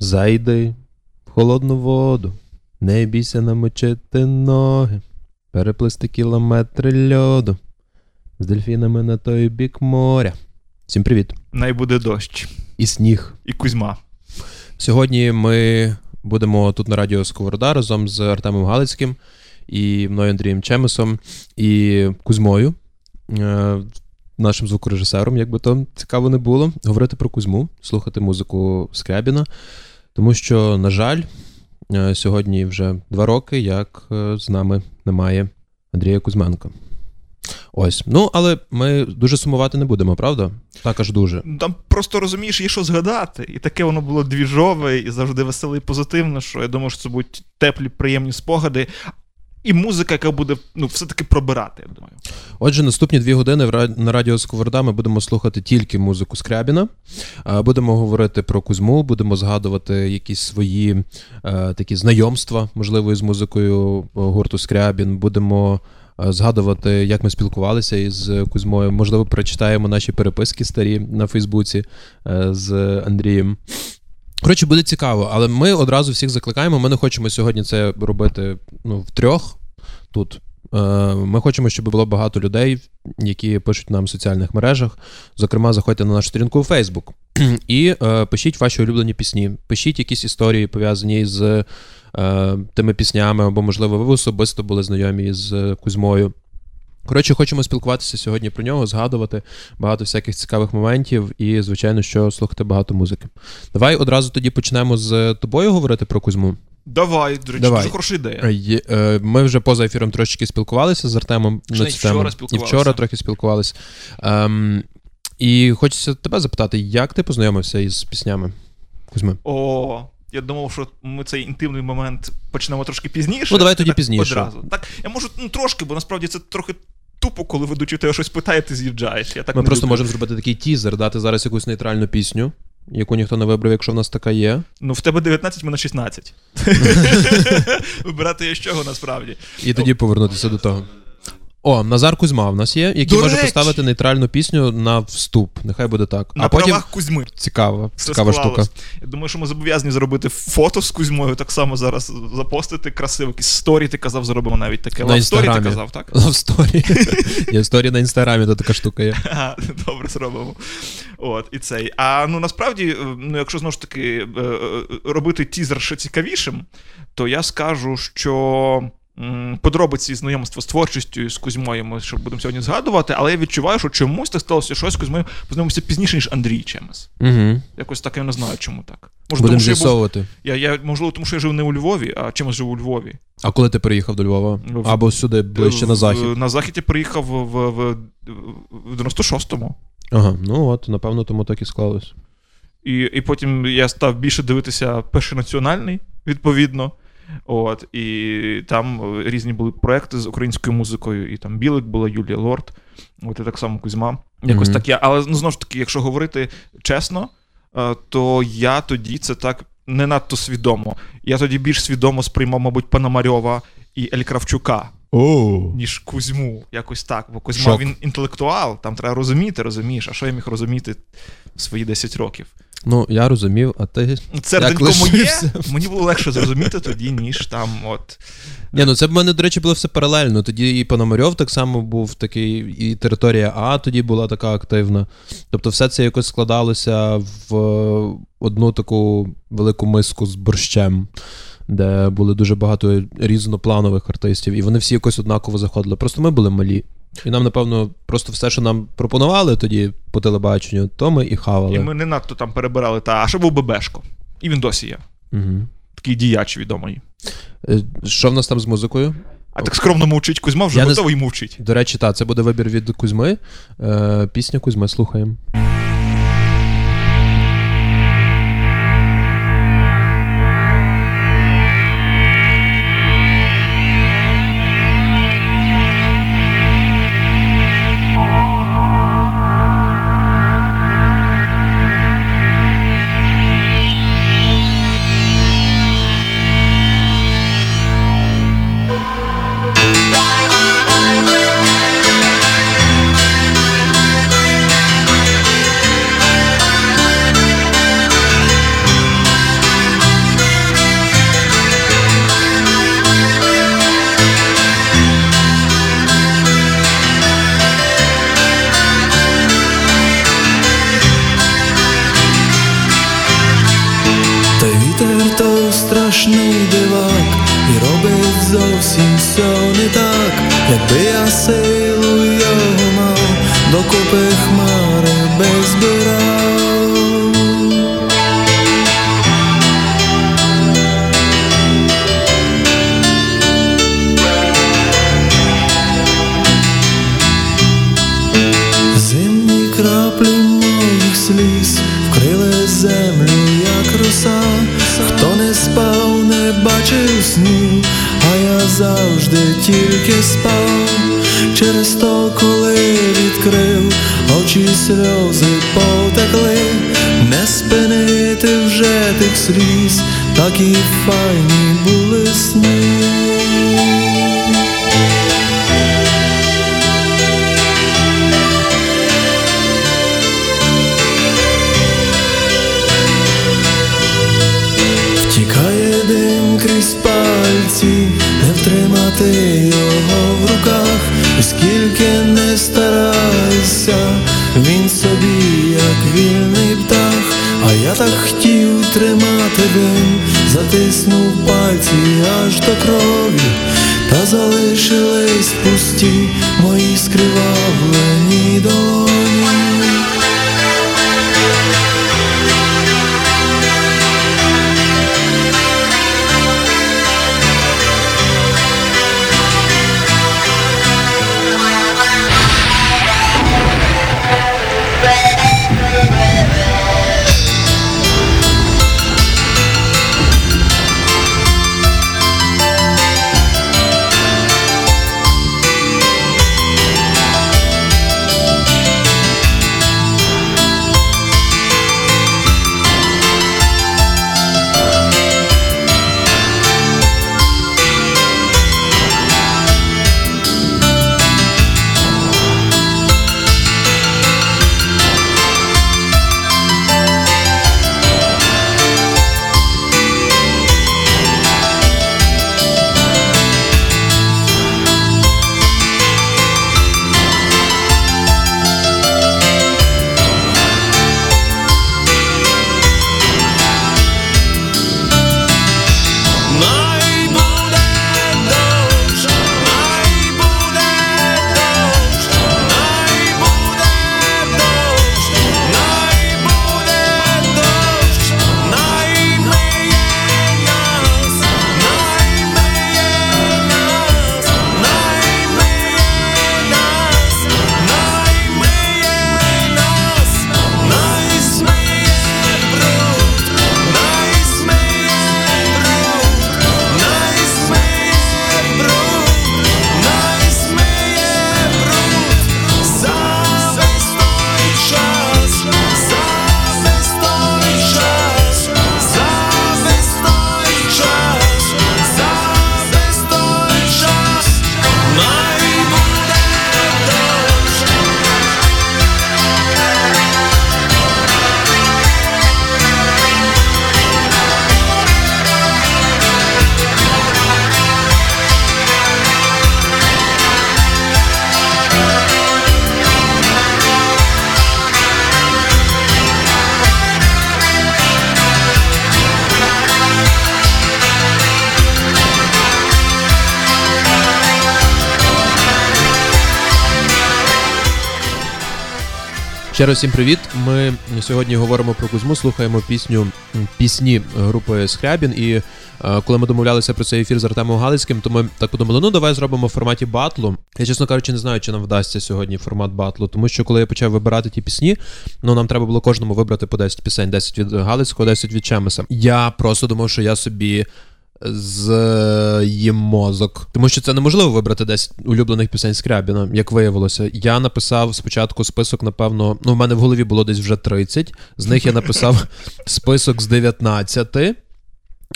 Зайди в холодну воду, не бійся намочити ноги, переплисти кілометри льоду з дельфінами на той бік моря. Всім привіт! Най буде дощ І сніг. і Кузьма. Сьогодні ми будемо тут на радіо Сковорода разом з Артемом Галицьким і мною Андрієм Чемесом і Кузьмою, е, нашим звукорежисером, як би то цікаво не було, говорити про Кузьму, слухати музику Скрябіна. Тому що, на жаль, е, сьогодні вже два роки, як е, з нами немає Андрія Кузьменка. Ось. Ну, але ми дуже сумувати не будемо, правда? Так аж дуже. Там просто розумієш, є що згадати. І таке воно було двіжове і завжди веселе і позитивне, що я думаю, що це будуть теплі, приємні спогади. І музика, яка буде ну, все-таки пробирати, я думаю. Отже, наступні дві години на радіо Сковорода ми будемо слухати тільки музику Скрябіна. Будемо говорити про Кузьму, будемо згадувати якісь свої е, такі знайомства, можливо, із музикою е, гурту Скрябін. Будемо е, згадувати, як ми спілкувалися із Кузьмою. Можливо, прочитаємо наші переписки старі на Фейсбуці з Андрієм. Коротше, буде цікаво, але ми одразу всіх закликаємо. Ми не хочемо сьогодні це робити ну, втрьох тут. Е, Ми хочемо, щоб було багато людей, які пишуть нам в соціальних мережах. Зокрема, заходьте на нашу сторінку у Facebook і е, пишіть ваші улюблені пісні, пишіть якісь історії, пов'язані з е, тими піснями, або, можливо, ви особисто були знайомі з Кузьмою. Коротше, хочемо спілкуватися сьогодні про нього, згадувати багато всяких цікавих моментів і, звичайно, що слухати багато музики. Давай одразу тоді почнемо з тобою говорити про Кузьму. Давай, до речі, Давай. дуже хороша ідея. Е, є- е, Ми вже поза ефіром трошечки спілкувалися з Артемом Чи на навіть цю тему. вчора І спілкувалися. вчора трохи спілкувалися. Ем, і хочеться тебе запитати, як ти познайомився із піснями Кузьми? О, я думав, що ми цей інтимний момент почнемо трошки пізніше. Ну, давай тоді Так пізніше. Одразу. Так, я можу ну, трошки, бо насправді це трохи тупо, коли ведучий тебе щось питає, ти з'їжджаєш. Я так Ми не просто люблю. можемо зробити такий тізер, дати зараз якусь нейтральну пісню, яку ніхто не вибрав, якщо в нас така є. Ну, в тебе 19, в мене 16. Вибирати є з чого насправді. І тоді повернутися до того. О, Назар Кузьма в нас є, який До може речі! поставити нейтральну пісню на вступ. Нехай буде так. На а потім правах Кузьми. цікава, Все цікава склалось. штука. Я думаю, що ми зобов'язані зробити фото з Кузьмою, так само зараз запостити красиво. Якісь сторі ти казав, зробимо навіть таке. На story ти казав, так? Є сторі на інстаграмі, то така штука є. Добре, зробимо. От, і цей. А ну насправді, е, ну, якщо знову ж таки е, е, робити тізер ще цікавішим, то я скажу, що. Подробиці знайомства з творчістю з Кузьмою ми ще будемо сьогодні згадувати, але я відчуваю, що чомусь так сталося, що я з Кузьмою познайомився пізніше, ніж Андрій чимось. Угу. Якось так я не знаю, чому так. Може, Будемо тому, що я, був, я, я, можливо, тому що я жив не у Львові, а чимось жив у Львові. А коли ти приїхав до Львова? В- Або сюди, ближче на В- захід. На захід я приїхав в, в, в 96-му. Ага, ну от, напевно, тому так і склалось. І, і потім я став більше дивитися перший національний, відповідно. От, і там е, різні були проекти з українською музикою, і там Білик була Юлія Лорд, от і так само Кузьма. Якось Мгм. так я. Але ну, знову ж таки, якщо говорити чесно, е, то я тоді це так не надто свідомо. Я тоді більш свідомо сприймав, мабуть, Пономарьова і Ель Кравчука, О. ніж Кузьму. Якось так. Бо Кузьма Шок. він інтелектуал, там треба розуміти, розумієш, а що я міг розуміти в свої 10 років. Ну, я розумів, а ти. Серденько Як моє, лишився? мені було легше зрозуміти тоді, ніж там от. Ні, ну це в мене, до речі, було все паралельно. Тоді і Пономарьов так само був такий, і територія А тоді була така активна. Тобто, все це якось складалося в е, одну таку велику миску з борщем, де були дуже багато різнопланових артистів, і вони всі якось однаково заходили. Просто ми були малі. І нам, напевно, просто все, що нам пропонували тоді по телебаченню, то ми і хавали. І ми не надто там перебирали. Та, а ще був Бебешко. І він досі є. Угу. Такий діяч відомий. Що в нас там з музикою? А так скромно мовчить Кузьма, вже Я не готовий мовчить. До речі, так, це буде вибір від Кузьми. Е, пісня Кузьми слухаємо. Крізь пальці, не втримати його в руках, скільки не старайся, він собі, як вільний птах, а я так хотів тримати дим, затиснув пальці аж до крові, та залишились пусті мої скривавлені долоні. Ще раз всім привіт. Ми сьогодні говоримо про Кузьму, слухаємо пісню пісні групи Скрябін. І е, коли ми домовлялися про цей ефір з Артемом Галицьким, то ми так подумали, ну давай зробимо в форматі батлу. Я, чесно кажучи, не знаю, чи нам вдасться сьогодні формат батлу, тому що коли я почав вибирати ті пісні, ну нам треба було кожному вибрати по 10 пісень: 10 від Галицького, 10 від Чемеса. Я просто думав, що я собі. З'їм мозок. Тому що це неможливо вибрати 10 улюблених пісень Скрябіна, як виявилося. Я написав спочатку список, напевно, ну, в мене в голові було десь вже 30. З них я написав список з 19.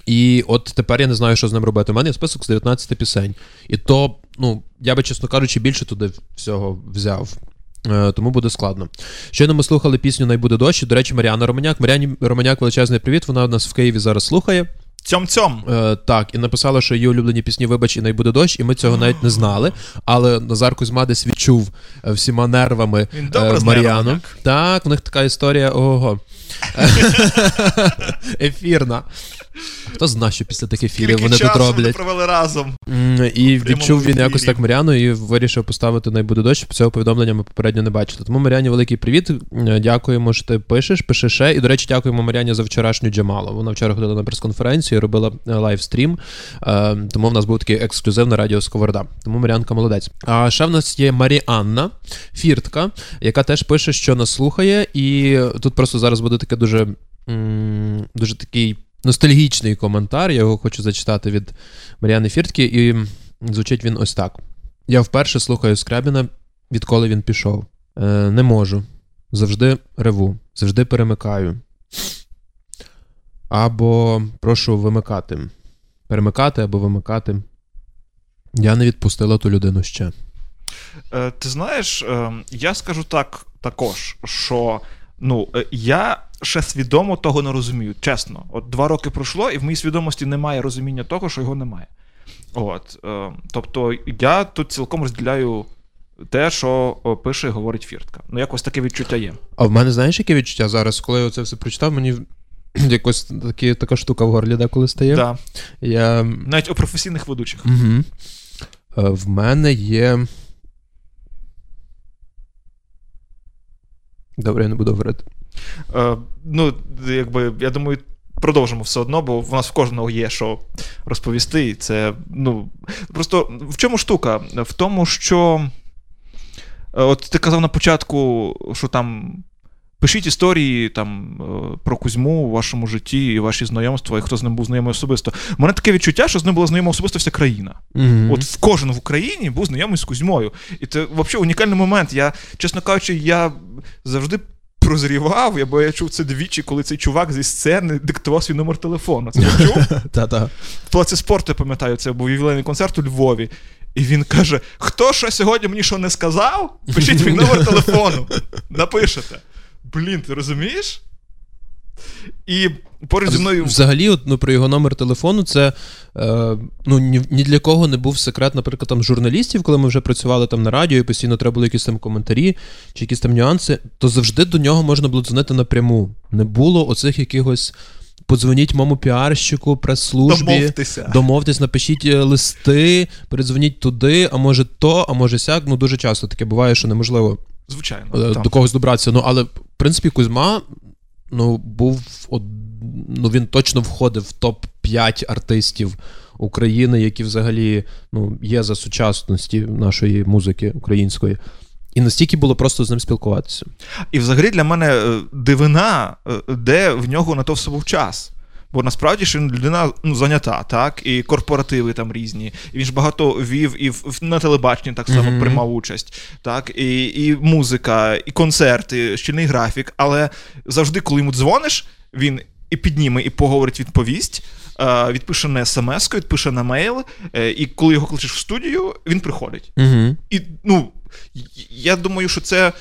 І от тепер я не знаю, що з ним робити. У мене є список з 19 пісень. І то, ну, я би, чесно кажучи, більше туди всього взяв. Е, Тому буде складно. Щойно ми слухали пісню Най буде дощ. До речі, Маріана Романяк. Маріані Романяк, величезний привіт. Вона нас в Києві зараз слухає. Цьом-цьом. Е, так, і написала, що її улюблені пісні Вибач і найбуде дощ, і ми цього навіть не знали. Але Назар Кузьма десь відчув е, всіма нервами Він е, Мар'яну. Так, в них така історія ого. Ефірна. Хто знає, що після таких ефірів вони часу тут роблять. Ми провели разом. І відчув він якось так Маріану і вирішив поставити «Най буде дощ». Цього повідомлення ми попередньо не бачили. Тому Маріані великий привіт. Дякуємо, що ти пишеш, пиши ще. І, до речі, дякуємо Маріані за вчорашню Джамалу. Вона вчора ходила на прес-конференцію, робила е, лайвстрім. Е, Тому в нас був такий ексклюзив на радіо Сковорода. Тому Маріанка молодець. А ще в нас є Маріанна Фіртка, яка теж пише, що нас слухає. І тут просто зараз буде таке дуже, дуже такий ностальгічний коментар. Я його хочу зачитати від Маріани Фіртки, і звучить він ось так: Я вперше слухаю Скрябіна, відколи він пішов. Е, не можу. Завжди реву, завжди перемикаю. Або прошу вимикати. Перемикати або вимикати. Я не відпустила ту людину ще. Е, Ти знаєш, е, я скажу так також, що ну, е, я ще свідомо того не розумію. Чесно, от два роки пройшло, і в моїй свідомості немає розуміння того, що його немає. От, е, тобто я тут цілком розділяю те, що пише і говорить Фіртка. Ну, якось таке відчуття є. А в мене знаєш, яке відчуття зараз, коли я це все прочитав, мені якось такі, така штука в горлі деколи стає. Да. Я Навіть у професійних ведучих. Угу. В мене є. Добре, я не буду говорити. Е, ну, якби, я думаю, продовжимо все одно, бо в нас в кожного є що розповісти. Це, ну, просто в чому штука? В тому, що. е, От ти казав на початку, що там. Пишіть історії там е, про Кузьму у вашому житті і ваші знайомства, і хто з ним був знайомий особисто. У мене таке відчуття, що з ним була знайома особисто вся країна. Угу. От в кожен в Україні був знайомий з Кузьмою. І це взагалі унікальний момент. Я, чесно кажучи, я завжди прозрівав, я- бо я чув це двічі, коли цей чувак зі сцени диктував свій номер телефону. Це ти чув? Та-та. В Палаці спорту, я пам'ятаю, це був ювілейний концерт у Львові. І він каже: хто що сьогодні мені що не сказав, пишіть мій номер телефону. Напишете. Блін, ти розумієш? І поруч зі мною. Взагалі, от, ну, про його номер телефону, це е, ну, ні, ні для кого не був секрет, наприклад, там журналістів, коли ми вже працювали там на радіо, і постійно треба було якісь там коментарі чи якісь там нюанси, то завжди до нього можна було дзвонити напряму. Не було оцих якихось. Подзвоніть моєму піарщику, прес-службі. Домовтеся. Домовтесь, напишіть е, листи, передзвоніть туди, а може то, а може сяк. Ну дуже часто таке буває, що неможливо Звичайно. е, до когось добратися. Ну, але, в принципі, Кузьма ну, був од... ну, він точно входив в топ-5 артистів України, які взагалі ну, є за сучасності нашої музики української. І настільки було просто з ним спілкуватися. І взагалі для мене е, дивина, е, де в нього на то все був час. Бо насправді ж він людина ну, зайнята, так, і корпоративи там різні. І він ж багато вів і в, в- на телебаченні так само Мгм. приймав участь, так, і, і музика, і концерти, щільний графік. Але завжди, коли йому дзвониш, він і підніме, і поговорить відповість. е, Відпише на смс, відпише на мейл, е, і коли його кличеш в студію, він приходить. Угу. І ну, я думаю, що це.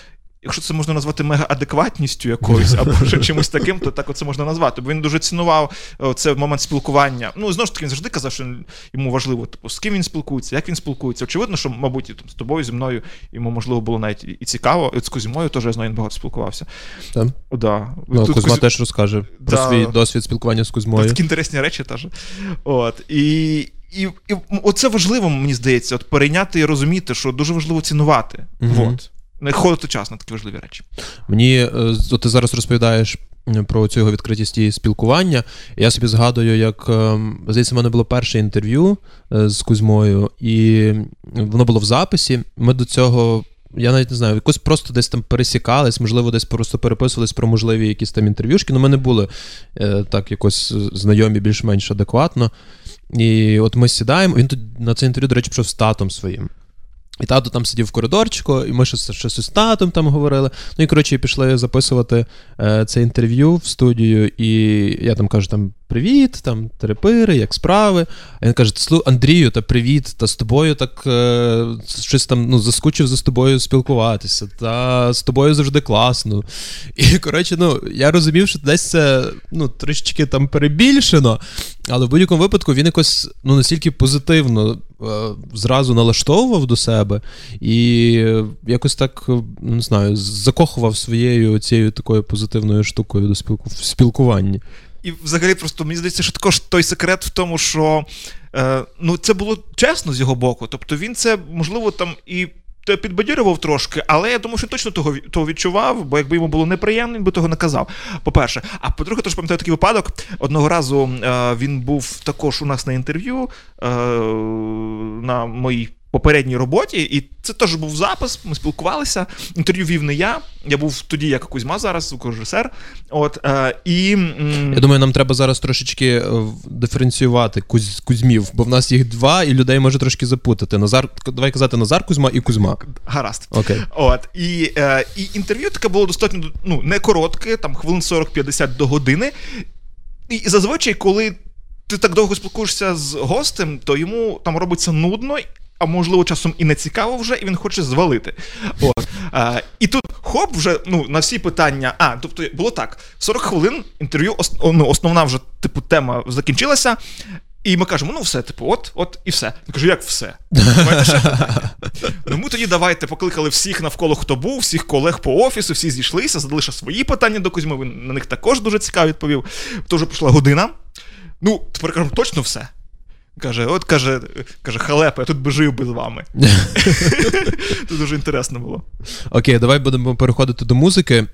Якщо це можна назвати мегаадекватністю якоюсь, або ще чимось таким, то так оце можна назвати. Бо він дуже цінував е, це момент спілкування. Ну, знову ж таки, він завжди казав, що йому важливо, типу, з ким він спілкується, як він спілкується. Очевидно, що, мабуть, і, там, з тобою, зі мною йому можливо було навіть і- цікаво. І з Кузьмою теж я знаю, він багато спілкувався. Так. Да. Ну, Тут Кузьма Кузь- теж розкаже про Да. свій досвід спілкування з Кузьмою. такі інтересні речі теж. От. І, і, і оце важливо, мені здається, от перейняти і розуміти, що дуже важливо цінувати. Мгм. От. Не ходити час на такі важливі речі. Мені е, от ти зараз розповідаєш про цю його відкритість і спілкування. Я собі згадую, як е, здається, в мене було перше інтерв'ю е, з Кузьмою, і воно було в записі. Ми до цього. Я навіть не знаю, якось просто десь там пересікались, можливо, десь просто переписувались про можливі якісь там інтерв'юшки. Ну, ми не були так якось знайомі більш-менш адекватно. І от ми сідаємо. Він тут на це інтерв'ю, до речі, пішов з татом своїм. І тато там сидів в коридорчику, і ми щось, щось з татом там говорили. Ну і коротше, пішли записувати е, це інтерв'ю в студію, і я там кажу: там привіт, там терепири, як справи. А він каже: Слу, Андрію, та привіт, та з тобою так е, щось там ну, заскучив за тобою спілкуватися, та з тобою завжди класно. І коротше, ну я розумів, що десь це ну, трішечки там перебільшено, але в будь-якому випадку він якось ну, настільки позитивно е, зразу налаштовував до себе і якось так, е, не знаю, закохував своєю цією такою позитивною штукою до спілку... в спілкуванні. І взагалі, просто мені здається, що також той секрет в тому, що е, ну, це було чесно з його боку. Тобто він це, можливо, там і. Підбадьорював трошки, але я думаю, що точно того того відчував, бо якби йому було неприємно, він би того не казав. По-перше, а по-друге, теж пам'ятаю такий випадок. Одного разу е, він був також у нас на інтерв'ю е, на моїй попередній роботі, і це теж був запис. Ми спілкувалися. Інтерв'ю вів не я. Я був тоді як Кузьма зараз, звукорежисер. От е, і м- я думаю, нам треба зараз трошечки е, диференціювати Кузь, Кузьмів, бо в нас їх два, і людей може трошки запутати. Назар, давай казати Назар Кузьма і Кузьма. Гаразд. Окей. От і е, і інтерв'ю таке було достатньо ну, не коротке, там хвилин 40-50 до години. І зазвичай, коли ти так довго спілкуєшся з гостем, то йому там робиться нудно, а можливо, часом і не цікаво вже, і він хоче звалити. От. А, І тут хоп, вже ну, на всі питання. А, тобто було так: 40 хвилин інтерв'ю, ну, основна вже типу тема закінчилася. І ми кажемо, ну все, типу, от, от і все. Я кажу, як все? Ну ми тоді давайте покликали всіх навколо, хто був, всіх колег по офісу, всі зійшлися, задали ще свої питання до Кузьми. Він на них також дуже цікаво відповів. То вже пройшла година. Ну, тепер кажемо, точно все. Каже, от каже, каже, халепа, я тут би жив би з вами. Це дуже інтересно було. Окей, давай будемо переходити до музики.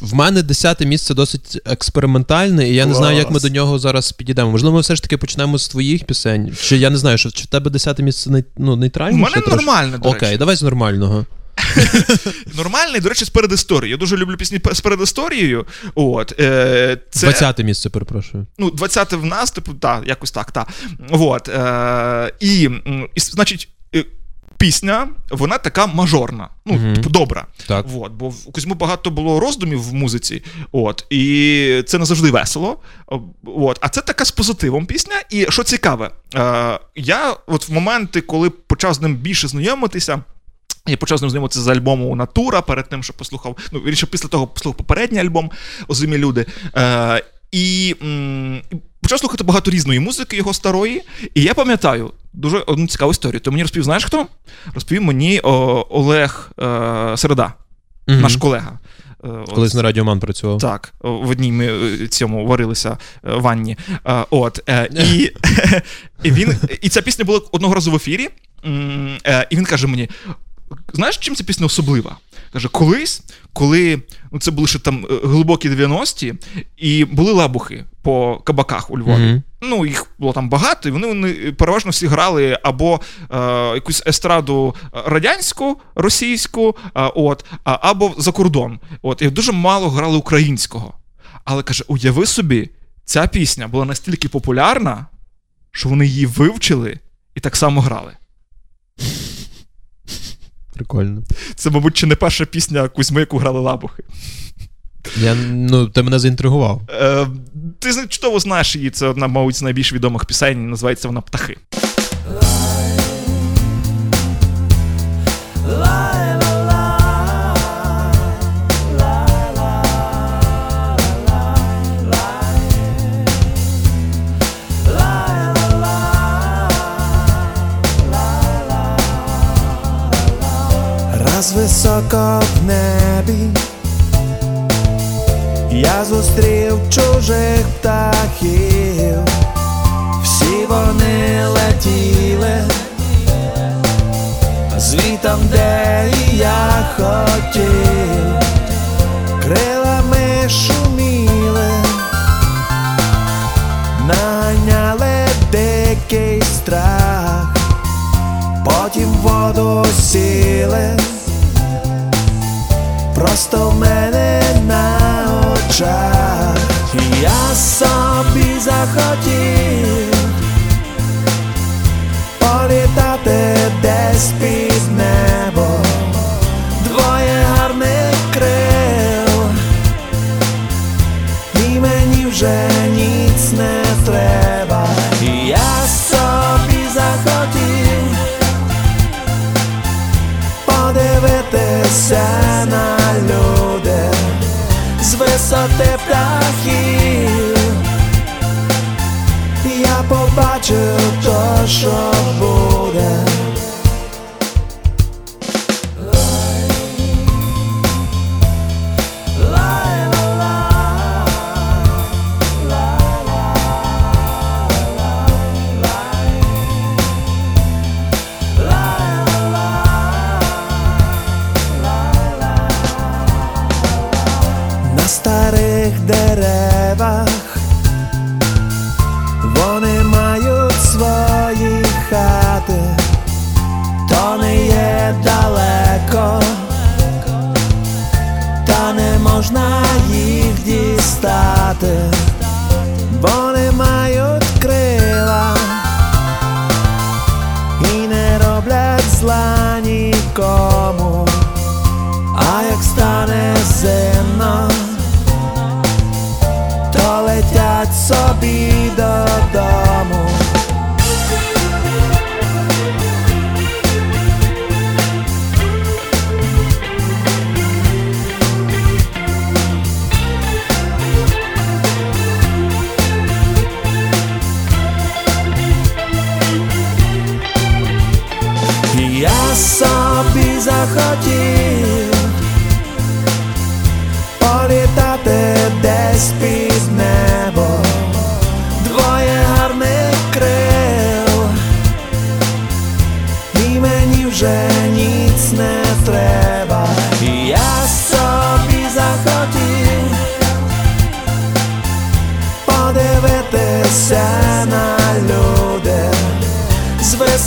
В мене десяте місце досить експериментальне, і я Клас. не знаю, як ми до нього зараз підійдемо. Можливо, ми все ж таки почнемо з твоїх пісень. Чи я не знаю, що чи в тебе десяте місце ну, нейтральне? У мене до Окей, давай з нормального. Нормальний, до речі, з передісторією. Я дуже люблю пісні з передісторією. От, е, це... 20 місце, перепрошую. Ну, 20 в нас, типу, так, якось так, так. От, е, і, і, значить, е, пісня, вона така мажорна, ну, uh типу, добра. Так. От, бо в Кузьму багато було роздумів в музиці, от, і це не завжди весело. От, А це така з позитивом пісня. І що цікаве, е, я от в моменти, коли почав з ним більше знайомитися. Я почав знайомитися з альбому Натура перед тим, що послухав. Ну, вірніше, після того послухав попередній альбом Озимі люди. Е, І м, почав слухати багато різної музики його старої. І я пам'ятаю дуже одну цікаву історію. То мені розповів, знаєш хто? Розповів мені о, Олег е, Середа, угу. наш колега. Е, Колись на Радіоман працював. Так, в одній ми е, цьому варилися е, в ванні. От, І і, він, і ця пісня була одного разу в ефірі. І він каже мені: Знаєш, чим ця пісня особлива? Каже, колись, коли ну це були ще там е, глибокі 90-ті, і були лабухи по кабаках у Львові. Mm-hmm. Ну, їх було там багато, і вони вони переважно всі грали або е, якусь естраду радянську, російську, е, от, або за кордон. От, І дуже мало грали українського. Але каже: уяви собі, ця пісня була настільки популярна, що вони її вивчили і так само грали. Прикольно. Це, мабуть, чи не перша пісня Кузьми, яку грали лабухи. Я, ну, Ти мене заінтригував. Е, Ти чудово знаєш її, це одна, мабуть, з найбільш відомих пісень, називається вона Птахи. Раз високо в небі, я зустрів чужих птахів, всі вони летіли, звітом, де і я хотів, крилами шуміли, наганяли дикий страх, потім воду сіли просто в мене на очах, я собі захотів політати десь висоти птахів, я побачив то, що буде.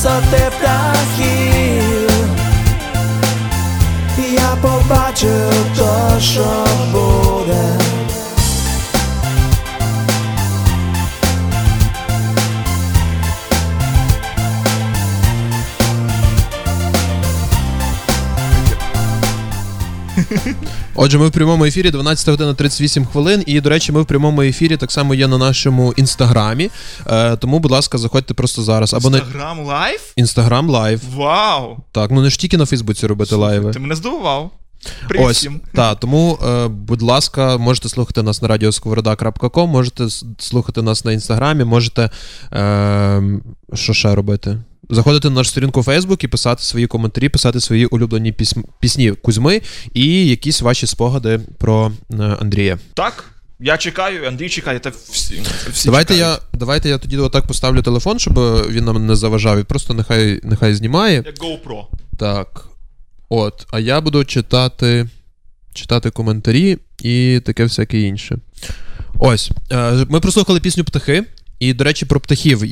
З висоти птахів. Я побачив то, що буде. Отже, ми в прямому ефірі 12 година 38 хвилин. І, до речі, ми в прямому ефірі так само є на нашому інстаграмі. Е, тому, будь ласка, заходьте просто зараз. Або на Інстаграм live? інстаграм live. Вау! Так, ну не ж тільки на Фейсбуці робити лайви. Ти мене здивував. Привіт Ось, всім. та, тому, е, будь ласка, можете слухати нас на радіосковорода.com, можете слухати нас на інстаграмі, можете. Е, що ще робити? Заходити на нашу сторінку у Фейсбук і писати свої коментарі, писати свої улюблені пісні Кузьми і якісь ваші спогади про е, Андрія. Так, я чекаю, Андрій чекає, та всі. всі давайте, чекають. я, давайте я тоді отак поставлю телефон, щоб він нам не заважав, і просто нехай, нехай знімає. Як GoPro. Так. От, а я буду читати, читати коментарі і таке всяке інше. Ось. е, Ми прослухали пісню Птахи. І, до речі, про птахів.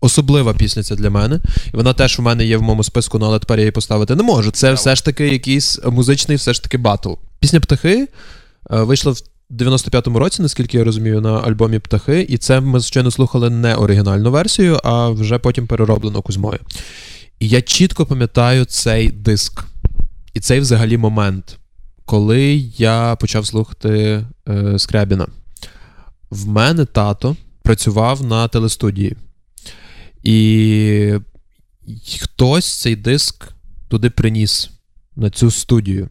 Особлива пісня це для мене. І вона теж у мене є в моєму списку, ну, але тепер я її поставити не можу. Це все ж таки якийсь музичний, все ж таки батл. Пісня Птахи е, вийшла в 95-му році, наскільки я розумію, на альбомі Птахи. І це ми щойно слухали не оригінальну версію, а вже потім перероблено Кузьмою. І я чітко пам'ятаю цей диск і цей взагалі момент, коли я почав слухати е, Скрябіна. В мене тато працював на телестудії. І хтось цей диск туди приніс, на цю студію.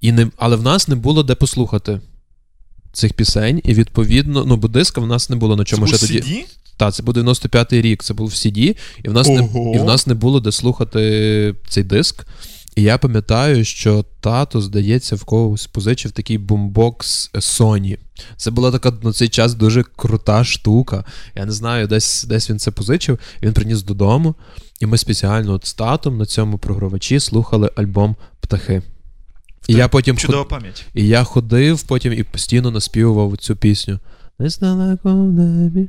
І не, але в нас не було де послухати цих пісень, і відповідно, ну, бо диска в нас не було на чому Це ще був тоді. CD? Так, це був 95-й рік, це був в CD, і в нас, не, і в нас не було де слухати цей диск. І я пам'ятаю, що тато, здається, в когось позичив такий бумбокс Sony. Це була така на цей час дуже крута штука. Я не знаю, десь, десь він це позичив, він приніс додому, і ми спеціально от з татом на цьому програвачі слухали альбом Птахи. І я потім Чудова ход... пам'ять. і я ходив потім і постійно наспівував цю пісню. Десь далеко в небі.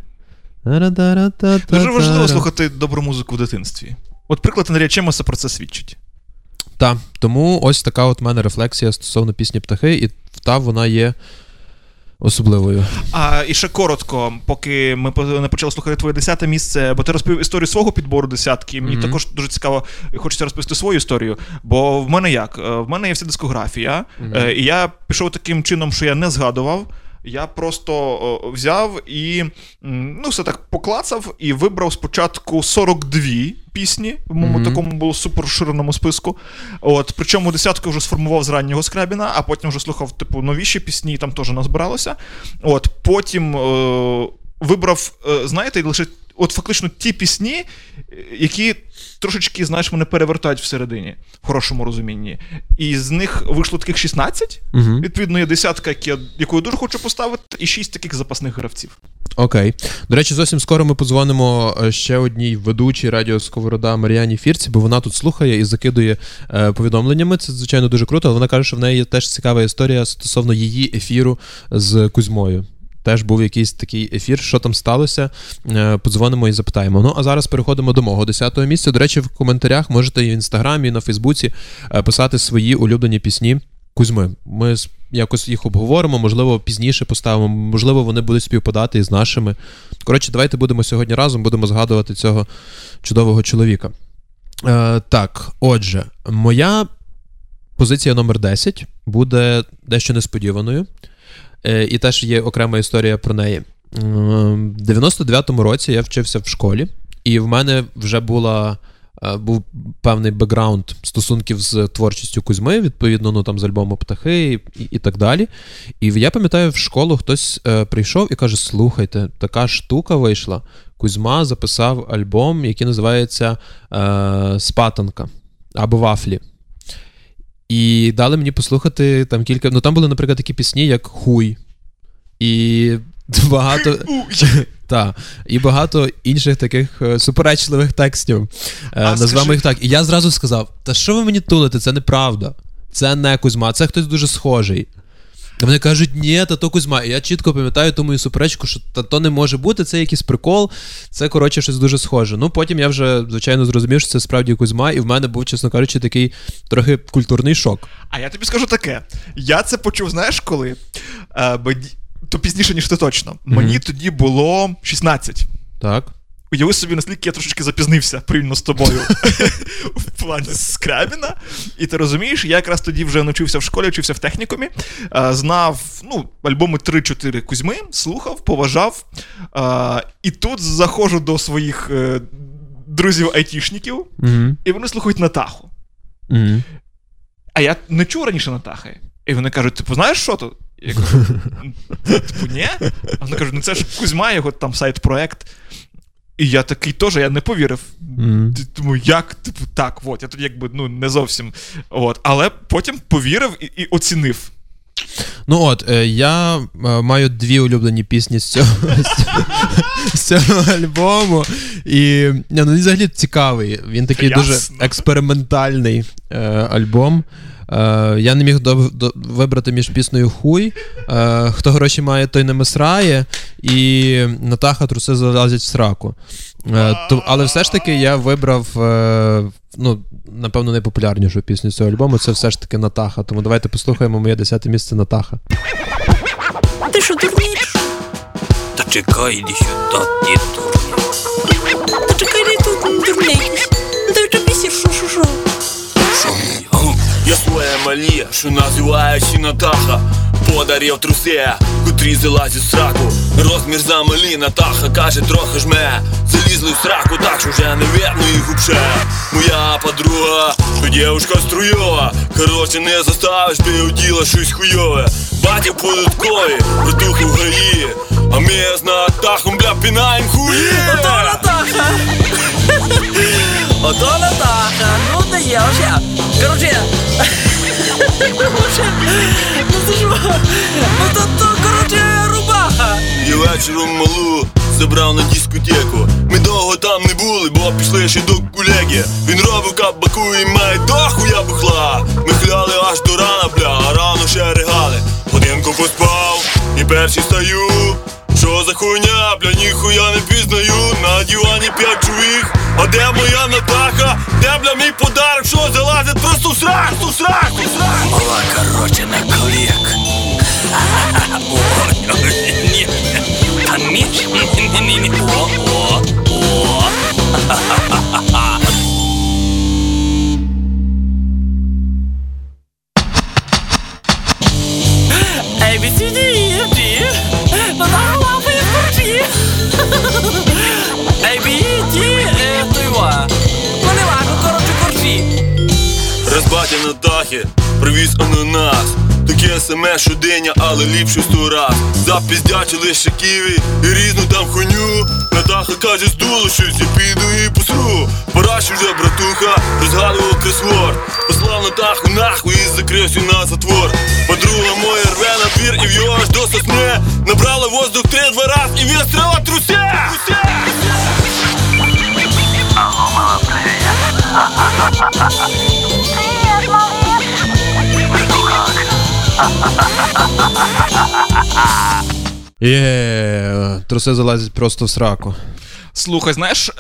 Дуже важливо слухати добру музику в дитинстві. От приклад Андрія Чемоса про це свідчить. Так, тому ось така от в мене рефлексія стосовно пісні птахи, і та вона є особливою. А і ще коротко, поки ми не почали слухати твоє десяте місце, бо ти розповів історію свого підбору десятки. Мені Мгм. також дуже цікаво, хочеться розповісти свою історію. Бо в мене як? Е, В мене є вся дискографія, е, і я пішов таким чином, що я не згадував. Я просто взяв і ну, все так поклацав і вибрав спочатку 42 пісні в моєму Мгм. такому було суперширеному списку. От, причому десятку вже сформував з раннього Скрябіна, а потім вже слухав типу новіші пісні, і там теж назбиралося. От, потім е, вибрав, е, знаєте, лише от фактично ті пісні, е, які трошечки, знаєш, мене перевертають всередині, в хорошому розумінні. І з них вийшло таких 16. Угу. Відповідно, є десятка, які я- яку я дуже хочу поставити, і шість таких запасних гравців. Окей. До речі, зовсім скоро ми подзвонимо е, ще одній ведучій радіо Сковорода Мар'яні Фірці, бо вона тут слухає і закидує е, повідомленнями. Це, звичайно, дуже круто, але вона каже, що в неї є теж цікава історія стосовно її ефіру з Кузьмою. Теж був якийсь такий ефір, що там сталося. Е, Подзвонимо і запитаємо. Ну а зараз переходимо до мого 10-го місця. До речі, в коментарях можете і в інстаграмі, і на Фейсбуці е, писати свої улюблені пісні Кузьми. Ми якось їх обговоримо, можливо, пізніше поставимо, можливо, вони будуть співпадати із нашими. Коротше, давайте будемо сьогодні разом, будемо згадувати цього чудового чоловіка. Е, так, отже, моя позиція номер 10 буде дещо несподіваною. Е, і теж є окрема історія про неї. В 99-му році я вчився в школі, і в мене вже була. Е, був певний бекграунд стосунків з творчістю Кузьми, відповідно, ну там з альбому Птахи і і так далі. І я пам'ятаю, в школу хтось е, прийшов і каже: Слухайте, така штука вийшла. Кузьма записав альбом, який називається е, Спатанка або Вафлі. І дали мені послухати там кілька. Ну там були, наприклад, такі пісні, як Хуй. І багато та, і багато інших таких е, суперечливих текстів. Е, Назвемо їх так. І я зразу сказав: Та що ви мені тулите? Це неправда. Це не Кузьма, це хтось дуже схожий. А вони кажуть, ні, та то Кузьма. І я чітко пам'ятаю ту мою суперечку, що та то не може бути, це якийсь прикол, це, коротше, щось дуже схоже. Ну, потім я вже, звичайно, зрозумів, що це справді Кузьма, і в мене був, чесно кажучи, такий трохи культурний шок. А я тобі скажу таке: я це почув, знаєш, коли? Е, то пізніше, ніж ти точно. Mm-hmm. Мені тоді було 16. Так. Уяви собі, наскільки я трошечки запізнився порівняно з тобою в плані Скрабіна. І ти розумієш, я якраз тоді вже навчився в школі, вчився в технікумі, знав ну, альбоми 3-4 Кузьми, слухав, поважав. І тут заходжу до своїх е, друзів-айтішників, і вони слухають Натаху. А я не чув раніше Натахи. І вони кажуть: типу, знаєш, що тут? Я кажу, типу, ні? А вони кажуть, ну це ж Кузьма, його там сайт-проект. І я такий теж, я не повірив. Mm. Тому як, типу, так, от, я тоді якби ну, не зовсім. От, Але потім повірив і, і оцінив. Ну от, е, я е, маю дві улюблені пісні з цього з цього альбому. І ну, він взагалі цікавий. Він такий Ясно. дуже експериментальний е, альбом. Е, Я не міг до, до, вибрати між піснею Хуй. Е, Хто гроші має, той не мисрає, і Натаха труси залазять в сраку. Е, то, Але все ж таки я вибрав. Е, ну, Напевно, найпопулярнішу пісню цього альбому це все ж таки Натаха. Тому давайте послухаємо моє десяте місце Натаха. Ти що дурніш? Та чекай, іди сюди, ти дурний. Та чекай, не тут дурний. Я своє малі, що називаючи Натаха. Подарів трусе, котрі залазять в сраку. Розмір замалі Натаха каже, трохи жме. Залізли в сраку, так що вже не видно їх вообще Моя подруга, що дівушка струйова. Короче, не заставиш, би уділа щось хуйове. Батів податкові, братухи в гаї А ми з Натахом, бля, пінаєм хуї Натаха Ото Натаха, ну дає вже Короче Ну це ж Ну то короче, рубаха. Я вечором малу забрав на дискотеку. Ми довго там не були, бо пішли ще до колеги. Він робив кабаку і має дохуя бухла Ми хляли аж до рана, бля, а рано ще ригали. Годинку поспав і перший стаю що за хуйня, бля, ніхуя не пізнаю, на дивані п'ять чоловік А де моя Натаха? Де бля мій подарок, що залазить просто в срак, в срак, в срак Мала, короче, на колік та ні, ні, ні, ні, о, о, о на дахи, привіз ананас. Таке саме щодення, але ліпше сто раз. Запіздячили ще ківі і різну там хуйню. На даха каже, здуло щось, я піду і посру Параші вже братуха, розгадував кресворд Послав на даху нахуй і закрився на затвор. Подруга моя рве на двір і в його аж до сосни Набрала воздух три-два раз і вистріла труся! Алло, мала, Привіт, Є, труси залазять просто в сраку. Слухай, знаєш,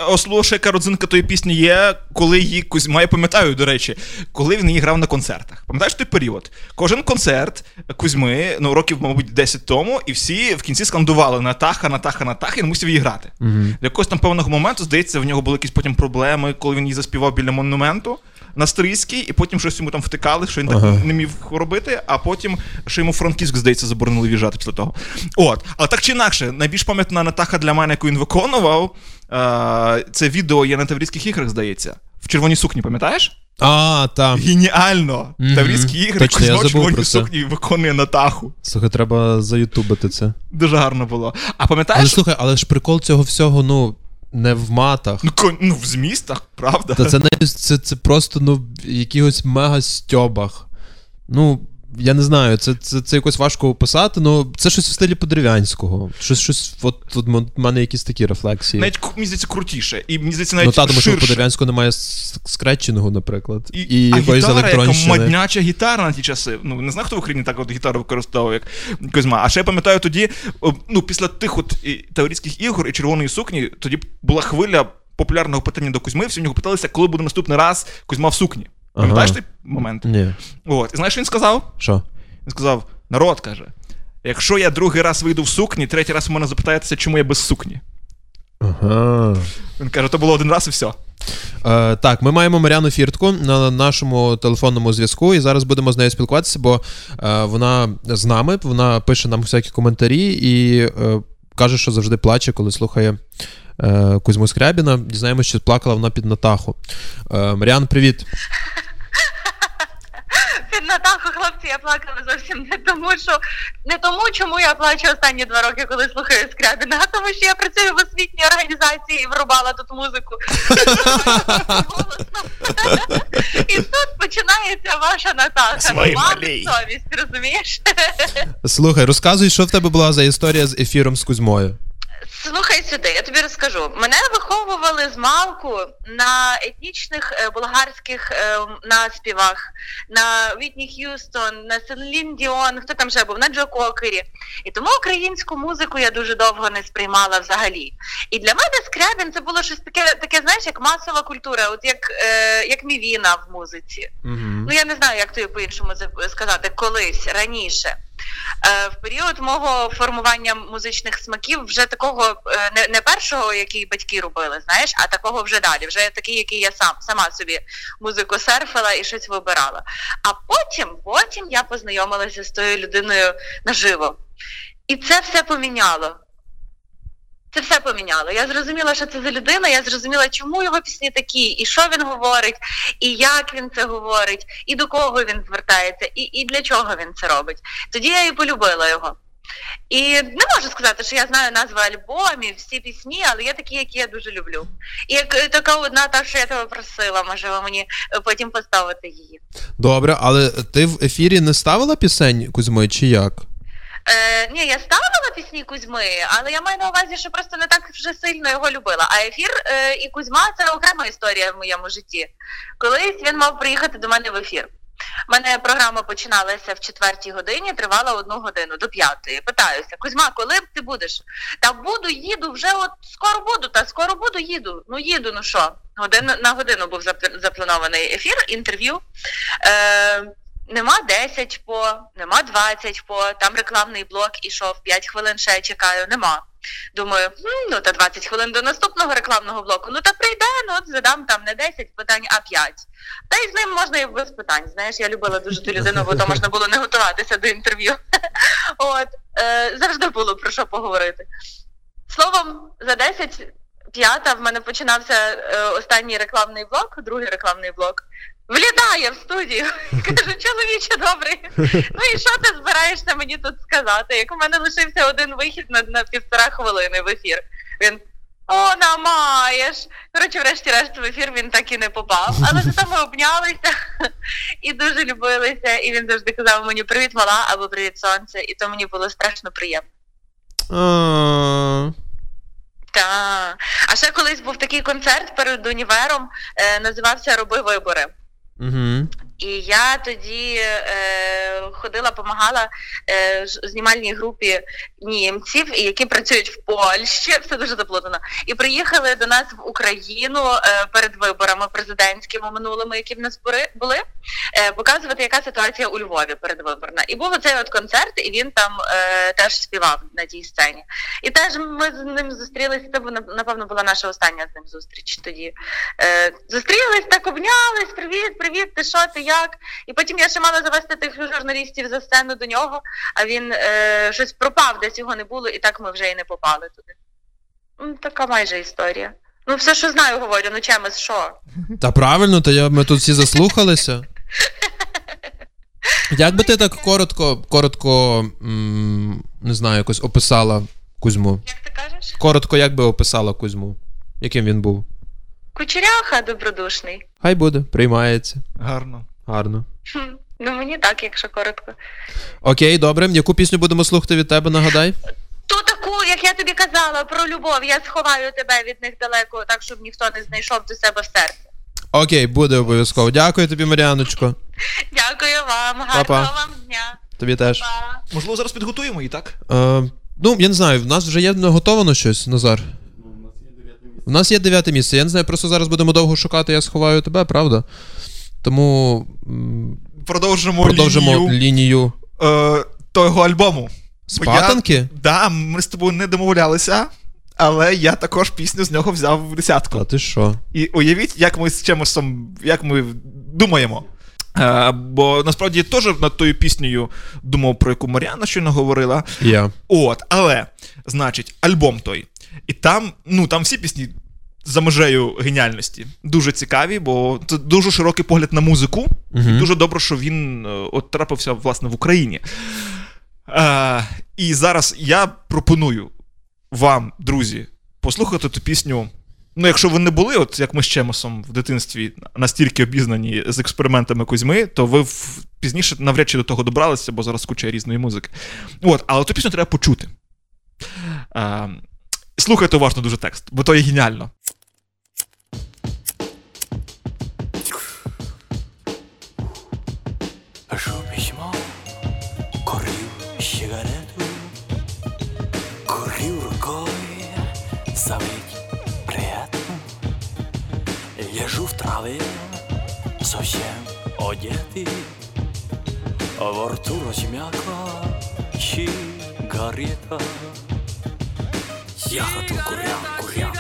яка родзинка тої пісні є, коли її Кузьма, я пам'ятаю, до речі, коли він її грав на концертах. Пам'ятаєш той період? Кожен концерт Кузьми, ну років, мабуть, 10 тому, і всі в кінці скандували Натаха, Натаха, Натаха, і він мусив її грати. Угу. До якогось там певного моменту, здається, в нього були якісь потім проблеми, коли він її заспівав біля монументу. На стрийський, і потім щось йому там втикали, що він Ага. так не міг робити, а потім ще йому франківськ, здається, заборонили в'їжджати після того. От. Але так чи інакше, найбільш пам'ятна Натаха для мене, яку він виконував, е, це відео є на Таврійських іграх, здається. В червоній сукні, пам'ятаєш? А, там. Геніально! Мгм. Таврійські ігри, в червоній сукні виконує Натаху. Слухай, треба заютубити це. Дуже гарно було. А Але пам'ятаєш? слухай, але ж прикол цього всього, ну, не в матах. Ну, кон- ну, в змістах, правда? Та це не це, це просто ну, в якихось мега стьобах. Ну, я не знаю, це, це, це якось важко описати, ну це щось в стилі подерев'янського. Щось, щось, от тут в мене якісь такі рефлексії. Навіть мені здається крутіше. І мені здається, ну та, тому що в подерев'янського немає с- скретченого, наприклад. І, І, а якоїсь гітара, яка електронщини. модняча гітара на ті часи. Ну, не знаю, хто в Україні так от гітару використовував, як Козьма. А ще я пам'ятаю тоді, ну, після тих от і, Таврійських ігор і червоної сукні, тоді була хвиля популярного питання до Кузьми. Всі в нього питалися, коли буде наступний раз Кузьма в сукні. Ага. Той момент? Ні. От. І знаєш, що він сказав? Що? Він сказав: народ каже: якщо я другий раз вийду в сукні, третій раз у мене запитаєтеся, чому я без сукні. Ага. Він каже, то було один раз і все. Е, так, ми маємо Мар'яну Фіртку на нашому телефонному зв'язку, і зараз будемо з нею спілкуватися, бо е, вона з нами, вона пише нам всякі коментарі і е, каже, що завжди плаче, коли слухає е, Кузьму Скрябіна. Дізнаємося, що плакала вона під Натаху. Е, Мар'ян, привіт. Під Натаху, хлопці, я плакала зовсім не тому, що не тому, чому я плачу останні два роки, коли слухаю Скрябіна, а тому, що я працюю в освітній організації і врубала тут музику. І тут починається ваша Натаха. Свої Мам совість, розумієш? Слухай, розказуй, що в тебе була за історія з ефіром з Кузьмою. Слухай сюди, я тобі розкажу. Мене виховували з малку на етнічних е, болгарських е, наспівах, на Вітні Х'юстон, на Селін Діон, хто там ще був, на Джо Кокері. І тому українську музику я дуже довго не сприймала взагалі. І для мене Скрябін це було щось таке, таке знаєш, як масова культура, от як, е, як мівіна в музиці. Угу. Ну я не знаю, як тобі по-іншому сказати, колись раніше. Е, В період мого формування музичних смаків вже такого е, не, не першого, який батьки робили, знаєш, а такого вже далі. Вже такий, який я сам сама собі музику серфила і щось вибирала. А потім, потім я познайомилася з тою людиною наживо. І це все поміняло. Це все поміняло. Я зрозуміла, що це за людина, я зрозуміла, чому його пісні такі, і що він говорить, і як він це говорить, і до кого він звертається, і, і для чого він це робить. Тоді я і полюбила його. І не можу сказати, що я знаю назви альбомів, всі пісні, але є такі, які я дуже люблю. І як е, така одна, та, що я тебе просила, можливо, мені е, потім поставити її. Добре, але ти в ефірі не ставила пісень Кузьмою чи як? Е, ні, я ставила пісні Кузьми, але я маю на увазі, що просто не так вже сильно його любила. А ефір е, і Кузьма це окрема історія в моєму житті. Колись він мав приїхати до мене в ефір. У мене програма починалася в четвертій годині, тривала одну годину до п'ятої. Питаюся, Кузьма, коли ти будеш? Та буду, їду, вже от скоро буду, та скоро буду, їду. Ну їду, ну що? Годину на годину був запланований ефір, інтерв'ю. Е, Нема 10 по, нема 20 по, там рекламний блок ішов, 5 хвилин ще чекаю, нема. Думаю, «М, ну та 20 хвилин до наступного рекламного блоку. Ну та прийде, ну от задам там не 10 питань, а 5. Та й з ним можна і без питань. Знаєш, я любила дуже ту людину, бо то можна було не готуватися до інтерв'ю. От, е, завжди було про що поговорити. Словом, за 10 п'ята в мене починався е, останній рекламний блок, другий рекламний блок. Влітає в студію і каже, чоловіче добрий, ну і що ти збираєшся мені тут сказати? Як у мене лишився один вихід на, на півтора хвилини в ефір. Він о, намаєш. Коротше, врешті-решт в ефір він так і не попав. Але зато ми обнялися і дуже любилися. І він завжди казав мені привіт, мала або привіт, сонце. І то мені було страшно приємно. Так. А ще колись був такий концерт перед універом, е, називався Роби вибори. Угу. І я тоді е, ходила, допомагала е, знімальній групі німців, які працюють в Польщі, все дуже заплутано. І приїхали до нас в Україну е, перед виборами президентськими минулими, які в нас були, е, показувати, яка ситуація у Львові передвиборна. І був оцей от концерт, і він там е, теж співав на тій сцені. І теж ми з ним зустрілися. Це напевно була наша остання з ним зустріч тоді. Е, Зустрілись, так обнялись. Привіт, привіт, ти що, ти як? І потім я ще мала завести тих журналістів за сцену до нього, а він е, щось пропав, десь його не було, і так ми вже і не попали туди. Ну, Така майже історія. Ну, все, що знаю, говорю, ну чимось що. Та правильно, то я, ми тут всі заслухалися. Як би ти так коротко, коротко, м- не знаю, якось описала Кузьму? Як ти кажеш? Коротко, як би описала Кузьму? Яким він був? Кучеряха добродушний. Хай буде, приймається. Гарно. Гарно. Ну мені так, якщо коротко. Окей, добре. Яку пісню будемо слухати від тебе, нагадай? Ту таку, як я тобі казала, про любов. Я сховаю тебе від них далеко, так щоб ніхто не знайшов до себе в серце. Окей, буде обов'язково. Дякую тобі, Маріаночко. Дякую вам, гарного Па-па. вам дня. Тобі теж. Па. Можливо, зараз підготуємо її, так? Е, ну, я не знаю, в нас вже є наготовано щось, Назар. У нас є дев'яте місце. Я не знаю, просто зараз будемо довго шукати, я сховаю тебе, правда? Тому Продовжимо, продовжимо лінію, лінію е, того альбому. Спатанки. Я, да, ми з тобою не домовлялися, але я також пісню з нього взяв в десятку. Та ти що? І уявіть, як ми з чимосом, як ми думаємо. Е, бо насправді я теж над тою піснею думав, про яку Маріана щойно говорила. Я. От, але, значить, альбом той. І там, ну, там всі пісні за межею геніальності. Дуже цікаві, бо це дуже широкий погляд на музику. Угу. І дуже добре, що він е, от трапився, власне, в Україні. Е, і зараз я пропоную вам, друзі, послухати ту пісню. Ну, якщо ви не були, от як ми з Чемосом в дитинстві настільки обізнані з експериментами Кузьми, то ви в, пізніше навряд чи до того добралися, бо зараз куча різної музики. От, але ту пісню треба почути. Е, слухайте уважно дуже текст, бо то є геніально. Одетый, во рту размякла сигарета. Я хочу курям, куря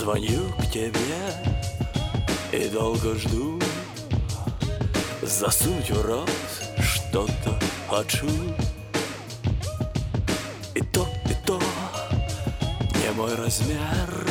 Звоню к тебе и долго жду, засунуть в рот что-то хочу. И то, и то не мой размер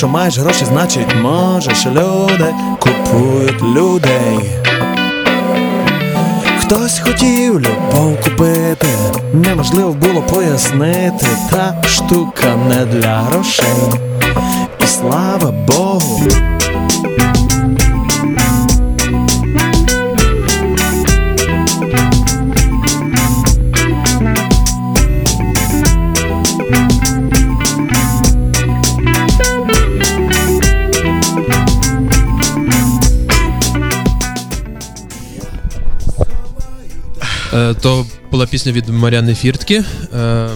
Якщо маєш гроші, значить можеш. Люди купують людей. Хтось хотів любов купити, неможливо було пояснити, та штука не для грошей. І слава Богу. То була пісня від Мар'яни Фіртки. Е,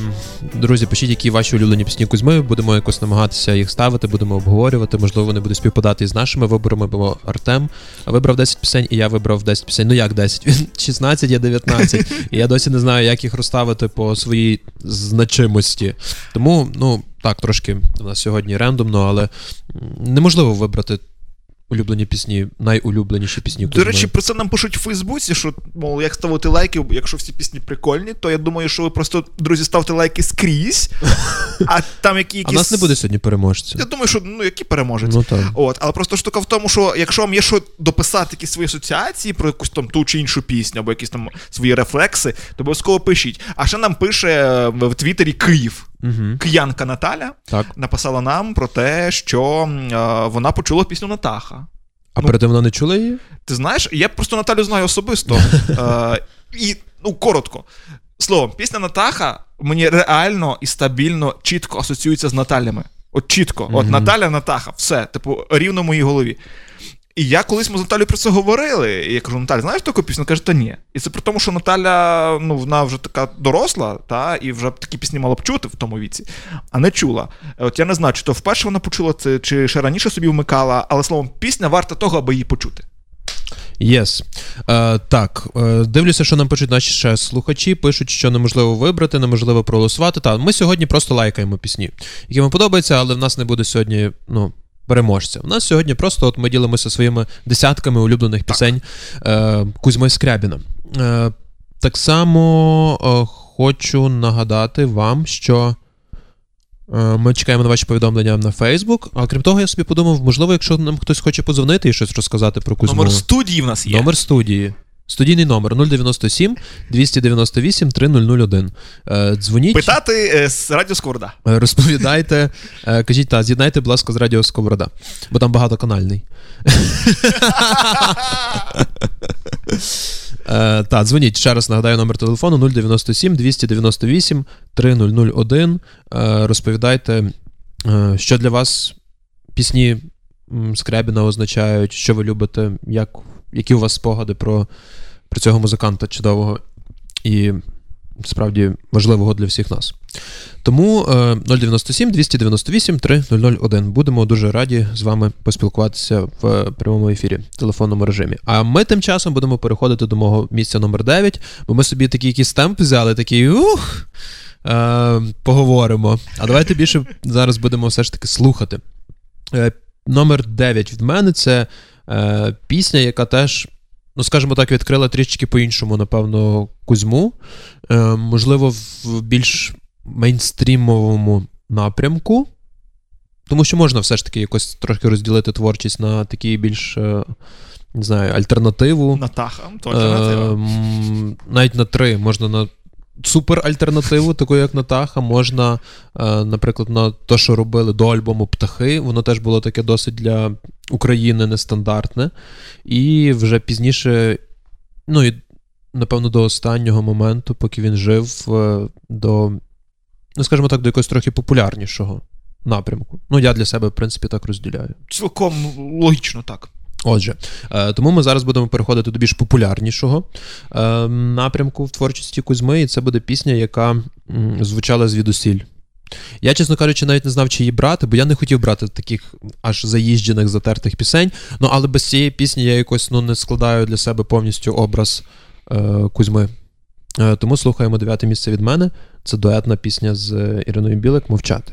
Друзі, пишіть, які ваші улюблені пісні Кузьми. Будемо якось намагатися їх ставити, будемо обговорювати. Можливо, вони будуть співпадати із нашими виборами, бо Артем вибрав 10 пісень, і я вибрав 10 пісень. Ну як 10? Він 16, я 19. І я досі не знаю, як їх розставити по своїй значимості. Тому, ну, так, трошки у нас сьогодні рендомно, але неможливо вибрати улюблені пісні, найулюбленіші пісні До речі, про це нам пишуть в Фейсбуці, що мов, як ставити лайки, якщо всі пісні прикольні, то я думаю, що ви просто, друзі, ставте лайки скрізь, а там які якісь. в нас не буде сьогодні переможця. Я думаю, що ну які переможець. Ну так. От, але просто штука в тому, що якщо вам є що дописати якісь свої асоціації про якусь там ту чи іншу пісню, або якісь там свої рефлекси, то обов'язково пишіть. А ще нам пише е, в Твіттері Київ. Угу. Киянка Наталя Так. написала нам про те, що е, вона почула пісню Натаха. А Ну, перед тим вона не чула її? Ти знаєш, я просто Наталю знаю особисто. Е, і, ну, коротко. Словом, пісня Натаха мені реально і стабільно чітко асоціюється з Наталями. От чітко. От Наталя, Натаха, все, типу, рівно в моїй голові. І я колись ми з Наталією про це говорили. І я кажу, Наталя, знаєш таку пісню? Каже, та ні. І це при тому, що Наталя, ну, вона вже така доросла, та, і вже такі пісні мала б чути в тому віці, а не чула. От я не знаю, чи то вперше вона почула це, чи ще раніше собі вмикала, але словом, пісня варта того, аби її почути. Yes. Е, так, е, дивлюся, що нам пишуть наші ще слухачі. Пишуть, що неможливо вибрати, неможливо проголосувати. Та ми сьогодні просто лайкаємо пісні, які вам подобаються, але в нас не буде сьогодні, ну. Переможця. У нас сьогодні просто от ми ділимося своїми десятками улюблених пісень е, Кузьми Скрябіна. Е, так само е, хочу нагадати вам, що е, ми чекаємо на ваші повідомлення на Фейсбук. А крім того, я собі подумав, можливо, якщо нам хтось хоче подзвонити і щось розказати про Кузьму. Номер студії в нас є. Номер студії. Студійний номер 097 298 3001. Е, Дзвоніть, Питати е, з Радіо Сковорода. е, розповідайте, е, кажіть, та, з'єднайте, будь ласка, з Радіо Сковорода, бо там багатоканальний. Е, та, дзвоніть ще раз нагадаю номер телефону 097 298 3001. Е, розповідайте, що для вас пісні Скрябіна означають, що ви любите, як, які у вас спогади про, про цього музиканта чудового і справді важливого для всіх нас. Тому е, 097 298 3001. Будемо дуже раді з вами поспілкуватися в прямому ефірі в телефонному режимі. А ми тим часом будемо переходити до мого місця номер 9, бо ми собі такий якийсь темп взяли, такий ух. Е, поговоримо. А давайте більше зараз будемо все ж таки слухати. Е, номер 9 від мене це е, пісня, яка теж, ну скажімо так, відкрила трішечки по-іншому, напевно, Кузьму. Е, можливо, в більш мейнстрімовому напрямку. Тому що можна все ж таки якось трошки розділити творчість на такі більш, е, не знаю, альтернативу. Натаха, то альтернатива. Ем, навіть на три можна на суперальтернативу, таку як Натаха, можна, е, наприклад, на те, що робили до альбому Птахи. Воно теж було таке досить для України нестандартне. І вже пізніше, ну і напевно, до останнього моменту, поки він жив, е, до, ну, скажімо так, до якогось трохи популярнішого напрямку. Ну, я для себе, в принципі, так розділяю. Цілком логічно так. Отже, е, тому ми зараз будемо переходити до більш популярнішого е, напрямку в творчості Кузьми, і це буде пісня, яка звучала звідусіль. Я, чесно кажучи, навіть не знав, чи її брати, бо я не хотів брати таких аж заїжджених, затертих пісень. Ну, але без цієї пісні я якось ну, не складаю для себе повністю образ е, Кузьми. Тому слухаємо дев'яте місце від мене. Це дуетна пісня з Іриною Білик Мовчати.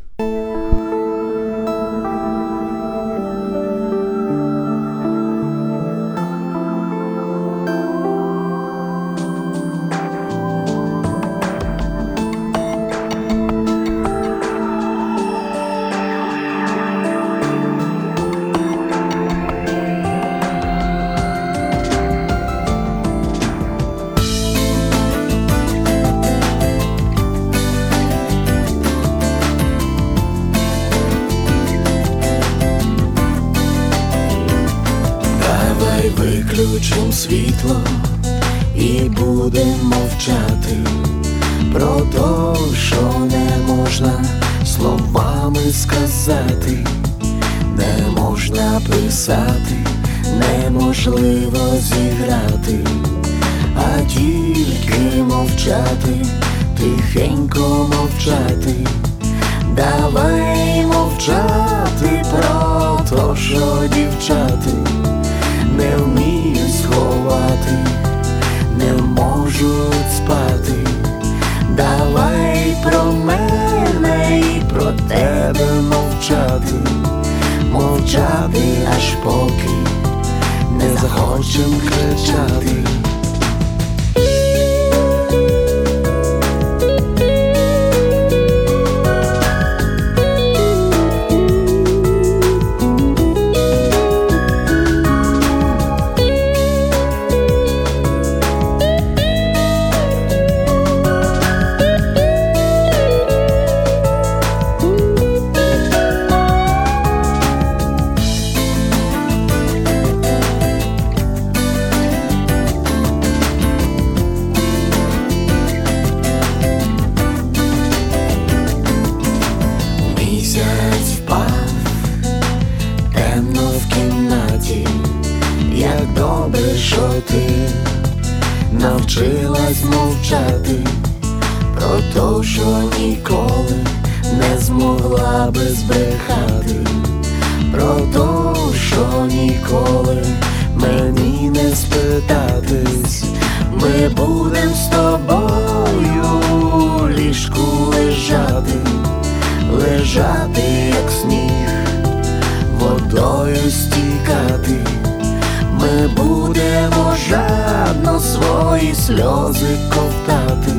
Свої сльози ковтати,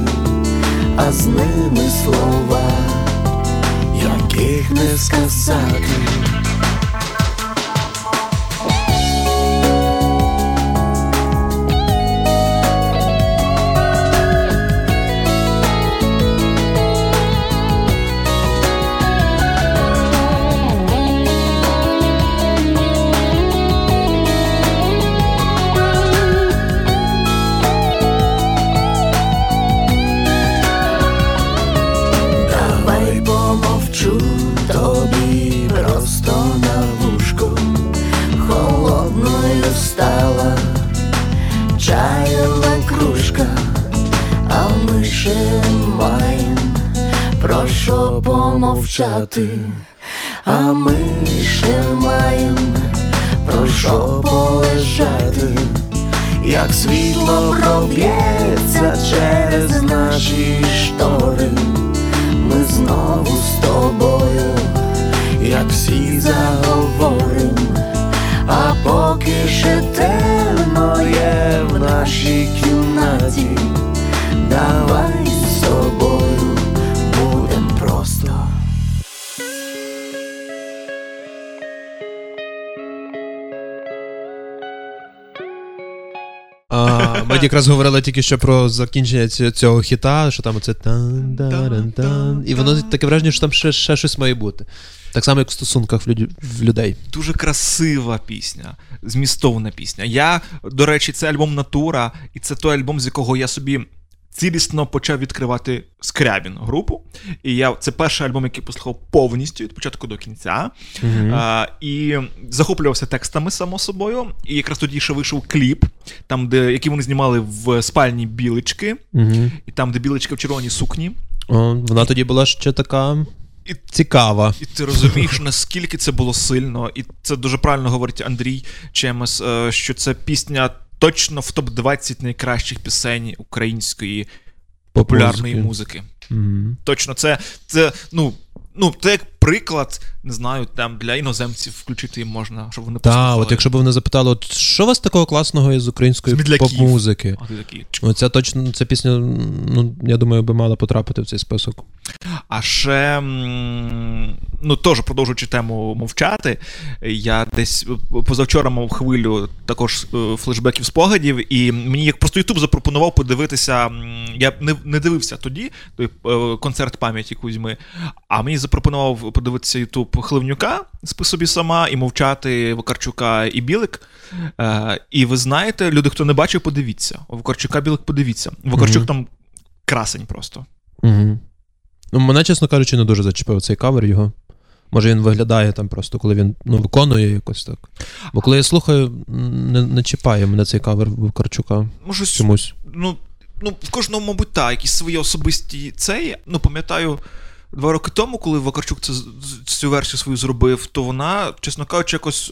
а з ними слова, яких не сказати. Помовчати, а ми ще маємо про що полежати, як світло проб'ється через наші штори, ми знову з тобою, як всі заговорим, а поки ще темно є в нашій кімнаті, давай А, якраз говорили тільки що про закінчення цього хіта, що там оце тан таран тан І воно таке враження, що там ще, ще щось має бути. Так само, як в стосунках в людей. Дуже красива пісня, змістовна пісня. Я, до речі, це альбом Натура, і це той альбом, з якого я собі цілісно почав відкривати Скрябін групу. І я це перший альбом, який послухав повністю від початку до кінця. А, і захоплювався текстами, само собою. І якраз тоді ще вийшов кліп, там, де, який вони знімали в спальні білочки, Угу. і там, де білочка в червоній сукні. О, вона тоді була ще така І цікава. І ти розумієш, наскільки це було сильно, і це дуже правильно говорить Андрій Чемес, е, що це пісня точно в топ-20 найкращих пісень української популярної музики. Угу. Точно, це, це ну. Ну, це як приклад, не знаю, там для іноземців включити їм можна, щоб вони Так, от якщо б вони запитали, от що у вас такого класного із української поп-музики? Оця точно ця пісня, ну я думаю, би мала потрапити в цей список. А ще, ну теж продовжуючи тему мовчати, я десь позавчора мав хвилю також е, флешбеків спогадів, і мені як просто Ютуб запропонував подивитися. Я не, не дивився тоді той е, концерт пам'яті Кузьми, а мені запропонував подивитися Ютуб Хливнюка, спи собі сама, і мовчати Вакарчука і Білик. Е, І ви знаєте, люди, хто не бачив, подивіться. Вакарчука Білик, подивіться. Вакарчук Мгм. там красень просто. Угу. Ну, мене, чесно кажучи, не дуже зачепив цей кавер його. Може, він виглядає там просто, коли він ну, виконує якось так. Бо коли я слухаю, не, не чіпає мене цей кавер Вакарчука Може, чомусь. ну, ну, в кожному, мабуть, так, якісь свої особисті цей. Ну, пам'ятаю, два роки тому, коли Вакарчук це, цю версію свою зробив, то вона, чесно кажучи, якось,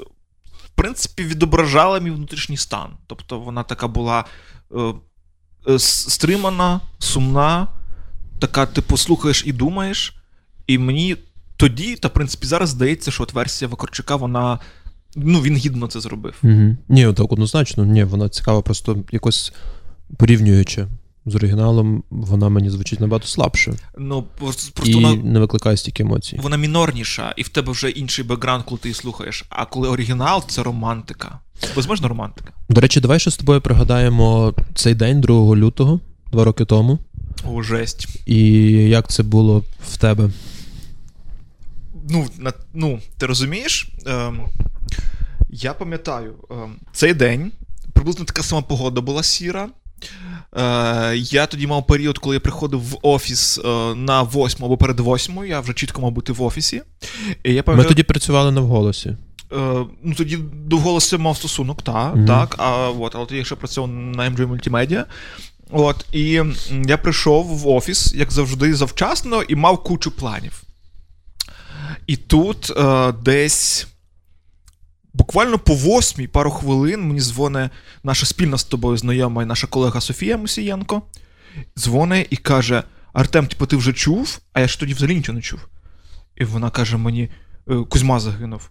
в принципі, відображала мій внутрішній стан. Тобто вона така була е, е, стримана, сумна, така, типу, слухаєш і думаєш. І мені тоді, та в принципі зараз здається, що от версія Вакарчука, вона. Ну, він гідно це зробив. Угу. Ні, так однозначно, ні, вона цікава, просто якось порівнюючи з оригіналом, вона мені звучить набагато слабше. Ну, просто, просто І вона не викликає стільки емоцій. вона мінорніша, і в тебе вже інший бекграунд, коли ти її слухаєш. А коли оригінал, це романтика. Безможна романтика. До речі, давай ще з тобою пригадаємо цей день, 2 лютого, два роки тому. О, жесть. І як це було в тебе? Ну, на, ну ти розумієш? Ем, я пам'ятаю, ем, цей день приблизно така сама погода була сіра. Е, я тоді мав період, коли я приходив в офіс е, на восьму або перед восьмою, я вже чітко мав бути в офісі. І я Ми тоді працювали на вголосі. Е, ну, тоді до голосу мав стосунок, та, Мгм. так. А, от, але тоді я ще працював на MJ Multimedia. От, і я прийшов в офіс, як завжди, завчасно, і мав кучу планів. І тут е, десь буквально по восьмій пару хвилин мені дзвоне наша спільна з тобою знайома і наша колега Софія Мусієнко. Дзвоне і каже: Артем, типу, ти вже чув? А я ж тоді взагалі нічого не чув. І вона каже мені: «Е, Кузьма загинув.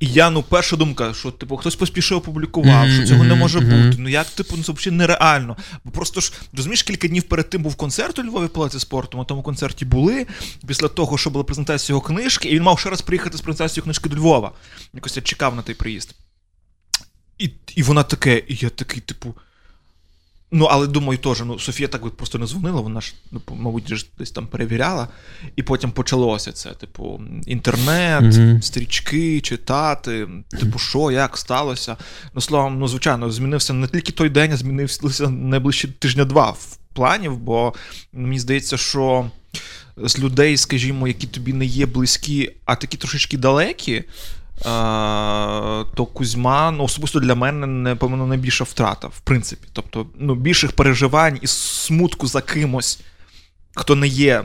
І я, ну, перша думка, що типу, хтось поспішив опублікував, що цього не може бути. Ну як, типу, ну це взагалі нереально. Бо просто ж розумієш, кілька днів перед тим був концерт у Львові в Палаці спорту. На тому концерті були. Після того, що була презентація його книжки, і він мав ще раз приїхати з презентацією книжки до Львова. Якось я чекав на той приїзд. І, і вона таке, і я такий, типу. Ну, але думаю, теж, ну, Софія так би просто не дзвонила, вона ж, ну, мабуть, ж десь там перевіряла. І потім почалося це, типу, інтернет, Мгм. стрічки, читати, типу, що, як сталося. Ну, словом, ну, звичайно, змінився не тільки той день, а змінився найближчі тижня-два в планів, бо мені здається, що з людей, скажімо, які тобі не є близькі, а такі трошечки далекі. То Кузьма, ну, особисто для мене, напевно, найбільша втрата, в принципі. Тобто, ну, більших переживань і смутку за кимось, хто не є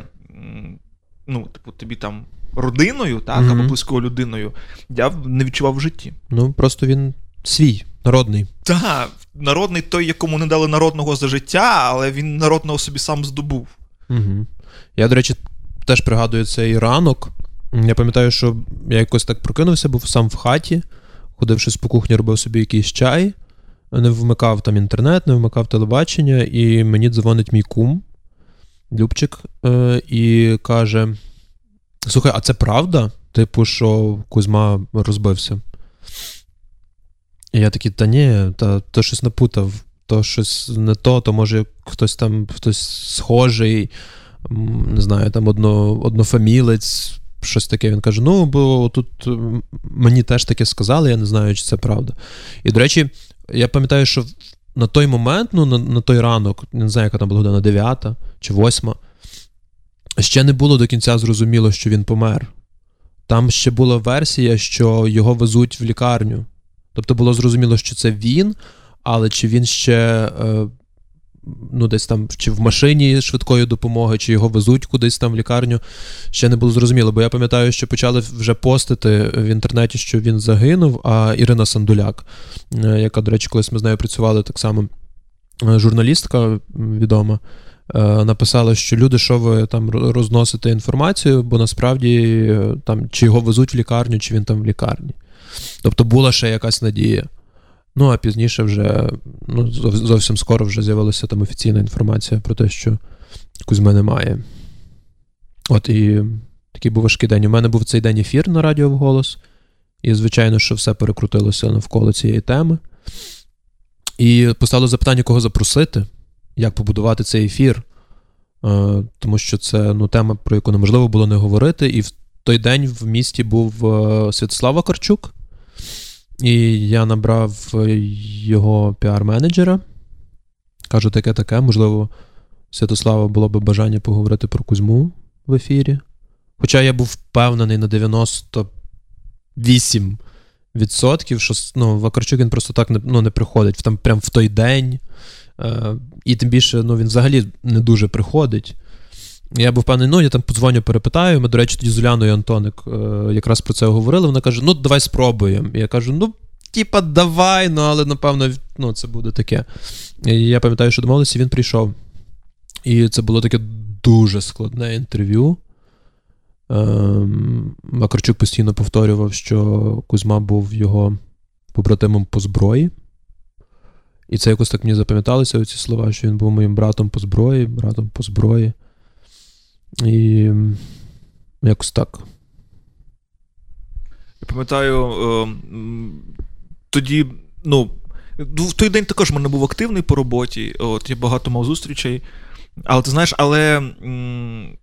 ну, типу, тобі там родиною, так, або близькою людиною, я не відчував в житті. Ну, просто він свій, народний. Так, народний той, якому не дали народного за життя, але він народного собі сам здобув. Угу. Я, до речі, теж пригадую цей ранок. Я пам'ятаю, що я якось так прокинувся, був сам в хаті, ходив щось по кухні, робив собі якийсь чай, не вмикав там інтернет, не вмикав телебачення, і мені дзвонить мій кум, Любчик, е, і каже: Слухай, а це правда? Типу, що Кузьма розбився? І я такий, та ні, та то щось напутав, то щось не то, то може хтось там, хтось схожий, не знаю, там одно, однофамілець, щось таке. Він каже: ну, бо тут мені теж таке сказали, я не знаю, чи це правда. І, до речі, я пам'ятаю, що на той момент, ну, на, на той ранок, не знаю, яка там була година, 9 чи 8, ще не було до кінця зрозуміло, що він помер. Там ще була версія, що його везуть в лікарню. Тобто було зрозуміло, що це він, але чи він ще е, ну, десь там чи в машині швидкої допомоги, чи його везуть кудись там в лікарню, ще не було зрозуміло. Бо я пам'ятаю, що почали вже постити в інтернеті, що він загинув, а Ірина Сандуляк, е, яка, до речі, колись ми з нею працювали так само, е, журналістка відома. е, Написала, що люди, що ви там розносите інформацію, бо насправді там чи його везуть в лікарню, чи він там в лікарні. Тобто була ще якась надія. Ну, а пізніше вже ну, зовсім скоро вже з'явилася там офіційна інформація про те, що Кузьми немає. От і такий був важкий день. У мене був цей день ефір на радіо «Вголос», і, звичайно, що все перекрутилося навколо цієї теми. І постало запитання, кого запросити, як побудувати цей ефір. Е, Тому що це ну, тема, про яку неможливо було не говорити. І в той день в місті був е, Святослав Вакарчук. І я набрав е, його піар-менеджера. Кажу, таке таке. Можливо, Святослава було би бажання поговорити про Кузьму в ефірі. Хоча я був впевнений на 98%, що ну, Вакарчук він просто так не, ну, не приходить там прям в той день. Е, і тим більше ну, він взагалі не дуже приходить. Я був впевнений, ну я там подзвоню, перепитаю. Ми, до речі, тоді з Уляною Антоник е, якраз про це говорили. Вона каже: ну, давай спробуємо. І я кажу, ну, типа, давай, ну, але напевно, ну, це буде таке. І я пам'ятаю, що домовилися, він прийшов. І це було таке дуже складне інтерв'ю. Ем, Макарчук постійно повторював, що Кузьма був його побратимом по зброї. І це якось так мені запам'яталося, оці слова, що він був моїм братом по зброї, братом по зброї. І якось так. Я пам'ятаю, е, тоді, ну, ну, в той день також в мене був активний по роботі, от, я багато мав зустрічей. Але ти знаєш, але м,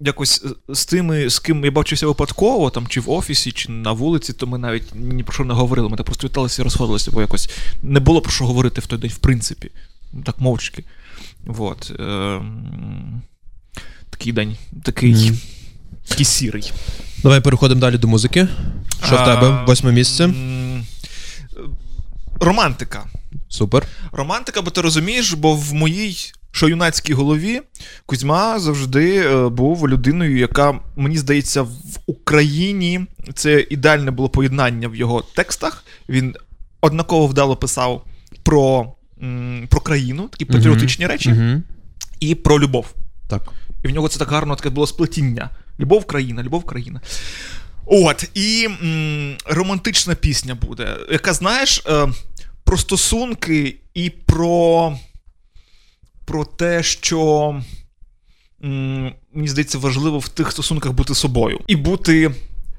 якось з тими, з ким я бачився випадково, там, чи в офісі, чи на вулиці, то ми навіть ні про що не говорили. Ми так просто віталися і розходилися, бо якось не було про що говорити в той день, в принципі. Так мовчки. От. Е, такий день, такий, Мгм. такий сірий. Давай переходимо далі до музики. Що в тебе? Восьме місце. Романтика. Супер. Романтика, бо ти розумієш, бо в моїй що юнацькій голові Кузьма завжди е, був людиною, яка, мені здається, в Україні це ідеальне було поєднання в його текстах. Він однаково вдало писав про, про країну, такі патріотичні речі, Угу. і про любов. Так. І в нього це так гарно таке було сплетіння. Любов країна, любов країна. От, і м, романтична пісня буде, яка, знаєш, е, про стосунки і про, про те, що мені здається, важливо в тих стосунках бути собою. І бути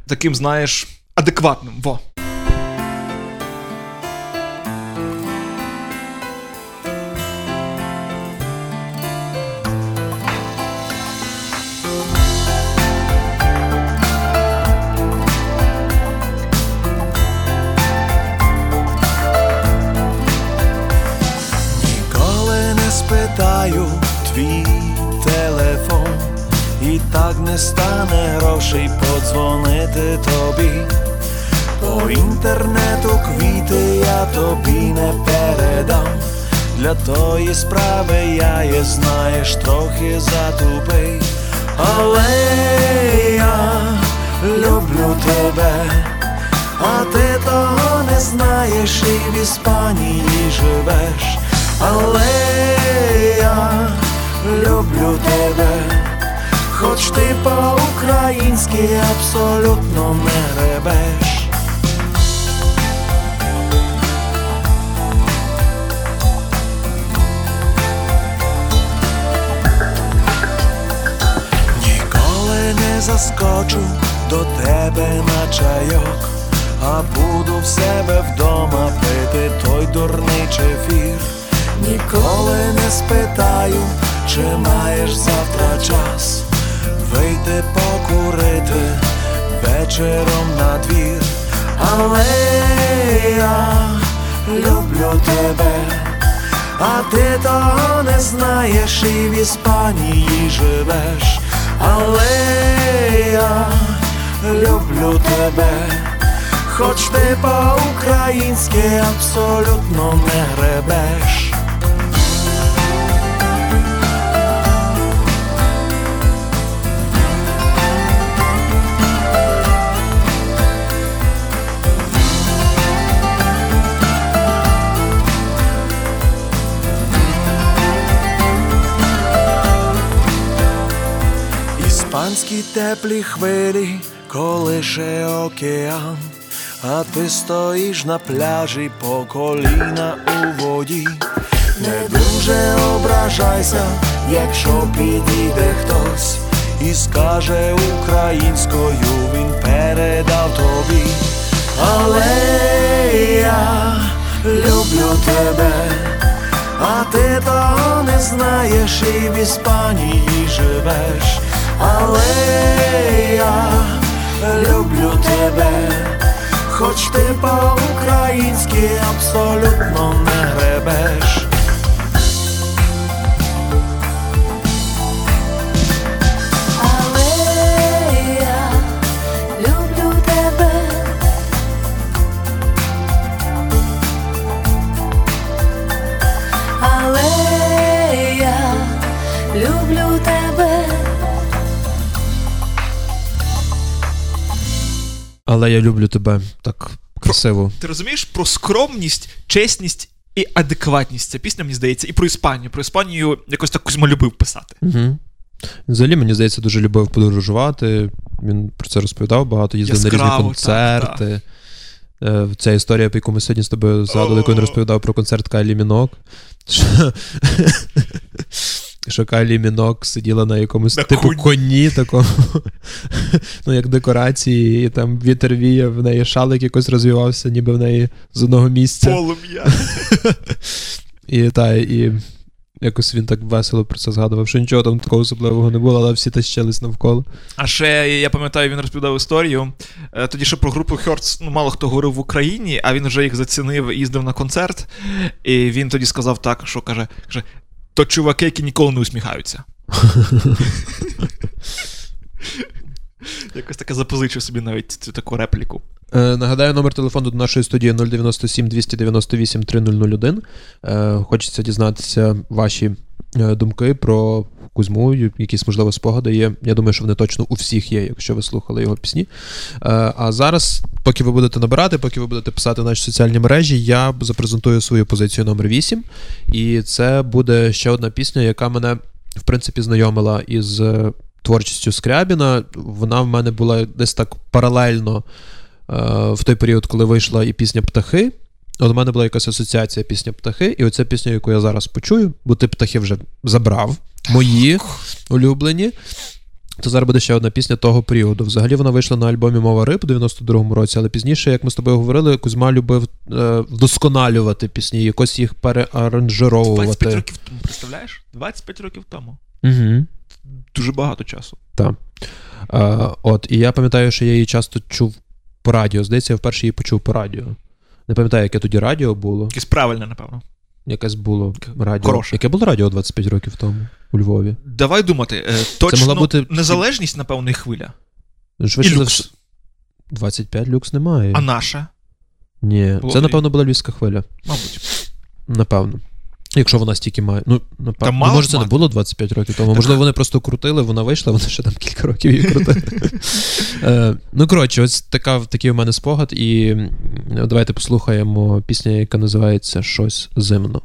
таким, знаєш, адекватним. Во. Не стане грошей подзвонити тобі. По інтернету квіти я тобі не передам. Для тої справи я є, знаєш, трохи затупий. але я люблю тебе, а ти того не знаєш і в Іспанії живеш, але я люблю тебе, хоч ти по-українськи абсолютно не ребеш. Ніколи не заскочу до тебе на чайок, а буду в себе вдома пити той дурний чефір. Ніколи не спитаю, чи маєш завтра час вийти покурити вечором на двір. Але я люблю тебе. А ти того не знаєш і в Іспанії живеш, але я люблю тебе, хоч ти по-українськи абсолютно не гребеш. Іспанські теплі хвилі, колише океан, а ти стоїш на пляжі по коліна у воді. Не дуже ображайся, якщо підійде хтось і скаже українською, він передав тобі. Але я люблю тебе. А ти того не знаєш і в Іспанії живеш, але я люблю тебе, хоч ти по-українськи абсолютно не гребеш. Але я люблю тебе так красиво. Ти розумієш про скромність, чесність і адекватність. Ця пісня, мені здається, і про Іспанію. Про Іспанію якось так Кузьма любив писати. Угу. Взагалі, мені здається, дуже любив подорожувати. Він про це розповідав багато, їздив на різні Яскраво, концерти. Е, Ця історія, про яку ми сьогодні з тобою згадували, коли він розповідав про концерт Кайлі Мінок. Що, Кайлі Мінок сиділа на якомусь На типу коні. коні, такому, ну, як декорації, і там вітер віяв, в неї шалик якось розвивався, ніби в неї з одного місця. Полум'я. І, та, і якось він так весело про це згадував, що нічого там такого особливого не було, але всі тащились навколо. А ще я пам'ятаю, він розповідав історію. е, Тоді ще про групу Hurts ну, мало хто говорив в Україні, а він вже їх зацінив і їздив на концерт. І він тоді сказав так, що каже, каже то чуваки, які ніколи не усміхаються. Якось таке запозичив собі навіть цю таку репліку. Е, нагадаю, номер телефону до нашої студії 097 298 3001. Е, хочеться дізнатися ваші думки про Кузьму, якісь, можливо, спогади є. Я думаю, що вони точно у всіх є, якщо ви слухали його пісні. Е, а зараз, поки ви будете набирати, поки ви будете писати наші соціальні мережі, я запрезентую свою позицію номер 8. І це буде ще одна пісня, яка мене, в принципі, знайомила із е, творчістю Скрябіна. Вона в мене була десь так паралельно е, в той період, коли вийшла і пісня Птахи. От у мене була якась асоціація пісня Птахи, і оця пісня, яку я зараз почую, бо ти птахи вже забрав, мої улюблені. То зараз буде ще одна пісня того періоду. Взагалі вона вийшла на альбомі Мова риб у 92-му році, але пізніше, як ми з тобою говорили, Кузьма любив е, вдосконалювати пісні, якось їх 25 переаранжировувати. років тому, представляєш? 25 років тому. Угу. Дуже багато часу. Так. Е, от, і я пам'ятаю, що я її часто чув по радіо. Здається, я вперше її почув по радіо. Не пам'ятаю, яке тоді радіо було. Якесь правильне, напевно. Якесь було радіо. Хороше. Яке було радіо 25 років тому у Львові? Давай думати. е, Точно могла бути- незалежність, напевно, і хвиля. Швидше І люкс. 25 люкс немає. А наша, Ні, Було це, напевно, була львівська хвиля. мабуть. Напевно. Якщо вона стільки має. Ну, напевно, ну, може, це не було 25 років тому. Можливо, вони просто крутили, вона вийшла, вона ще там кілька років її крутили. Е, Ну, коротше, ось така, такий у мене спогад, і давайте послухаємо пісню, яка називається Щось зимно.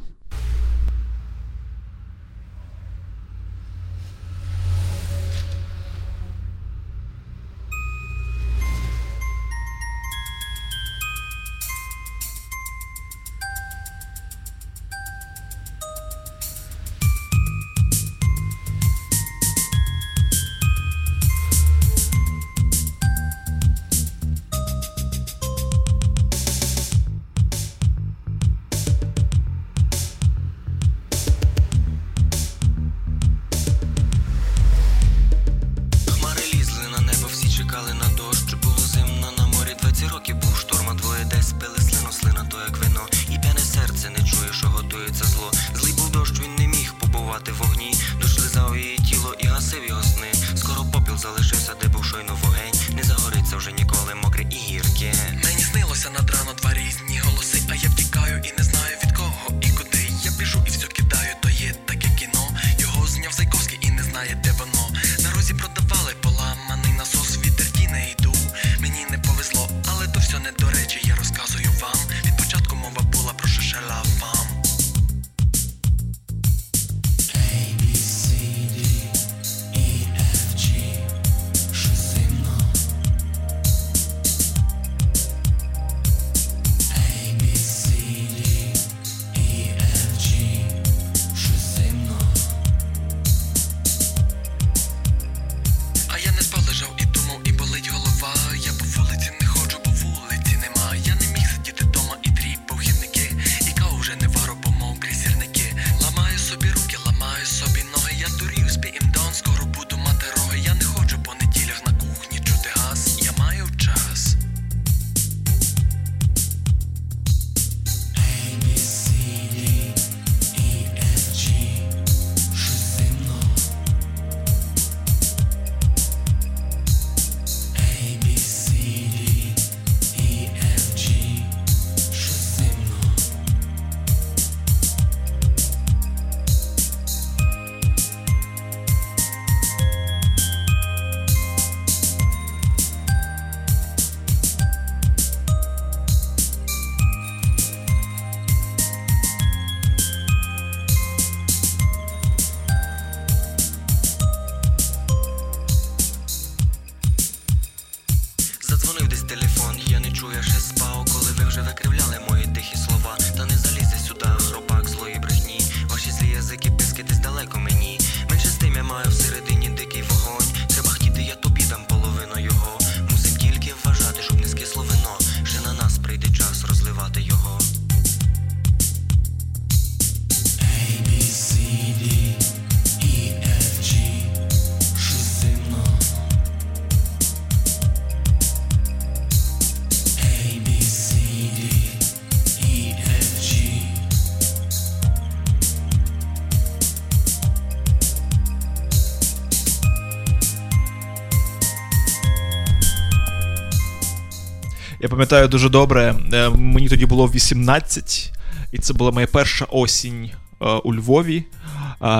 Пам'ятаю дуже добре. е, Мені тоді було 18, і це була моя перша осінь е, у Львові.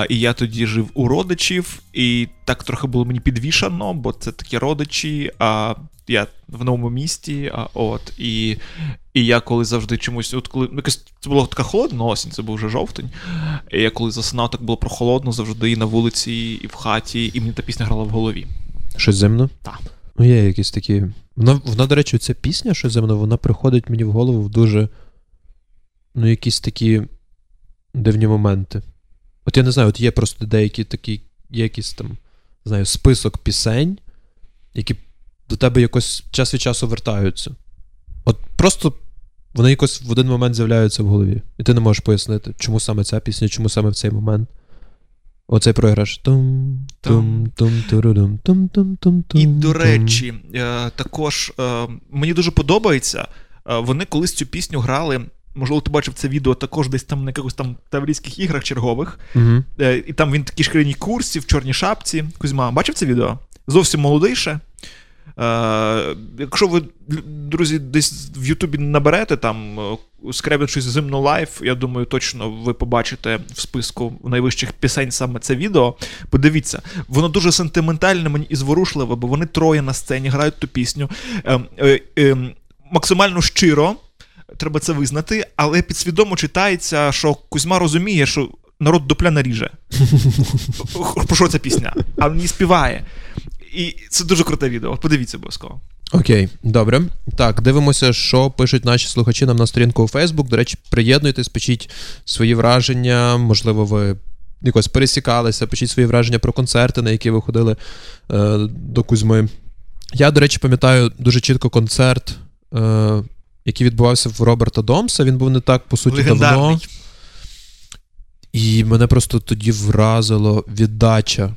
І я тоді жив у родичів, і так трохи було мені підвішано, бо це такі родичі. А я в новому місті. А, от, і, і я коли завжди чомусь, от коли ну, якось це була така холодна осінь, це був вже жовтень. І я коли засинав, так було прохолодно завжди і на вулиці, і в хаті, і мені та пісня грала в голові. Щось зимно? Так. Ну, є якісь такі. Вона, вона, до речі, ця пісня, що зимно, вона приходить мені в голову в дуже. Ну, якісь такі дивні моменти. От я не знаю, от є просто деякі такі, є якийсь там, знаю, список пісень, які до тебе якось час від часу вертаються. От просто вони якось в один момент з'являються в голові. І ти не можеш пояснити, чому саме ця пісня, чому саме в цей момент. Оцей проіграш. Тум, тум, тум, турудум, тум, тум, тум, тум. І, до речі, е, також е, мені дуже подобається. е, Вони колись цю пісню грали. Можливо, ти бачив це відео також десь там на якихось там таврійських іграх чергових. Е, І там він в такій шкіряній куртці, в чорній шапці. Кузьма, бачив це відео? Зовсім молодий ще. Е, якщо ви, друзі, десь в Ютубі наберете там е, Скрябін щось зимно live. Я думаю, точно ви побачите в списку найвищих пісень саме це відео. Подивіться, воно дуже сентиментальне мені і зворушливе, бо вони троє на сцені грають ту пісню. Ем, е, ем, максимально щиро, треба це визнати, але підсвідомо читається, що Кузьма розуміє, що народ дупля наріже. Про що ця пісня? А він її співає. І це дуже круте відео. Подивіться обов'язково. Окей, добре. Так, дивимося, що пишуть наші слухачі нам на сторінку у Facebook. До речі, приєднуйтесь, пишіть свої враження. Можливо, ви якось пересікалися, пишіть свої враження про концерти, на які ви ходили е, до Кузьми. Я, до речі, пам'ятаю дуже чітко концерт, е, який відбувався в Роберта Домса. Він був не так, по суті, давно. І мене просто тоді вразило віддача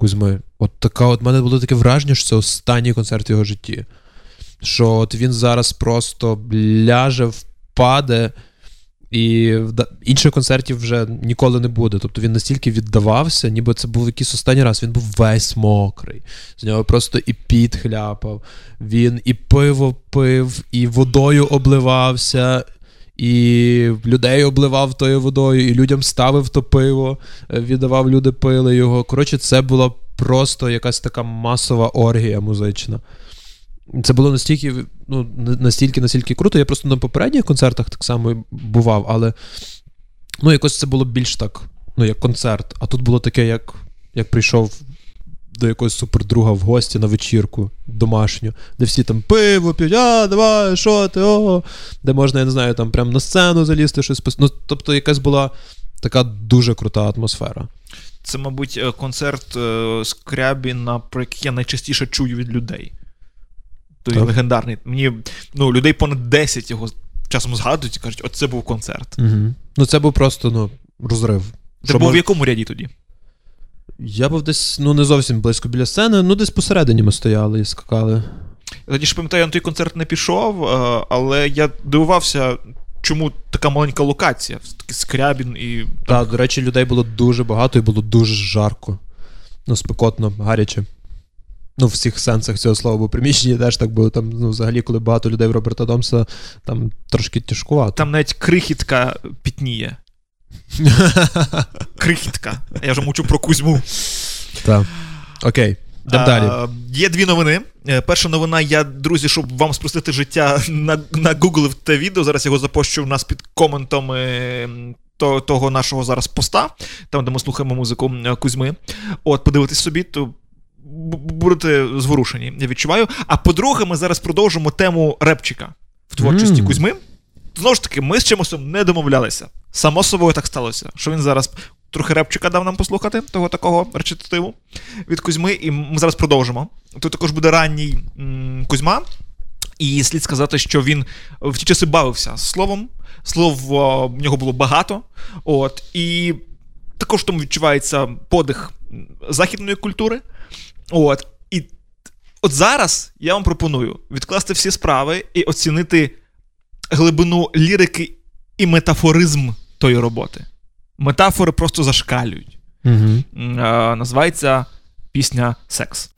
Кузьми. От така, от мене було таке враження, що це останній концерт в його житті. Що от він зараз просто ляже, впаде, і інших концертів вже ніколи не буде. Тобто він настільки віддавався, ніби це був якийсь останній раз. Він був весь мокрий. З нього просто і піт хляпав, він і пиво пив, і водою обливався. І людей обливав тою водою, і людям ставив то пиво, е, віддавав, люди пили його. Коротше, це була просто якась така масова оргія музична. Це було настільки, ну, настільки, настільки круто. Я просто на попередніх концертах так само бував, але ну, якось це було більш так, ну, як концерт. А тут було таке, як, як прийшов до якогось супердруга в гості на вечірку домашню, де всі там пиво п'ють, а, давай, що ти, о, де можна, я не знаю, там прямо на сцену залізти, щось пос... Ну, тобто, якась була така дуже крута атмосфера. Це, мабуть, е, концерт е, Скрябіна, про який я найчастіше чую від людей. Той Так. легендарний. Мені ну, людей понад 10 його часом згадують і кажуть, от це був концерт. Угу. Ну, це був просто ну, розрив. Ти Що був мож- в якому ряді тоді? Я був десь ну, не зовсім близько біля сцени, ну десь посередині ми стояли і скакали. Тоді ж пам'ятаю, я на той концерт не пішов, е, але я дивувався, чому така маленька локація. Такий Скрябін і. Так, до речі, людей було дуже багато і було дуже жарко. Ну, спекотно, гаряче. Ну, в всіх сенсах цього слова, бо приміщення теж так було. Там, ну, взагалі, коли багато людей в Роберта Домса, там трошки тяжкувато. Там навіть крихітка пітніє. Крихітка. Я вже мучу про Кузьму. Так. Окей. А, далі. Є дві новини. Е, Перша новина, я, друзі, щоб вам спростити життя, на- нагуглив те відео. Зараз його запощу у нас під коментом е, то- того нашого зараз поста, там, де ми слухаємо музику е, Кузьми. От, подивитись собі, то будете зворушені, я відчуваю. А по-друге, ми зараз продовжимо тему репчика в творчості Мм. Кузьми. Знову ж таки, ми з чимось не домовлялися. Само собою так сталося, що він зараз трохи репчика дав нам послухати, того такого речитативу від Кузьми, і ми зараз продовжимо. Тут також буде ранній м, Кузьма, і слід сказати, що він в ті часи бавився словом. Слов о, в нього було багато. От, і також тому відчувається подих західної культури. От, і от зараз я вам пропоную відкласти всі справи і оцінити глибину лірики і метафоризм тої роботи. Метафори просто зашкалюють. Угу. Е, називається пісня Секс.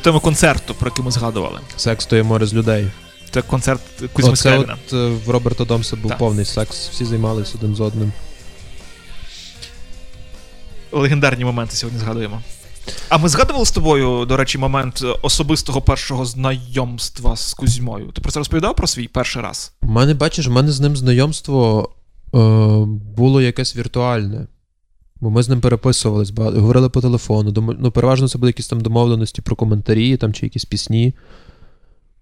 Теми концерту, про який ми згадували. Секс то є море з людей. Це концерт Кузьми Скрябіна. от е, в Роберта Домса був Так. повний секс, всі займалися один з одним. Легендарні моменти сьогодні згадуємо. А ми згадували з тобою, до речі, момент е, особистого першого знайомства з Кузьмою. Ти про це розповідав про свій перший раз? У мене, бачиш, в мене з ним знайомство е, було якесь віртуальне. Бо ми з ним переписувались, багато, говорили по телефону. Домо- ну, переважно це були якісь там домовленості про коментарі там, чи якісь пісні.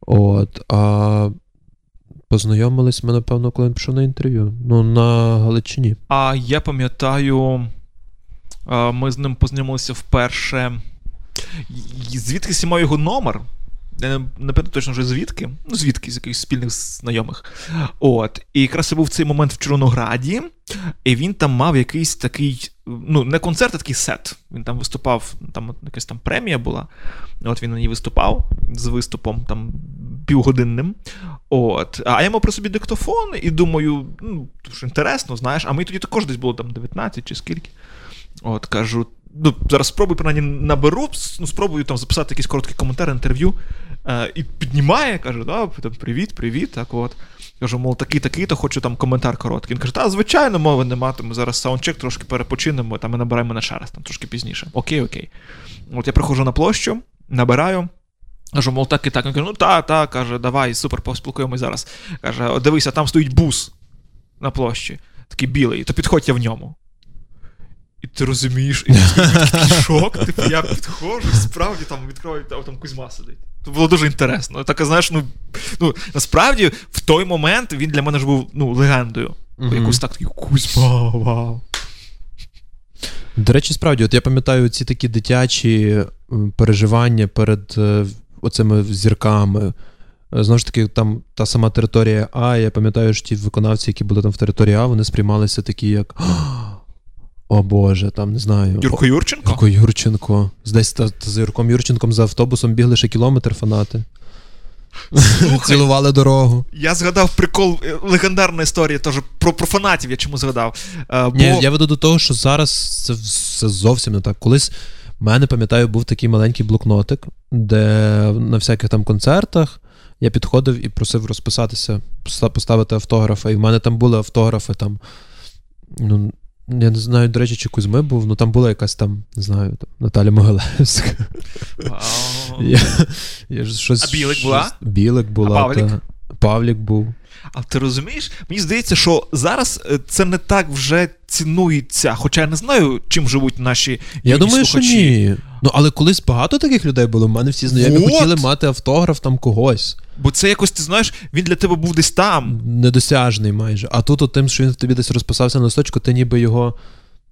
От. А познайомились ми, напевно, коли він пішов на інтерв'ю. Ну, на Галичині. А я пам'ятаю, ми з ним познайомилися вперше. Звідки мав його номер? Я не, пам'ятаю точно вже звідки. Ну, звідки, з якихось спільних знайомих. От. І якраз це був цей момент в Чорнограді, і він там мав якийсь такий, ну, не концерт, а такий сет. Він там виступав, там якась там премія була. От він на ній виступав з виступом там півгодинним. От. А я мав при собі диктофон і думаю, ну, що інтересно, знаєш, а мені тоді також десь було там 19 чи скільки. От, кажу, ну, зараз спробую, принаймні, наберу, ну, спробую там записати якийсь короткий коментар, інтерв'ю. Е, і піднімає, каже, да, там, привіт, привіт, так от. Кажу, мов, такий, такий, то хочу там коментар короткий. Він каже, та, звичайно, мови нема, ми зараз саундчек трошки перепочинемо, там і набираємо ще раз, там трошки пізніше. Окей, окей. От я приходжу на площу, набираю. Кажу, мов так і так. Він каже, ну та, та, каже, давай, супер, поспілкуємось зараз. Каже, дивися, там стоїть бус на площі, такий білий, то підходь я в ньому. І ти розумієш, і такий шок, типу, я підходжу, справді там відкриваю, там Кузьма сидить. Це було дуже інтересно. Так, знаєш, ну, ну насправді в той момент він для мене ж був ну, легендою. Мгм. Якось так такий Кузьма, вау. До речі, справді, от я пам'ятаю ці такі дитячі переживання перед е, оцими зірками. Е, Знову ж таки, там та сама територія А, я пам'ятаю, що ті виконавці, які були там в території А, вони сприймалися такі, як. О Боже, там не знаю. Юрко Юрченко? Юрко Юрченко. Десь та, та за Юрком Юрченком за автобусом бігли ще кілометр фанати. Цілували дорогу. Я згадав прикол, е, легендарна історія теж про, про фанатів, я чому згадав. Е, бо... Ні, я веду до того, що зараз це, це зовсім не так. Колись в мене, пам'ятаю, був такий маленький блокнотик, де на всяких там концертах я підходив і просив розписатися, поставити автографи. І в мене там були автографи там. Ну, я не знаю, до речі, чи Кузьми був, ну там була якась там, не знаю, там, Наталя Могилевська. Я, я ж щось, А Білик була? щось- Білик була. А Павлік? Та, Павлік був. А ти розумієш? Мені здається, що зараз е, це не так вже цінується. Хоча я не знаю, чим живуть наші Я думаю, слухачі. що ні. Ну, але колись багато таких людей було. У мене всі знайомі Вот. хотіли мати автограф там когось. Бо це якось, ти знаєш, він для тебе був десь там. Недосяжний майже. А тут, от тим, що він тобі десь розписався на листочку, ти ніби його,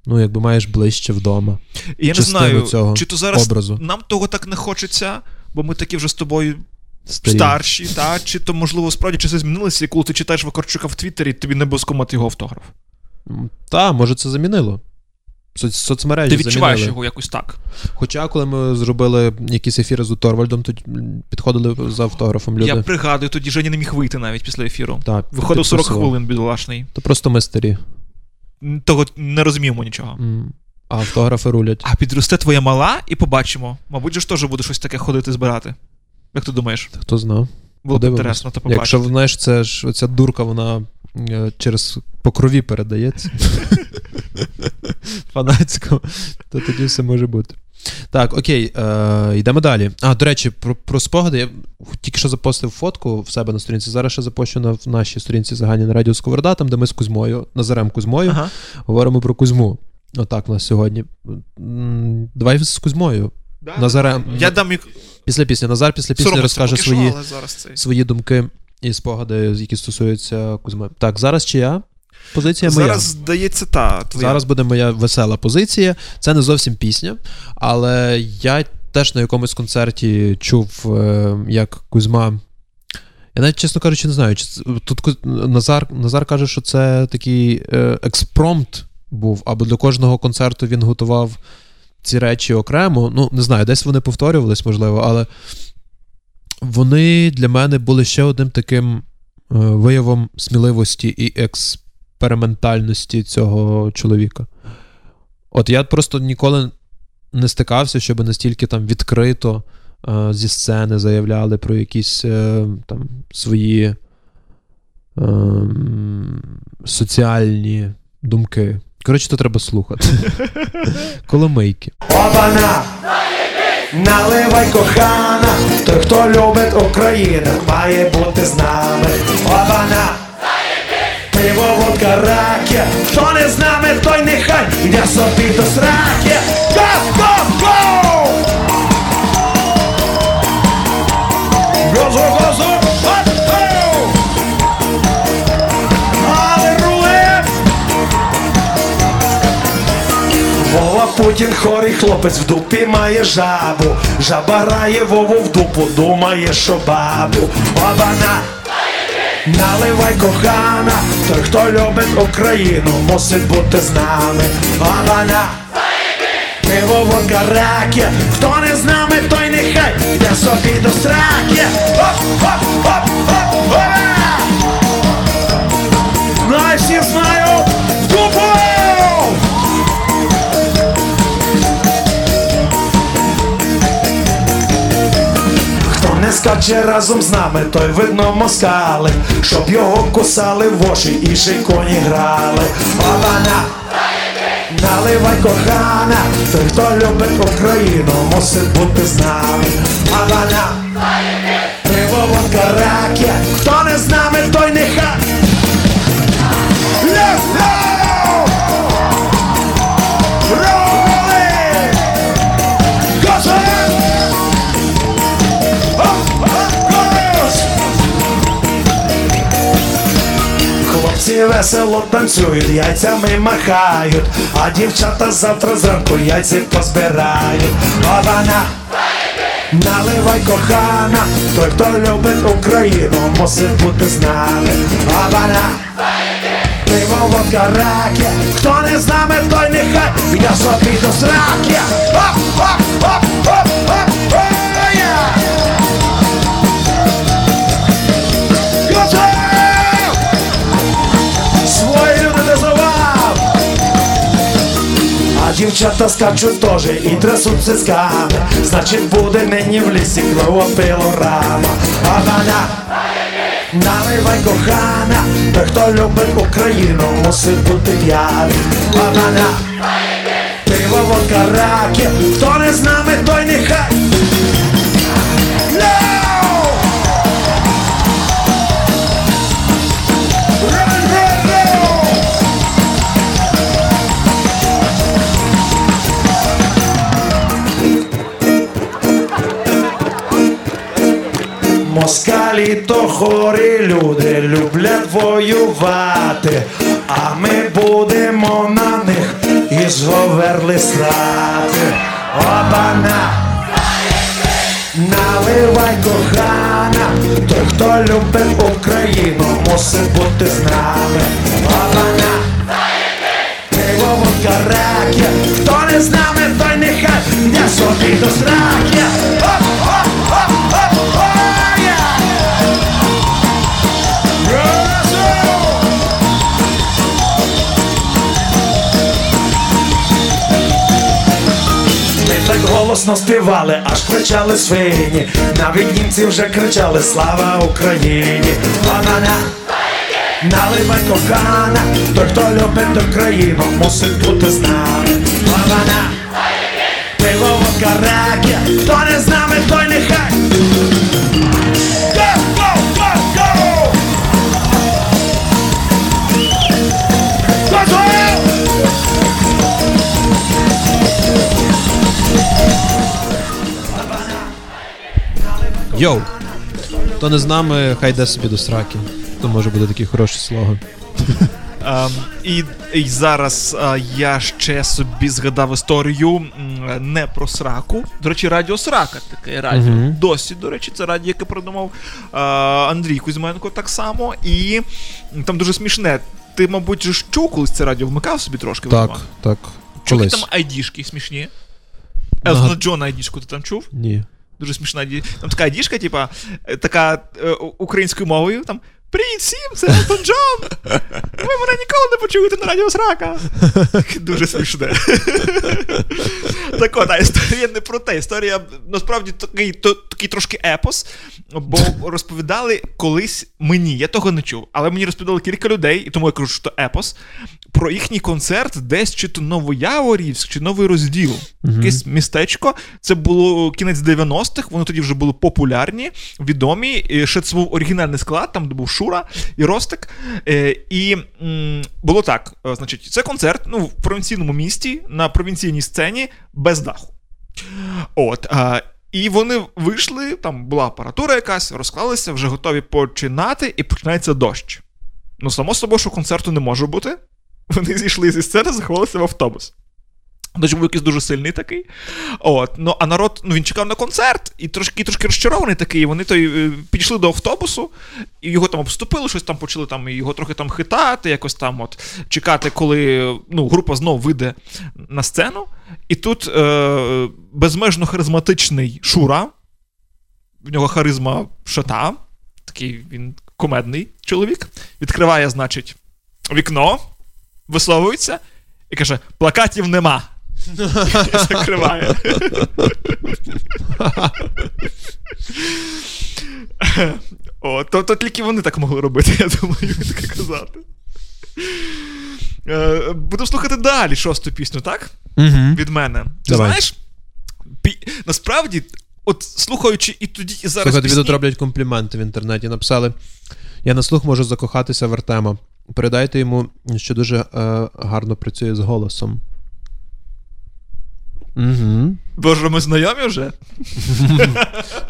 ну, якби маєш ближче вдома. Я не знаю, цього чи то зараз образу. нам того так не хочеться, бо ми такі вже з тобою Старі. старші, та? чи то, можливо, справді часи змінилися, і коли ти читаєш Вакарчука в Твіттері, тобі не обов'язково мати його автограф. Та, може, це замінило. Соц- Соцмережі Ти відчуваєш замінили. його якось так. Хоча, коли ми зробили якісь ефіри з Торвальдом, то підходили за автографом люди. Я пригадую, тоді Женя не міг вийти навіть після ефіру. Так, Виходив 40 підписував. хвилин, бідолашний. То просто ми старі. Того не розуміємо нічого. М, А автографи рулять. А підросте твоя мала і побачимо. Мабуть, же ж теж буде щось таке ходити збирати. Як ти думаєш? Хто знав? Було б інтересно то побачити. Якщо знаєш, це ж оця дурка, вона е, через по крові передається. Фанатсько, то тоді все може бути. Так, окей, е, йдемо далі. А, до речі, про, про спогади. Я тільки що запостив фотку в себе на сторінці. Зараз ще запущу на в нашій сторінці загальні на радіо Сковорода, там, де ми з Кузьмою, Назарем Кузьмою, Ага. говоримо про Кузьму. Отак у нас сьогодні. Давай з Кузьмою. Назарем. Я дам мік... Після пісні. Назар після пісні Соромно, розкаже свої, зараз свої думки і спогади, які стосуються Кузьми. Так, зараз чия позиція моя. Зараз здається та твоя. Зараз буде моя весела позиція. Це не зовсім пісня, але я теж на якомусь концерті чув, е, як Кузьма. Я навіть, чесно кажучи, не знаю. Чи тут Назар, Назар каже, що це такий е, експромт був, або для кожного концерту він готував ці речі окремо. Ну, не знаю, десь вони повторювались, можливо, але вони для мене були ще одним таким е, виявом сміливості і експериментальності цього чоловіка. От я просто ніколи не стикався, щоб настільки там відкрито е, зі сцени заявляли про якісь е, там свої ем, соціальні думки. Коротше, то треба слухати. Коломийки. Обана! Наливай кохана, той, хто любить Україну, має бути з нами. Обана! Пиво, водка, раки, хто не з нами, той нехай йде собі до сраки. Go, go, go! Газу, газу, гоу! Але! Вова Путін хорий хлопець в дупі має жабу. Жаба грає Вову в дупу, думає, що бабу. Обана! Наливай кохана, той, хто любить Україну, мусить бути з нами. Обана! Пиво, водка, раки, хто не з нами, той нехай йде собі до сраки. Оп, оп, оп, оп, ура! Скаче разом з нами, той видно москали, щоб його кусали в оші і шейконі грали. Бабана, Наливай кохана, той, хто любить Україну, мусить бути з нами. Бабана, Пиво, водка, раки, хто не з нами, той нехай. Весело танцюють, яйцями махають, а дівчата завтра зранку яйці позбирають. Обана! Наливай кохана, той, хто любить Україну, мусить бути з нами. Обана! Пиво, водка, раки, хто не з нами, той нехай йде собі до сраки. Оп, оп, оп, оп, оп, дівчата скачуть теж і трясуть цисками Значить буде нині в лісі кровопилорама Обана! Наливай кохана, той, хто любить Україну, мусить бути п'яний. Обана! Пиво, водка, раки, хто не з нами, той Москалі то хорі люди люблять воювати, а ми будемо на них із говерли срати. Обана! Наливай кохана, той, хто любить Україну, мусить бути з нами. Обана! Пиво, водка, раки, хто не з нами, той нехай йде собі до сраки. Голосно співали, аж кричали свині. Навіть німці вже кричали Слава Україні! Банана! Наливай кохана, той, хто любить Україну, мусить бути з нами. Банана! Пиво водка раки, хто не з нами, той нехай. Йоу! Хто не з нами, хай йде собі до сраки. То може буде такий хороший слоган. Ем, і, і зараз е, я ще собі згадав історію не про сраку. До речі, радіо Срака таке радіо. Мгм. Досі, до речі, це радіо, яке придумав е, Андрій Кузьменко так само. І там дуже смішне. Ти, мабуть, чув колись це радіо вмикав собі трошки? Так, Вадима? так. Колись. там айдішки смішні. Елтона Джона ID-шку ти там чув? Ні. Дуже смішна Там така айдішка, типа, е, така е, українською мовою. Там Привіт всім, це Елтон Джон! Ви мене ніколи не почуєте на радіо Срака. Дуже смішне. так от, а історія не про те. Історія насправді такий, то, такий трошки епос, бо розповідали колись мені, я того не чув, але мені розповідали кілька людей, і тому я кажу, що то епос, про їхній концерт десь чи то Новояворівськ, чи Новий розділ. Якесь містечко. Це було кінець 90-х, вони тоді вже були популярні, відомі. І ще це був оригінальний склад, там де був Шура і Ростик. Е, І було так: е, значить, це концерт ну, в провінційному місті на провінційній сцені без даху. От. І вони вийшли, там була апаратура якась, розклалися, вже готові починати, і починається дощ. Ну, само собою, що концерту не може бути. Вони зійшли зі сцени, заховалися в автобус. Дощ був якийсь дуже сильний такий. От, ну, а народ ну, він чекав на концерт і трошки трошки розчарований такий. Вони той, е, підійшли до автобусу, і його там обступили, щось там почали там, його трохи там хитати, якось там от, чекати, коли ну, група знову вийде на сцену. І тут е, безмежно харизматичний Шура, в нього харизма шата, такий він комедний чоловік, відкриває, значить, вікно, висовується і каже: плакатів нема. Закриває. О, то, то тільки вони так могли робити, я думаю, таке казати. Е, Будемо слухати далі шосту пісню, так? Угу. Від мене. Ти Давай. знаєш, пі... насправді, от слухаючи і тоді, і зараз. Слухай, тобі пісні... тут роблять компліменти в інтернеті. Написали: я на слух можу закохатися в Артема. Передайте йому, що дуже е, гарно працює з голосом. Угу. Боже, ми знайомі вже?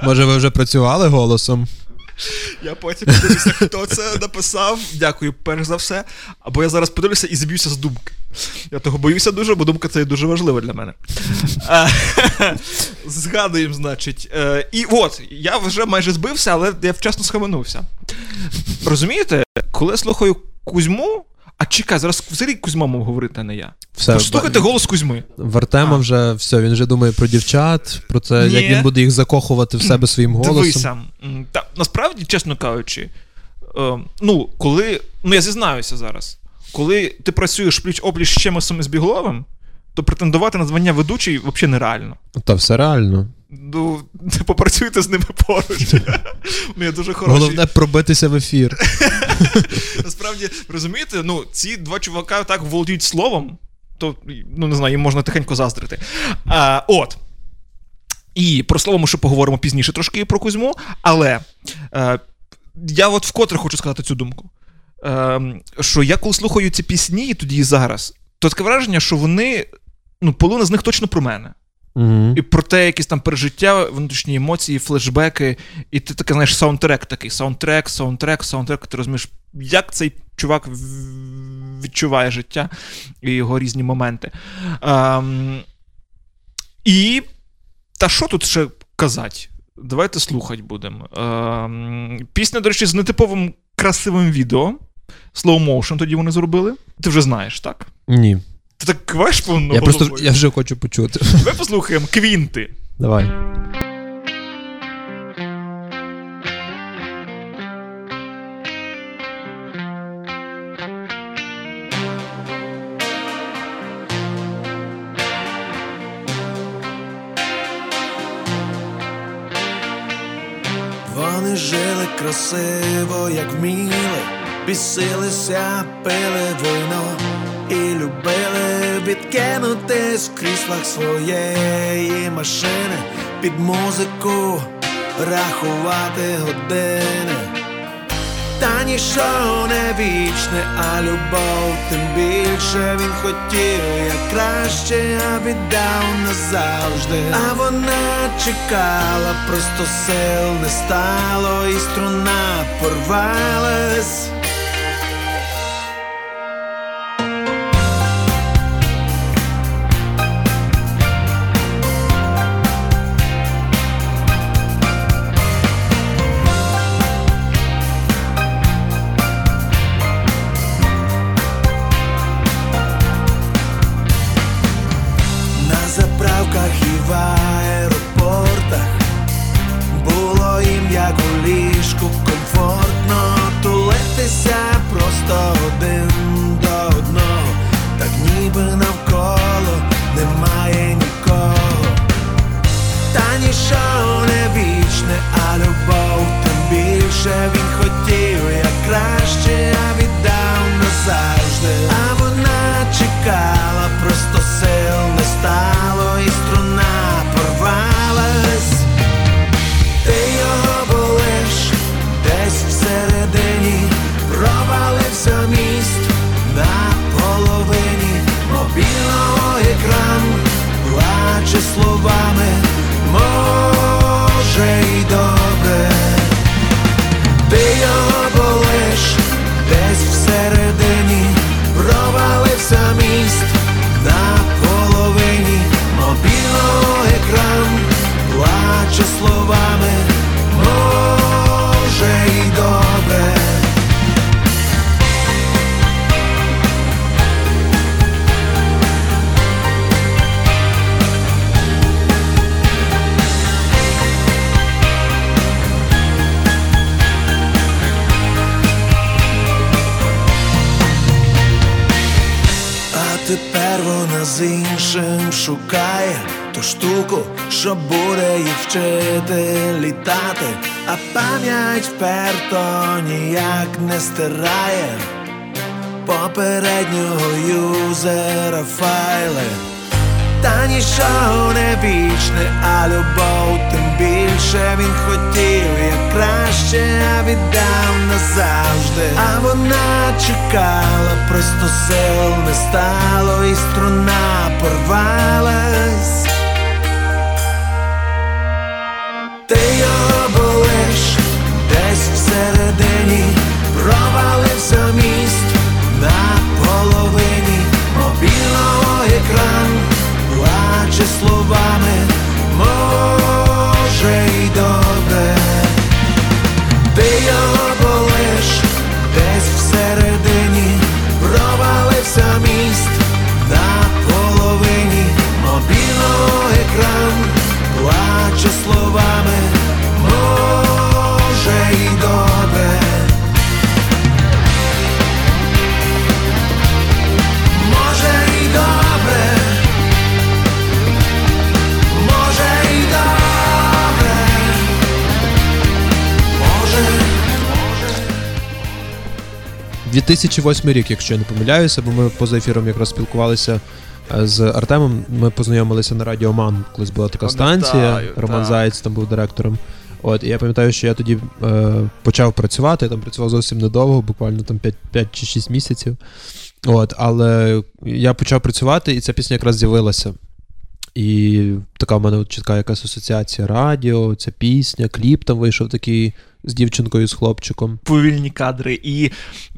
Може, ви вже працювали голосом? Я потім подивлюся, хто це написав. Дякую, перш за все. Або я зараз подивлюся і зб'юся з думки. Я того боюся дуже, бо думка це дуже важлива для мене. Е, Згадуємо, значить. Е, І от, я вже майже збився, але я вчасно схаменувся. Розумієте, коли слухаю Кузьму, а чекай, зараз взагалі Кузьма мав говорити, а не я. Все, слухайте голос Кузьми. В Артема вже все, він вже думає про дівчат, про це, Ні. як він буде їх закохувати в себе своїм голосом. Дивися, та, насправді, чесно кажучи, е, ну, коли. Ну, я зізнаюся зараз. Коли ти працюєш пліч опліч з і з Бігловим, то претендувати на звання ведучий взагалі нереально. Та все реально. Ну, попрацюйте з ними поруч. Ну, я дуже хороший. Головне пробитися в ефір. Насправді, розумієте, ну, ці два чувака так володіють словом, то, ну, не знаю, їм можна тихенько заздрити. А, от. І про слово ми ще поговоримо пізніше трошки про Кузьму, але е, я от вкотре хочу сказати цю думку. Е, що я коли слухаю ці пісні, і тоді і зараз, то таке враження, що вони, ну, половина з них точно про мене. Угу. І про те, якісь там пережиття, внутрішні емоції, флешбеки, і ти таке, знаєш, саундтрек такий, саундтрек, саундтрек, саундтрек, ти розумієш, як цей чувак відчуває життя і його різні моменти. Ем, і та що тут ще казати? Давайте слухати будемо. Ем, пісня, до речі, з нетиповим красивим відео. Slow motion тоді вони зробили. Ти вже знаєш, так? Ні. Ти так квеш повно. Я просто я вже хочу почути. Ми послухаємо квінти. Давай. Вони жили красиво, як вміли, бісилися, пили вино і любили відкинутись в кріслах своєї машини під музику, рахувати години. Та ніщо не вічне, а любов тим більше він хотів, як краще, а віддав назавжди. А вона чекала, просто сил не стало, і струна порвалась. Віддав з іншим шукає ту штуку, що буде їх вчити літати, а пам'ять вперто ніяк не стирає попереднього юзера файли. Та нічого не вічне, а любов більше він хотів, як краще, віддав назавжди. А вона чекала, просто сил не стало, і струна порвалась. Ти 2008 рік, якщо я не помиляюся, бо ми поза ефіром якраз спілкувалися е, з Артемом. Ми познайомилися на Радіо Ман, колись була така Пам'ятаю, станція. Роман. Заєць там був директором. От, і я пам'ятаю, що я тоді е, почав працювати, я там працював зовсім недовго, буквально там 5, 5 чи 6 місяців. От, але я почав працювати, і ця пісня якраз з'явилася. І така в мене чітка якась асоціація радіо, ця пісня, кліп там вийшов такий з дівчинкою, з хлопчиком. повільні кадри. І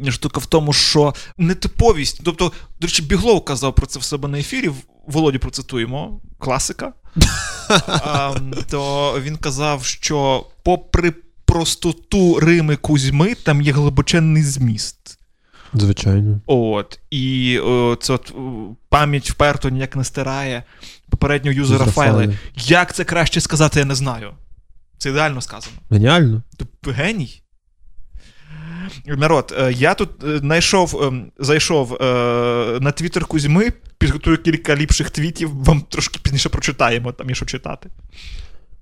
штука в тому, що нетиповість. Тобто, до речі, Біглов казав про це в себе на ефірі. Володю процитуємо, класика. а, то він казав, що попри простоту Рими Кузьми, там є глибоченний зміст. Звичайно. От, і о, це от, пам'ять вперто ніяк не стирає попереднього юзера файли. Як це краще сказати, я не знаю. Це ідеально сказано. Геніально. Ти геній. Народ, е, я тут е, знайшов, ем, зайшов е, на твіттер Кузьми, підготую кілька ліпших твітів, вам трошки пізніше прочитаємо, там є що читати.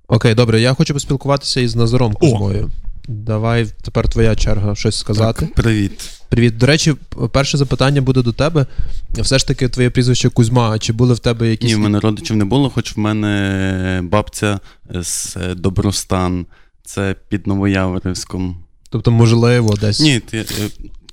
Окей, добре, я хочу поспілкуватися із Назаром Кузьмою. Давай тепер твоя черга щось сказати. Так, привіт. Привіт. До речі, перше запитання буде до тебе. Все ж таки, твоє прізвище Кузьма. Чи були в тебе якісь. Ні, в мене родичів не було, хоч в мене бабця з е, Добростан, це під Новояворівськом. Тобто, можливо, десь. Ні, ти, е,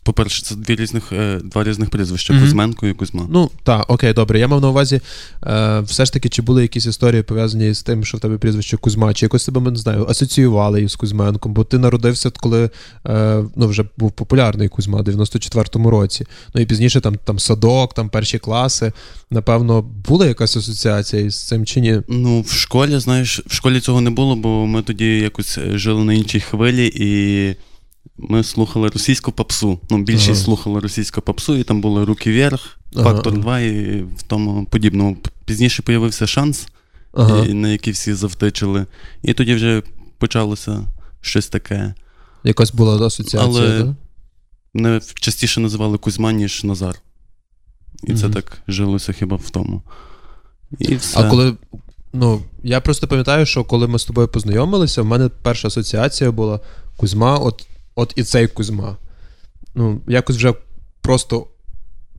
по-перше, це дві різних, е, два різних прізвища. Кузьменко і Кузьма. Ну, так, окей, добре. Я мав на увазі, е, все ж таки, чи були якісь історії пов'язані з тим, що в тебе прізвище Кузьма, чи якось тебе, не знаю, асоціювали із Кузьменком, бо ти народився, коли е, ну, вже був популярний Кузьма в 94-му році. Ну і пізніше там, там садок, там перші класи. Напевно, була якась асоціація із цим чи ні? Ну, в школі, знаєш, в школі цього не було, бо ми тоді якось е, жили на іншій хвилі, і ми слухали російську попсу. Ну, більшість Ага. слухали російську попсу, і там були руки вверх, фактор ага. 2 і в тому подібному. Пізніше появився шанс, Ага. і- на який всі завтичили. І тоді вже почалося щось таке. Якась була асоціація, Але да? не частіше називали Кузьма, ніж Назар. І це так жилося хіба в тому. І все. А коли. Ну, я просто пам'ятаю, що коли ми з тобою познайомилися, в мене перша асоціація була Кузьма, от, от і цей Кузьма. Ну, якось вже просто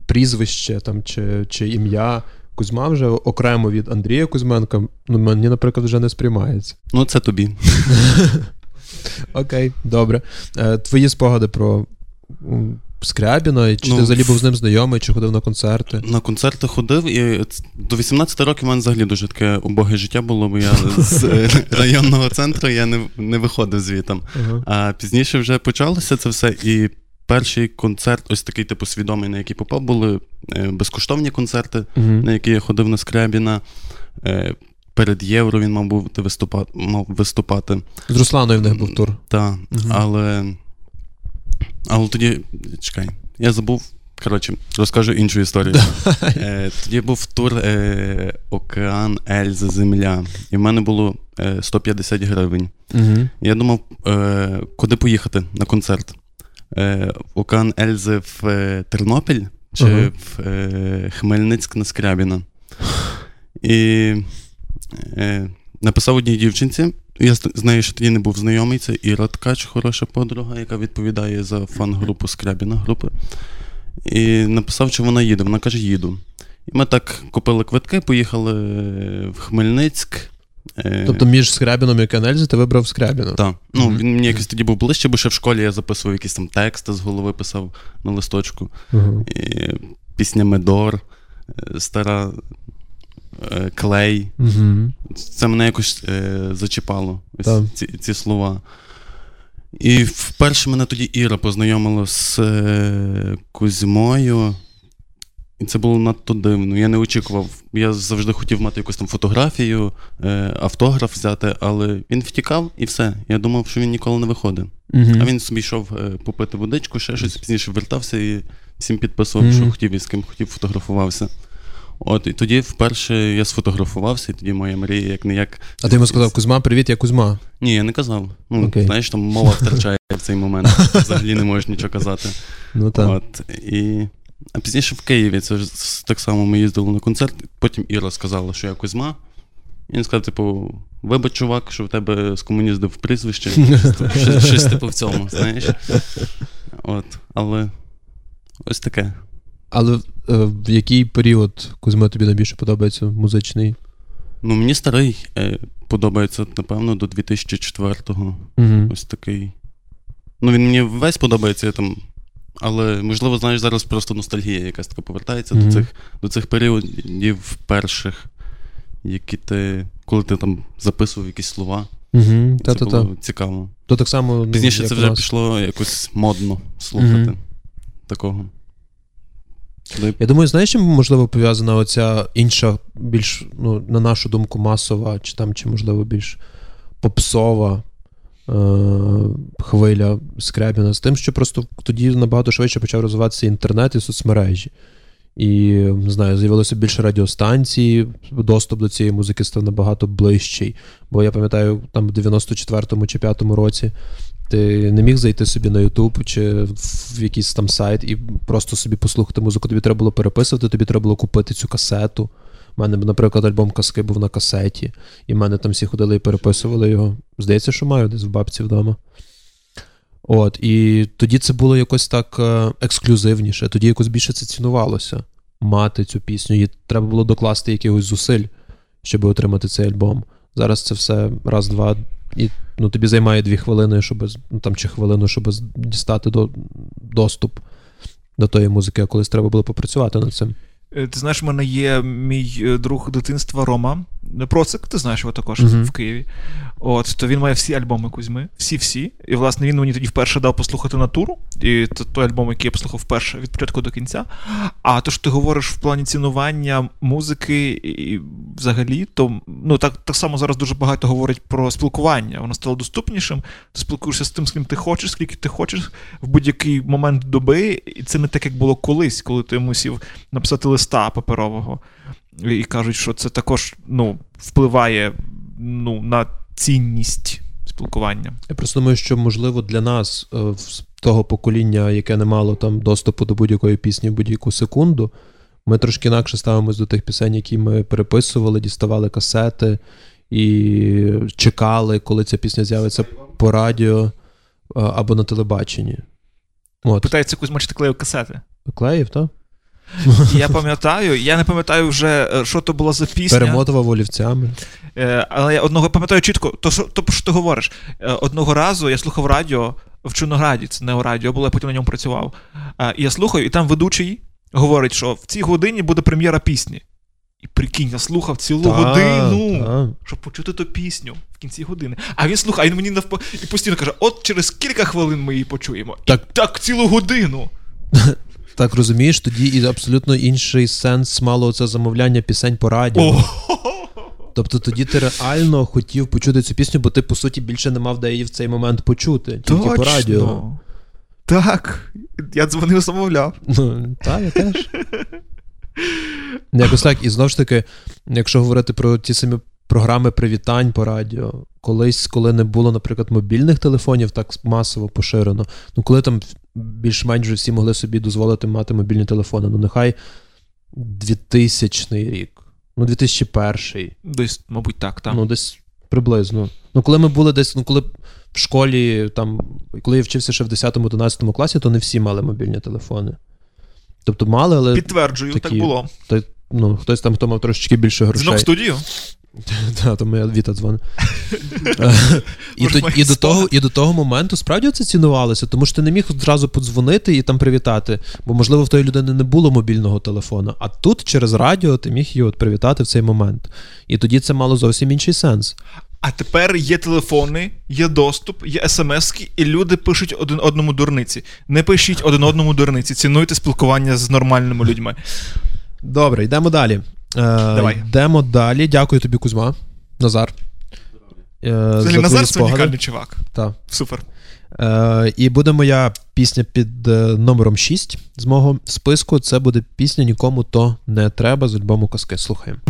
прізвище там, чи, чи ім'я Кузьма вже окремо від Андрія Кузьменка, ну, мені, наприклад, вже не сприймається. Ну, це тобі. Окей, добре. Е, твої спогади про Скрябіна, чи Ну, ти взагалі був з ним знайомий, чи ходив на концерти? На концерти ходив, і до 18 років у мене взагалі дуже таке убоге життя було, бо я з е, районного центру я не, не виходив звітом. Ага. А пізніше вже почалося це все. І перший концерт, ось такий типу свідомий, на який попав, були е, безкоштовні концерти, Мгм. на які я ходив на Скрябіна. Е, Перед євро він мав бути виступати, мав виступати. З Русланою в них був тур. Так, Мгм. але. Але тоді. Чекай, я забув. Коротше, розкажу іншу історію. Е, тоді був тур е, Океан Ельза Земля. І в мене було е, 150 гривень. Угу. Я думав, е, куди поїхати на концерт? Е, Океан Ельзи в е, Тернопіль чи в е, Хмельницьк на Скрябіна. І е, написав одній дівчинці. Я з нею ще тоді не був знайомий. Це Іра Ткач, хороша подруга, яка відповідає за фан-групу Скрябіна групи. І написав, чи вона їде. Вона каже, їду. І ми так купили квитки, поїхали в Хмельницьк. Е, Тобто між Скрябіном і Канельзі ти вибрав Скрябіна. так. Ну, Мгм. він мені якось тоді був ближче, бо ще в школі я записував якісь там тексти з голови писав на листочку. Угу. І пісня Медор, е, стара клей. Угу. Це мене якось е, зачіпало, ось ці, ці слова. І вперше мене тоді Іра познайомила з е, Кузьмою. І це було надто дивно. Я не очікував. Я завжди хотів мати якусь там фотографію, е, автограф взяти, але він втікав і все. Я думав, що він ніколи не виходить. Угу. А він собі йшов е, попити водичку, ще щось пізніше вертався і всім підписував, Мгм. що хотів і з ким хотів фотографувався. От, і тоді вперше я сфотографувався, і тоді моя мрія як не як. А ти йому сказав, Кузьма, привіт, я Кузьма. Ні, я не казав. Ну, Окей. знаєш, там мова втрачає в цей момент. Взагалі не можеш нічого казати. Ну так. От, і... А пізніше в Києві це ж так само ми їздили на концерт. Потім Іра сказала, що я Кузьма. І він сказав, типу, вибач, чувак, що в тебе скомуніздив прізвище. Щось типу в цьому, знаєш. От, але ось таке. Але е, в який період Кузьма тобі найбільше подобається музичний? Ну, мені старий е, подобається, напевно, до 2004-го. Угу. Ось такий. Ну, він мені весь подобається я там. Але, можливо, знаєш, зараз просто ностальгія якась така повертається Мгм. до, цих, до цих періодів перших, які ти. Коли ти там записував якісь слова. Угу. Це було цікаво. То так само. ну, Пізніше це вже нас. пішло якось модно слухати Мгм. такого. Коли- Я думаю, знаєш, чим можливо пов'язана оця інша, більш, ну, на нашу думку, масова, чи там, чи, можливо, більш попсова е- хвиля Скрябіна з тим, що просто тоді набагато швидше почав розвиватися інтернет і соцмережі. І не знаю, з'явилося більше радіостанцій, доступ до цієї музики став набагато ближчий. Бо я пам'ятаю, там в 94-му чи 5-му році ти не міг зайти собі на YouTube чи в якийсь там сайт і просто собі послухати музику. Тобі треба було переписувати, тобі треба було купити цю касету. У мене, наприклад, альбом казки був на касеті, і в мене там всі ходили і переписували його. Здається, що маю десь в бабці вдома. От, і тоді це було якось так е, ексклюзивніше, тоді якось більше це цінувалося мати цю пісню. І треба було докласти якихось зусиль, щоб отримати цей альбом. Зараз це все раз-два, і ну, тобі займає дві хвилини, щоб ну, там чи хвилину, щоб дістати до, доступ до тої музики, а колись треба було попрацювати над цим. Е, Ти знаєш, в мене є мій е, друг дитинства Рома Процик, ти знаєш його також Мгм. в Києві. От, то він має всі альбоми Кузьми, всі-всі. І, власне, він мені тоді вперше дав послухати натуру. І це той альбом, який я послухав вперше від початку до кінця. А то, що ти говориш в плані цінування музики і взагалі, то ну, так, так само зараз дуже багато говорять про спілкування. Воно стало доступнішим. Ти спілкуєшся з тим, з ким ти хочеш, скільки ти хочеш в будь-який момент доби. І це не так, як було колись, коли ти мусів написати листа паперового. І кажуть, що це також ну, впливає ну, на цінність спілкування. Я просто думаю, що можливо для нас, е, з того покоління, яке не мало там доступу до будь-якої пісні в будь-яку секунду, ми трошки інакше ставимось до тих пісень, які ми переписували, діставали касети і чекали, коли ця пісня з'явиться по радіо е, або на телебаченні. От. Питається Кузьма, чи ти клеїв касети. Клеїв, так? Я пам'ятаю, я не пам'ятаю вже, е, що то була за пісня. Перемотував олівцями. Е, Але я одного пам'ятаю чітко, то що, то, про що ти говориш. Е, Одного разу я слухав радіо в Чорнограді, це не у радіо було, я потім на ньому працював. І я слухаю, і там ведучий говорить, що в цій годині буде прем'єра пісні. І прикинь, я слухав цілу Та, годину, та. щоб почути ту пісню в кінці години. А він слухає, а він мені навпо... і постійно каже: от через кілька хвилин ми її почуємо. Так. І так цілу годину. Так розумієш, тоді і абсолютно інший сенс мало це замовляння пісень по радіо. Тобто тоді ти реально хотів почути цю пісню, бо ти, по суті, більше не мав де її в цей момент почути, тільки по радіо. Так. Я дзвонив, замовляв. Ну, та, я теж. Якось так, і знову ж таки, якщо говорити про ті самі програми привітань по радіо, колись, коли не було, наприклад, мобільних телефонів так масово поширено, ну коли там більш-менш всі могли собі дозволити мати мобільні телефони, ну нехай 2000 рік, ну 2001, Десь, мабуть, так, так. ну десь приблизно. Ну, коли ми були десь, ну коли в школі, там, коли я вчився ще в 10-11 класі, то не всі мали мобільні телефони. Тобто мали, але Підтверджую, такі- так було. то, ну, хтось там, хто мав трошечки більше грошей. Знов студію. Та, то моя Віта дзвонить. і, Може, то, має і, до того, і до того моменту справді це цінувалося, тому що ти не міг одразу подзвонити і там привітати, бо, можливо, в тої людини не було мобільного телефона. А тут через радіо ти міг її от привітати в цей момент. І тоді це мало зовсім інший сенс. А тепер є телефони, є доступ, є смски, і люди пишуть один одному дурниці. Не пишіть один одному дурниці, цінуйте спілкування з нормальними людьми. Добре, йдемо далі. Е, Давай. Йдемо далі. Дякую тобі, Кузьма. Назар. Е, Взагалі, Назар це унікальний чувак. Так. Супер. Е, і буде моя пісня під е, номером 6 з мого списку. Це буде пісня Нікому то не треба з альбому казки. Слухаємо.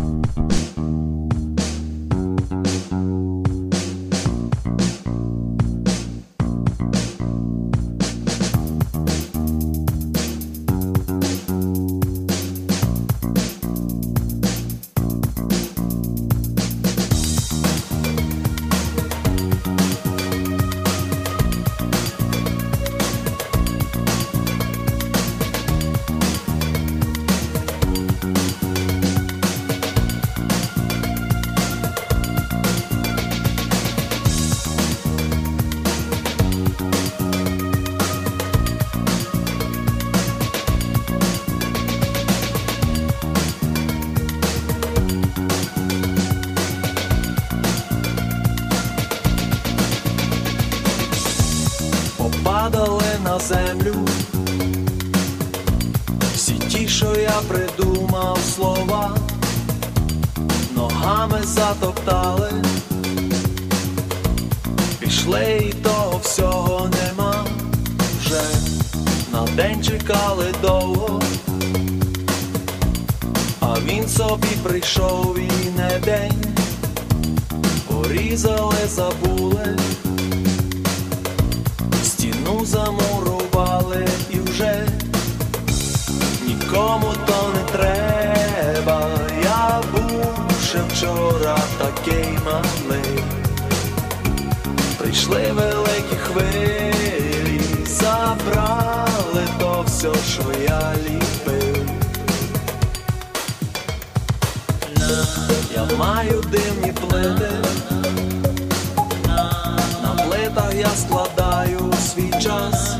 Час,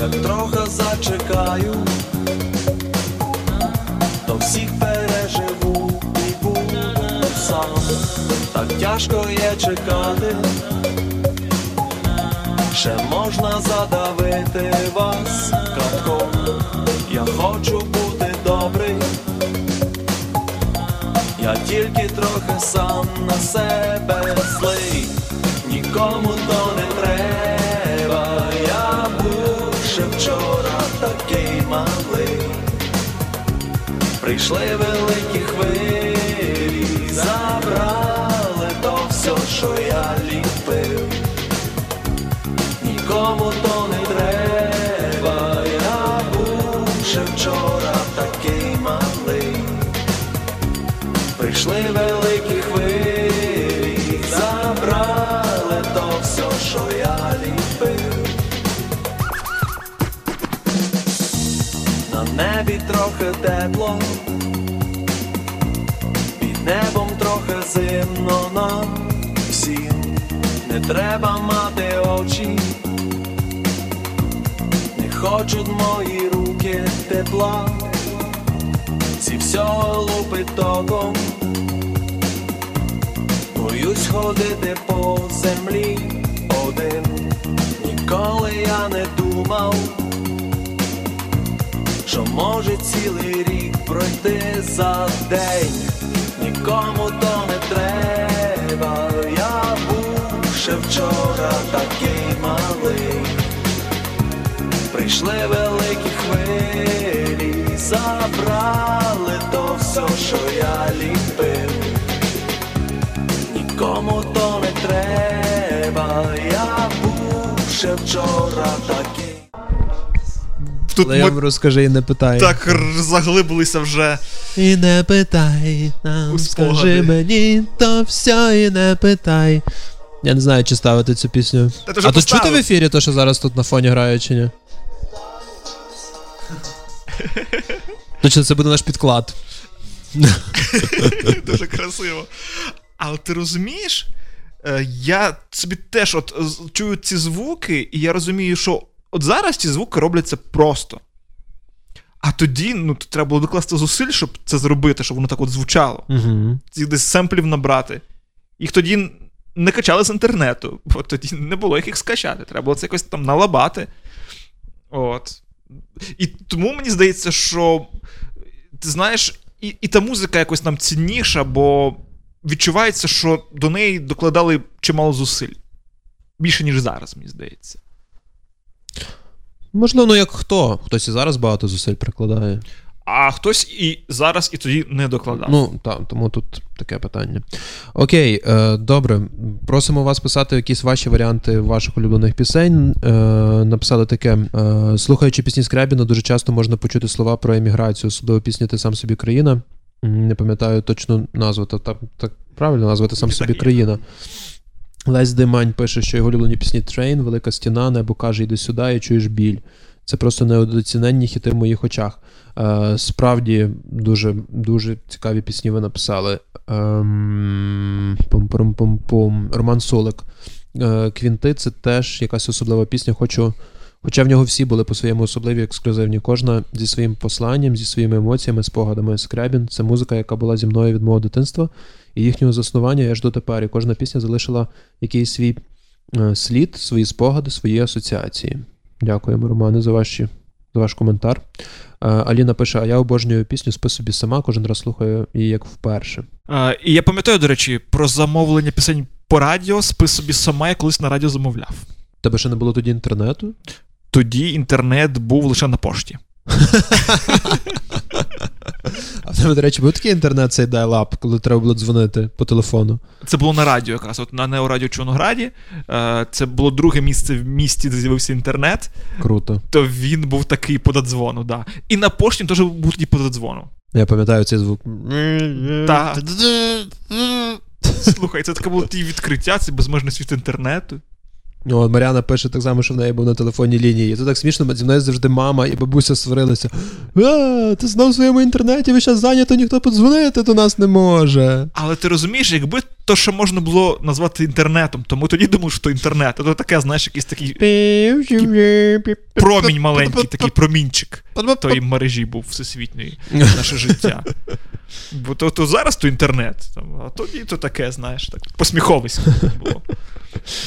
як трохи зачекаю, то всіх переживу і буду сам. Так тяжко є чекати, ще можна задавити вас катком. Я хочу бути добрий. Я тільки трохи сам на себе злий, нікому то не Прийшли великі хвилі, забрали то все, що я ліпив. Нікому то не треба. Я був ще вчора такий малий. Прийшли великі хвилі, забрали то все, що я ліпив. На небі трохи тепло, зимно нам всім. Не треба мати очі, не хочуть мої руки тепла ці все лупить током. Боюсь ходити по землі один. Ніколи я не думав, що може цілий рік пройти за день. Нікому то вчора такий малий. Прийшли великі хвилі, забрали то все, що я ліпив. Нікому то не треба, я був ще вчора такий. Тут Але я ми вам розкажи і не питай. так заглибилися вже. І не питай, нам скажи мені, то все і не питай. Я не знаю, чи ставити цю пісню. Та ти вже а тут чути в ефірі, то, що зараз тут на фоні грає, чи ні? Точно, це буде наш підклад. Дуже красиво. А от ти розумієш? е, Я собі теж от чую ці звуки, і я розумію, що от зараз ці звуки робляться просто. А тоді ну, то треба було докласти зусиль, щоб це зробити, щоб воно так от звучало. Угу. Цих десь семплів набрати. Їх тоді не качали з інтернету, бо тоді не було їх скачати. Треба було це якось там налабати. От. І тому мені здається, що ти знаєш, і, і та музика якось нам цінніша, бо відчувається, що до неї докладали чимало зусиль. Більше, ніж зараз, мені здається. Можливо, ну як хто? Хтось і зараз багато зусиль прикладає. А хтось і зараз, і тоді не докладав. Ну, так, тому тут таке питання. Окей, е, добре. Просимо вас писати якісь ваші варіанти ваших улюблених пісень. Е, написали таке: е, слухаючи пісні Скрябіна, дуже часто можна почути слова про еміграцію, особливо пісні Ти сам собі країна. Не пам'ятаю точну назву, та так, так правильно назвати сам собі країна. Лесь Димань пише, що його улюблені пісні Трейн, Велика стіна, небо каже, йди сюди і чуєш біль. Це просто неодоціненні хіти в моїх очах. Е, справді дуже, дуже цікаві пісні ви написали. Ем, пум-пум-пум-пум. Роман Солик. Е, Квінти це теж якась особлива пісня. Хочу. Хоча в нього всі були по-своєму особливі, ексклюзивні. Кожна зі своїм посланням, зі своїми емоціями, спогадами. Скрябін це музика, яка була зі мною від мого дитинства і їхнього заснування аж дотепер. І кожна пісня залишила якийсь свій е, слід, свої спогади, свої асоціації. Дякуємо, Романе, за ваші за ваш коментар. Е, Аліна пише: а я обожнюю пісню Спи собі сама, кожен раз слухаю її як вперше. А, і я пам'ятаю, до речі, про замовлення пісень по радіо, спи собі сама, я колись на радіо замовляв. Тебе ще не було тоді інтернету? Тоді інтернет був лише на пошті. А в тебе, до речі, був такий інтернет, цей dial-up, коли треба було дзвонити по телефону. Це було на радіо, якраз от на Неорадіо Чорнограді. Е, Це було друге місце в місті, де з'явився інтернет. Круто. То він був такий по додзвону, да. І на пошті теж був тоді по додзвону. Я пам'ятаю цей звук. Та. Слухай, це таке було ті відкриття, це безмежний світ інтернету. Ну, от Мар'яна пише так само, що в неї був на телефонній лінії. І це так смішно, зі мною завжди мама і бабуся сварилися. А, ти знов в своєму інтернеті, ви зараз зайнято, ніхто подзвонити до нас не може. Але ти розумієш, якби то, що можна було назвати інтернетом, то ми тоді думали, що то інтернет. А то таке, знаєш, якийсь такий промінь маленький, такий промінчик тої мережі був всесвітньої наше життя. Бо то, то зараз то інтернет, а тоді то таке, знаєш, так посміховисько було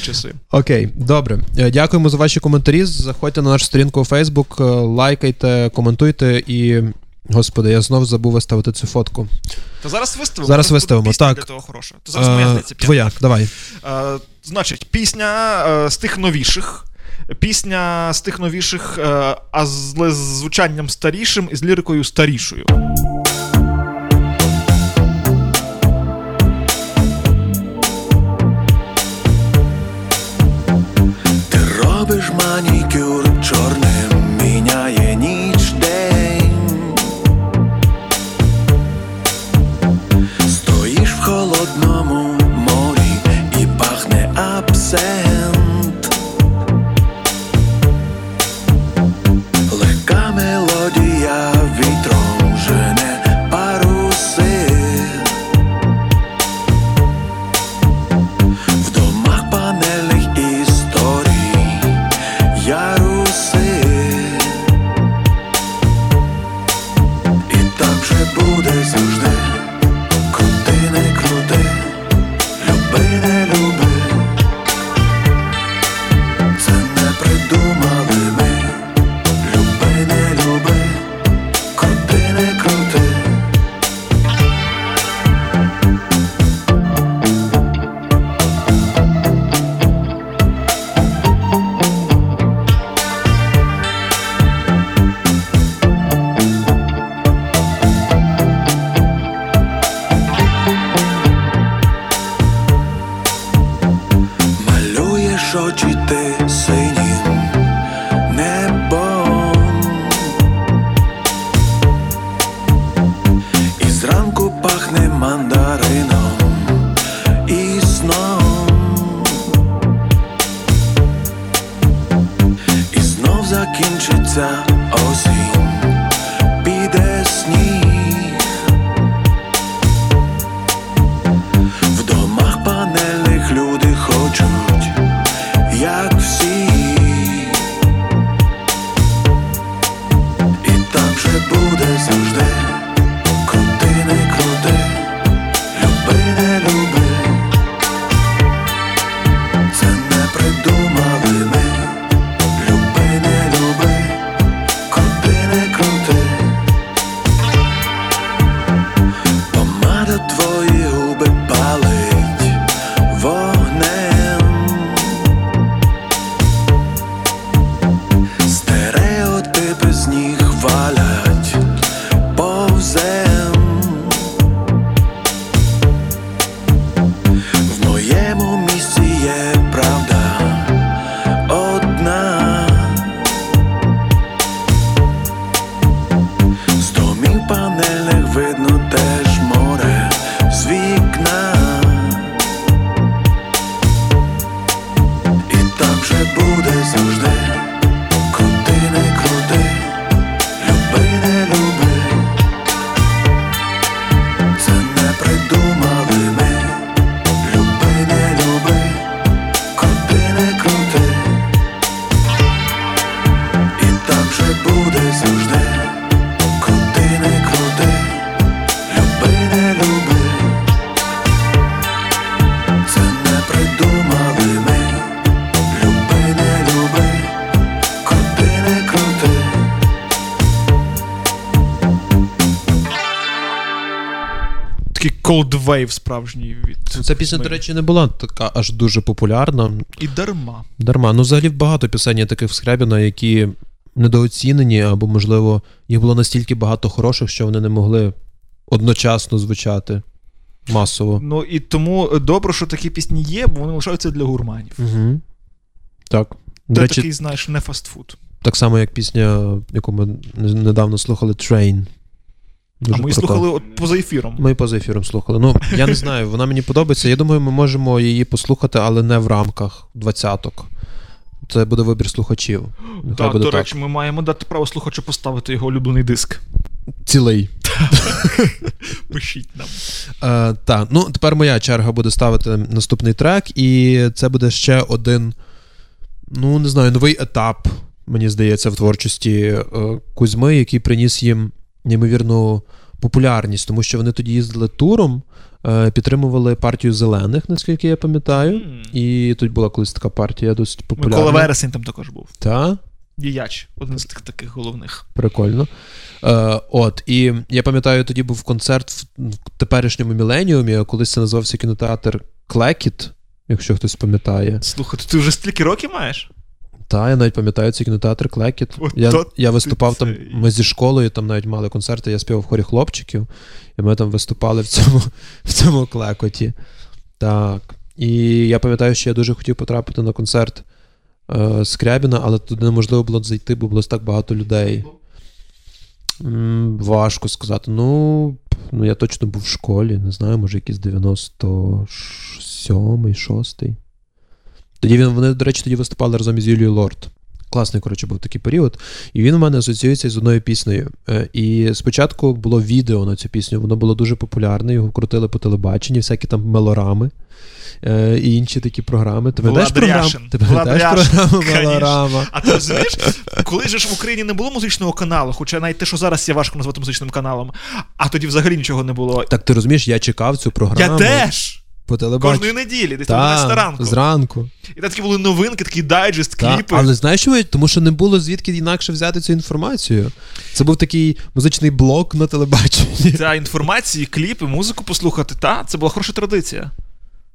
часи. Окей, добре. Е, Дякуємо за ваші коментарі. Заходьте на нашу сторінку у Facebook, е, лайкайте, коментуйте і. Господи, я знов забув виставити цю фотку. Та зараз виставимо. Зараз виставимо, так. Для того хороша. То зараз моя Е, здається п'ята. Твоя, давай. Е, значить, пісня з тих новіших. Пісня з тих новіших, а з з звучанням старішим і з лірикою старішою. Манікюр wave справжній від. Ця пісня, до речі, не була така аж дуже популярна. І дарма. Дарма. Ну, взагалі багато пісень є таких в Скрябіна, які недооцінені, або, можливо, їх було настільки багато хороших, що вони не могли одночасно звучати масово. Ну і тому добре, що такі пісні є, бо вони лишаються для гурманів. Угу. Так. До речі, такий, знаєш, не фастфуд. так само, як пісня, яку ми недавно слухали Train. Дуже а ми її слухали от поза ефіром. Ми поза ефіром слухали. Ну, я не знаю, вона мені подобається. Я думаю, ми можемо її послухати, але не в рамках двадцяток. Це буде вибір слухачів. Нехай Так, буде до так. речі, ми маємо дати право слухачу поставити його улюблений диск. Цілий. Пишіть нам. Е, так, ну тепер моя черга буде ставити наступний трек, і це буде ще один, ну не знаю, новий етап, мені здається, в творчості е, Кузьми, який приніс їм неймовірну популярність, тому що вони тоді їздили туром, е, підтримували партію зелених, наскільки я пам'ятаю. І тут була колись така партія досить популярна. Микола Вересень там також був. Та? Діяч, один з тих таких головних. Прикольно. Е, от, і я пам'ятаю, тоді був концерт в, в теперішньому міленіумі, колись це називався кінотеатр Клекіт, якщо хтось пам'ятає. Слухай, ти вже стільки років маєш? Та, я навіть пам'ятаю цей кінотеатр Клекіт. Я, я виступав там, цей. ми зі школою там навіть мали концерти, я співав в хорі хлопчиків, і ми там виступали в цьому, в цьому клекоті. Так. І я пам'ятаю, що я дуже хотів потрапити на концерт е, Скрябіна, але туди неможливо було зайти, бо було так багато людей. М, важко сказати. Ну, ну, я точно був в школі, не знаю, може, якийсь 97-й, 6-й. Тоді він, вони, до речі, тоді виступали разом із Юлією Лорд. Класний, коротше, був такий період. І він у мене асоціюється з одною піснею. Е, І спочатку було відео на цю пісню, воно було дуже популярне, його крутили по телебаченні, всякі там мелорами е, і інші такі програми. Ти Влад програму? Ряшин. Ти пам'ятаєш програму. Мелорама? А ти розумієш, коли же ж в Україні не було музичного каналу, хоча навіть те, що зараз є важко назвати музичним каналом, а тоді взагалі нічого не було. Так ти розумієш, я чекав цю програму. Я теж! По телебаченню. Кожної неділі, десь там 12 ранку. Зранку. І там такі були новинки, такий дайджест, Та, кліпи. але знаєш чому? Тому що не було звідки інакше взяти цю інформацію. Це був такий музичний блок на телебаченні. Ця інформації, кліпи, музику послухати, та, це була хороша традиція.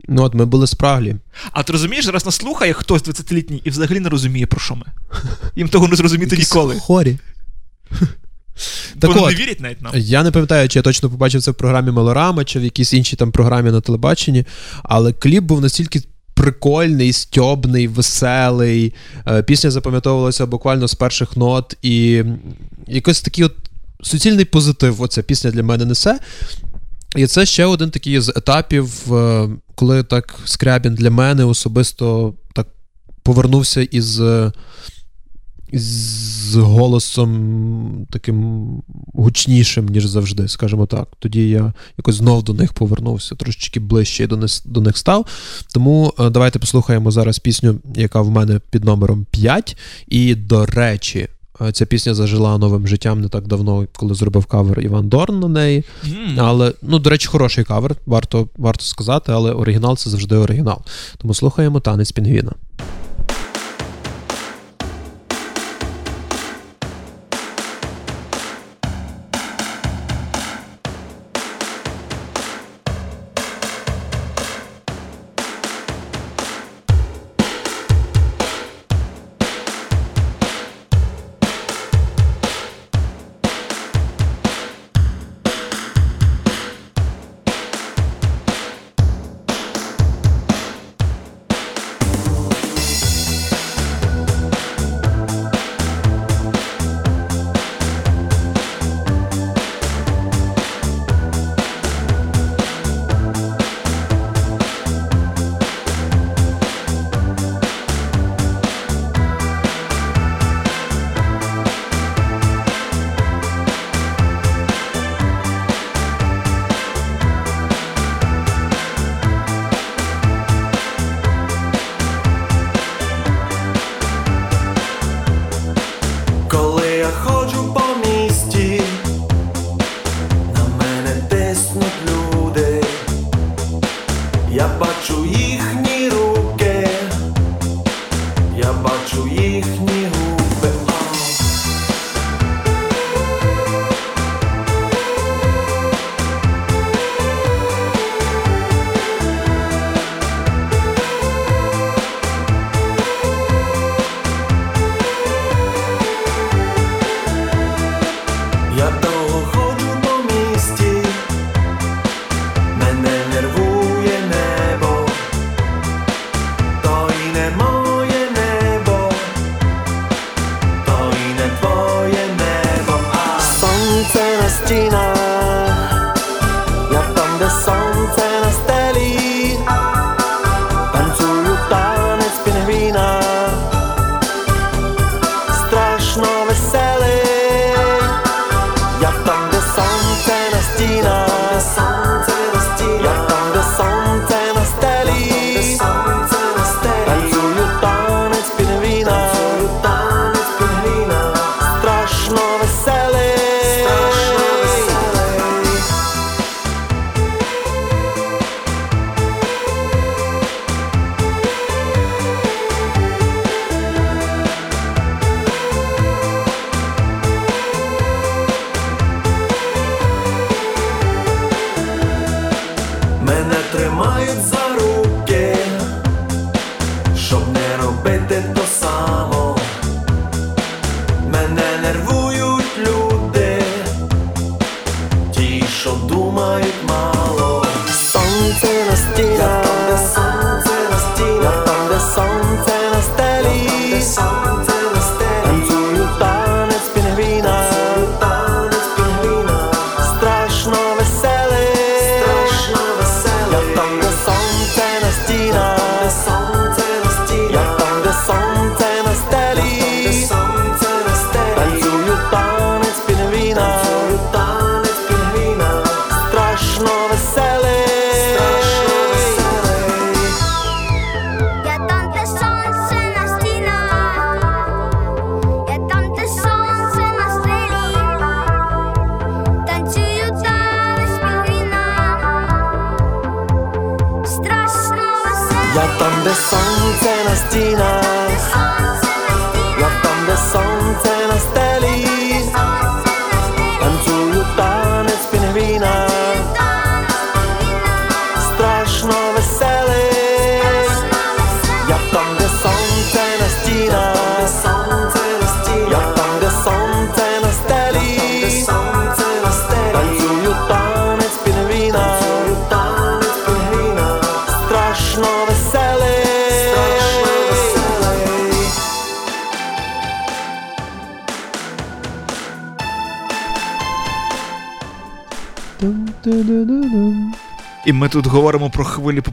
Ну от ми були спраглі. А ти розумієш, зараз нас слухає хтось 20-літній і взагалі не розуміє, про що ми. Їм того не зрозуміти ніколи. Хорі. Бо не вірять навіть нам. Я не пам'ятаю, чи я точно побачив це в програмі Мелорама, чи в якійсь іншій там програмі на телебаченні, але кліп був настільки. Прикольний, стьобний, веселий. Е, Пісня запам'ятовувалася буквально з перших нот, і якось такий от суцільний позитив. Оця пісня для мене несе. І це ще один такий з етапів, е, коли так Скрябін для мене особисто так повернувся із, е, з голосом таким гучнішим, ніж завжди, скажімо так. Тоді я якось знов до них повернувся, трошечки ближче до них, до них став. Тому е, давайте послухаємо зараз пісню, яка в мене під номером 5. І, до речі, е, ця пісня зажила новим життям не так давно, коли зробив кавер Іван Дорн на неї. Але, ну, до речі, хороший кавер, варто, варто сказати, але оригінал це завжди оригінал. Тому слухаємо танець пінгвіна.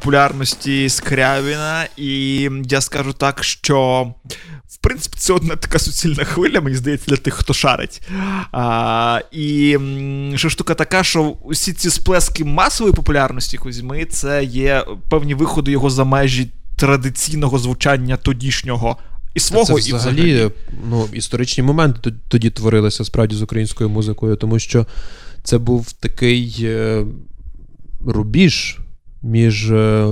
Популярності Скрябіна, і я скажу так, що в принципі це одна така суцільна хвиля, мені здається, для тих, хто шарить. А, і що штука така, що усі ці сплески масової популярності Кузьми це є певні виходи його за межі традиційного звучання тодішнього і свого, це і взагалі, взагалі. ну, історичні моменти тоді творилися справді з українською музикою, тому що це був такий е, рубіж між е,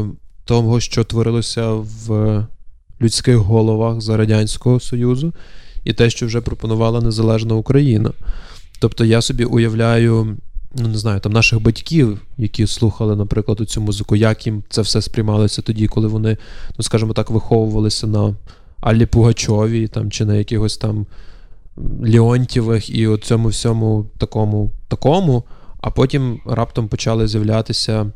того, що творилося в людських головах за Радянського Союзу, і те, що вже пропонувала незалежна Україна. Тобто я собі уявляю. Ну, не знаю, там наших батьків, які слухали, наприклад, цю музику, як їм це все сприймалося тоді, коли вони, ну скажімо так, виховувалися на Аллі Пугачовій там, чи на якихось там Леонтьєвих і цьому всьому такому, такому, а потім раптом почали з'являтися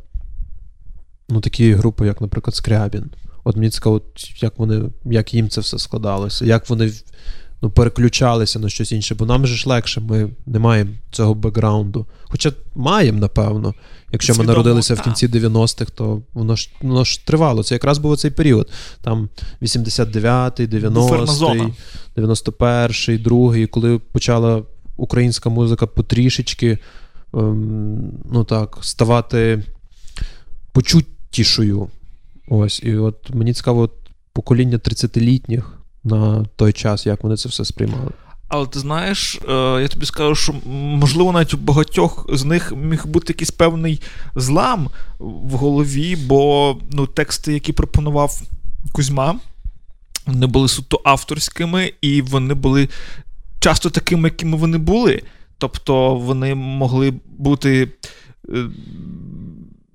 ну, такі групи, як, наприклад, Скрябін. От мені цікаво, як вони, як їм це все складалося, як вони ну, переключалися на щось інше, бо нам же ж легше, ми не маємо цього бекграунду. Хоча маємо, напевно. Якщо ми Свідомо, народилися в кінці 90-х, то воно ж, воно ж тривало. Це якраз був цей період. Там 89-й, 90-й, 91-й, 2-й, коли почала українська музика потрішечки ем, ну так, ставати почуттішою. Ось. І от мені цікаво, от покоління 30-літніх на той час, як вони це все сприймали. Але ти знаєш, е, я тобі скажу, що можливо навіть у багатьох з них міг бути якийсь певний злам в голові, бо ну, тексти, які пропонував Кузьма, вони були суто авторськими, і вони були часто такими, якими вони були. Тобто вони могли бути е,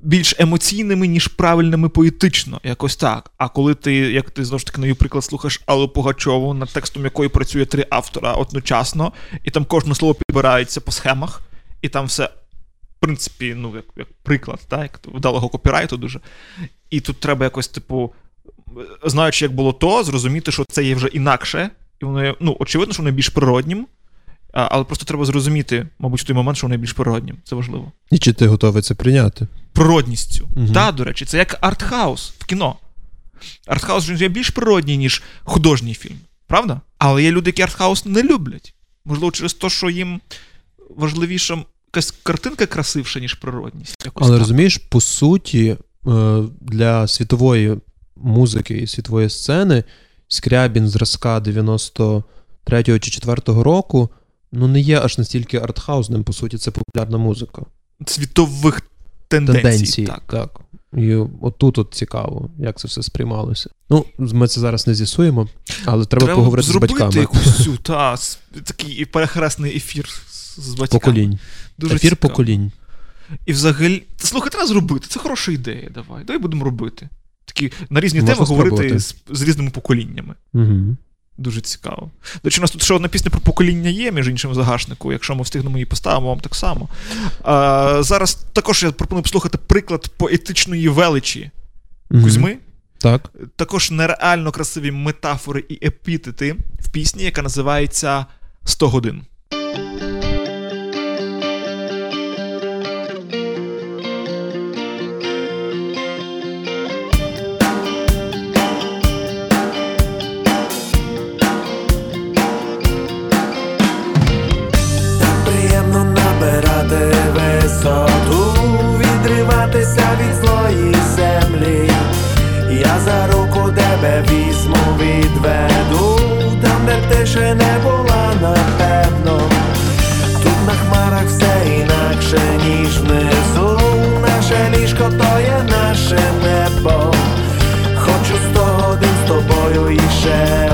більш емоційними, ніж правильними поетично, якось так. А коли ти, як ти знову ж таки навів приклад, слухаєш Аллу Пугачову, над текстом якої працює три автора одночасно, і там кожне слово підбирається по схемах, і там все, в принципі, ну, як, як приклад, так, як вдалого копірайту дуже. І тут треба якось, типу, знаючи, як було то, зрозуміти, що це є вже інакше, і воно є, ну, очевидно, що воно є більш природнім. Але просто треба зрозуміти, мабуть, в той момент, що воно є більш природнім. Це важливо І чи ти готовий це прийняти? Природністю. Мгм. Та, до речі, це як артхаус в кіно. Артхаус є більш природній, ніж художній фільм, правда? Але є люди, які артхаус не люблять. Можливо, через те, що їм важливіша якась картинка красивша, ніж природність. Якось Але так. розумієш, по суті, е, для світової музики і світової сцени Скрябін зразка 93-го чи 4-го року ну не є аж настільки артхаусним, по суті, це популярна музика. світових тенденцій. Тенденції. Так. так. І отут от цікаво, як це все сприймалося. Ну, ми це зараз не з'ясуємо, але треба, поговорити з батьками. якусь та, такий перехресний ефір з- батьками. Поколінь. Дуже Ефір цікаво. поколінь. І взагалі, та слухай, треба зробити. Це хороша ідея. Давай. Давай будемо робити. Такі на різні Можна теми говорити з, з різними поколіннями. Угу. Дуже цікаво. До речі, у нас тут ще одна пісня про покоління є, між іншим, загашнику. Якщо ми встигнемо її поставимо, вам так само. А, зараз також я пропоную послухати приклад поетичної величі Кузьми. Так. Також нереально красиві метафори і епітети в пісні, яка називається «100 годин. Набирати висоту, відриватися від злої землі. Я за руку тебе візьму, відведу, там, де ти ще не була, напевно. Тут на хмарах все інакше, ніж внизу. Наше ліжко то є наше небо. Хочу сто годин з тобою нами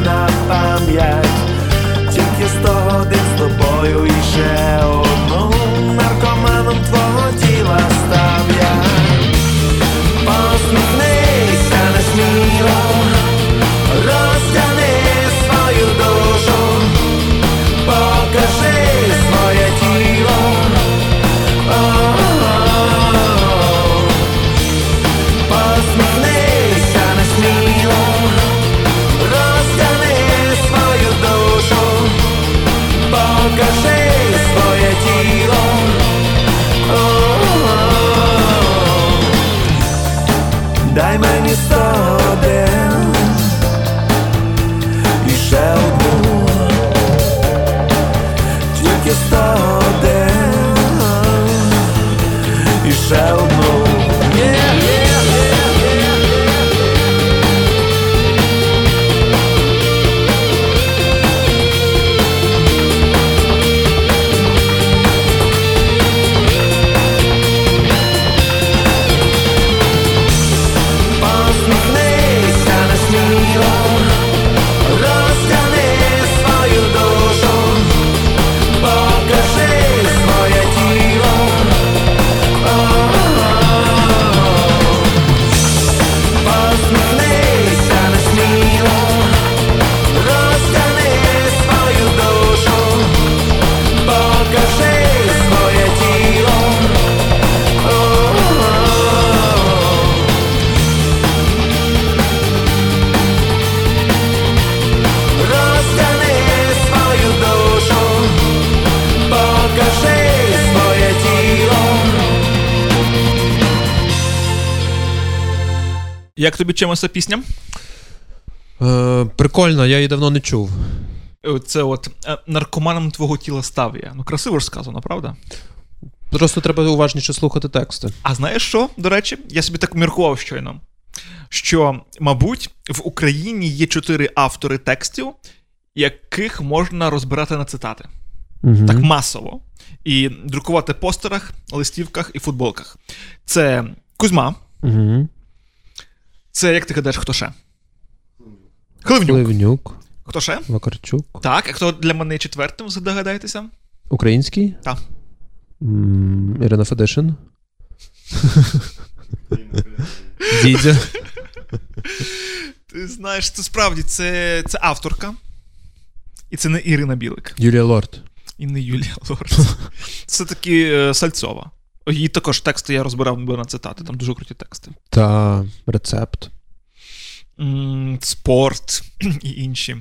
вивчити на Як тобі чимось ця пісня? Е, прикольно, я її давно не чув. Це от е, наркоманом твого тіла став я. Ну, красиво ж сказано, правда? Просто треба уважніше слухати тексти. А знаєш що, до речі, я собі так міркував щойно. Що, мабуть, в Україні є чотири автори текстів, яких можна розбирати на цитати. Мгм. Так масово. І друкувати постерах, листівках і футболках. Це Кузьма. Угу. Це, як ти гадаєш, хто ще? Хливнюк. Ливнюк, Хто ще? Вакарчук. Так, а хто для мене четвертим, здогадаєтеся? Український? Так. Ірина Федишин. Дідя. Ти знаєш, це справді це, це авторка. І це не Ірина Білик. Юлія Лорд. І не Юлія Лорд. Це таки е, Сальцова. Її також тексти я розбирав би на цитати, там дуже круті тексти. Та рецепт. Спорт і інші.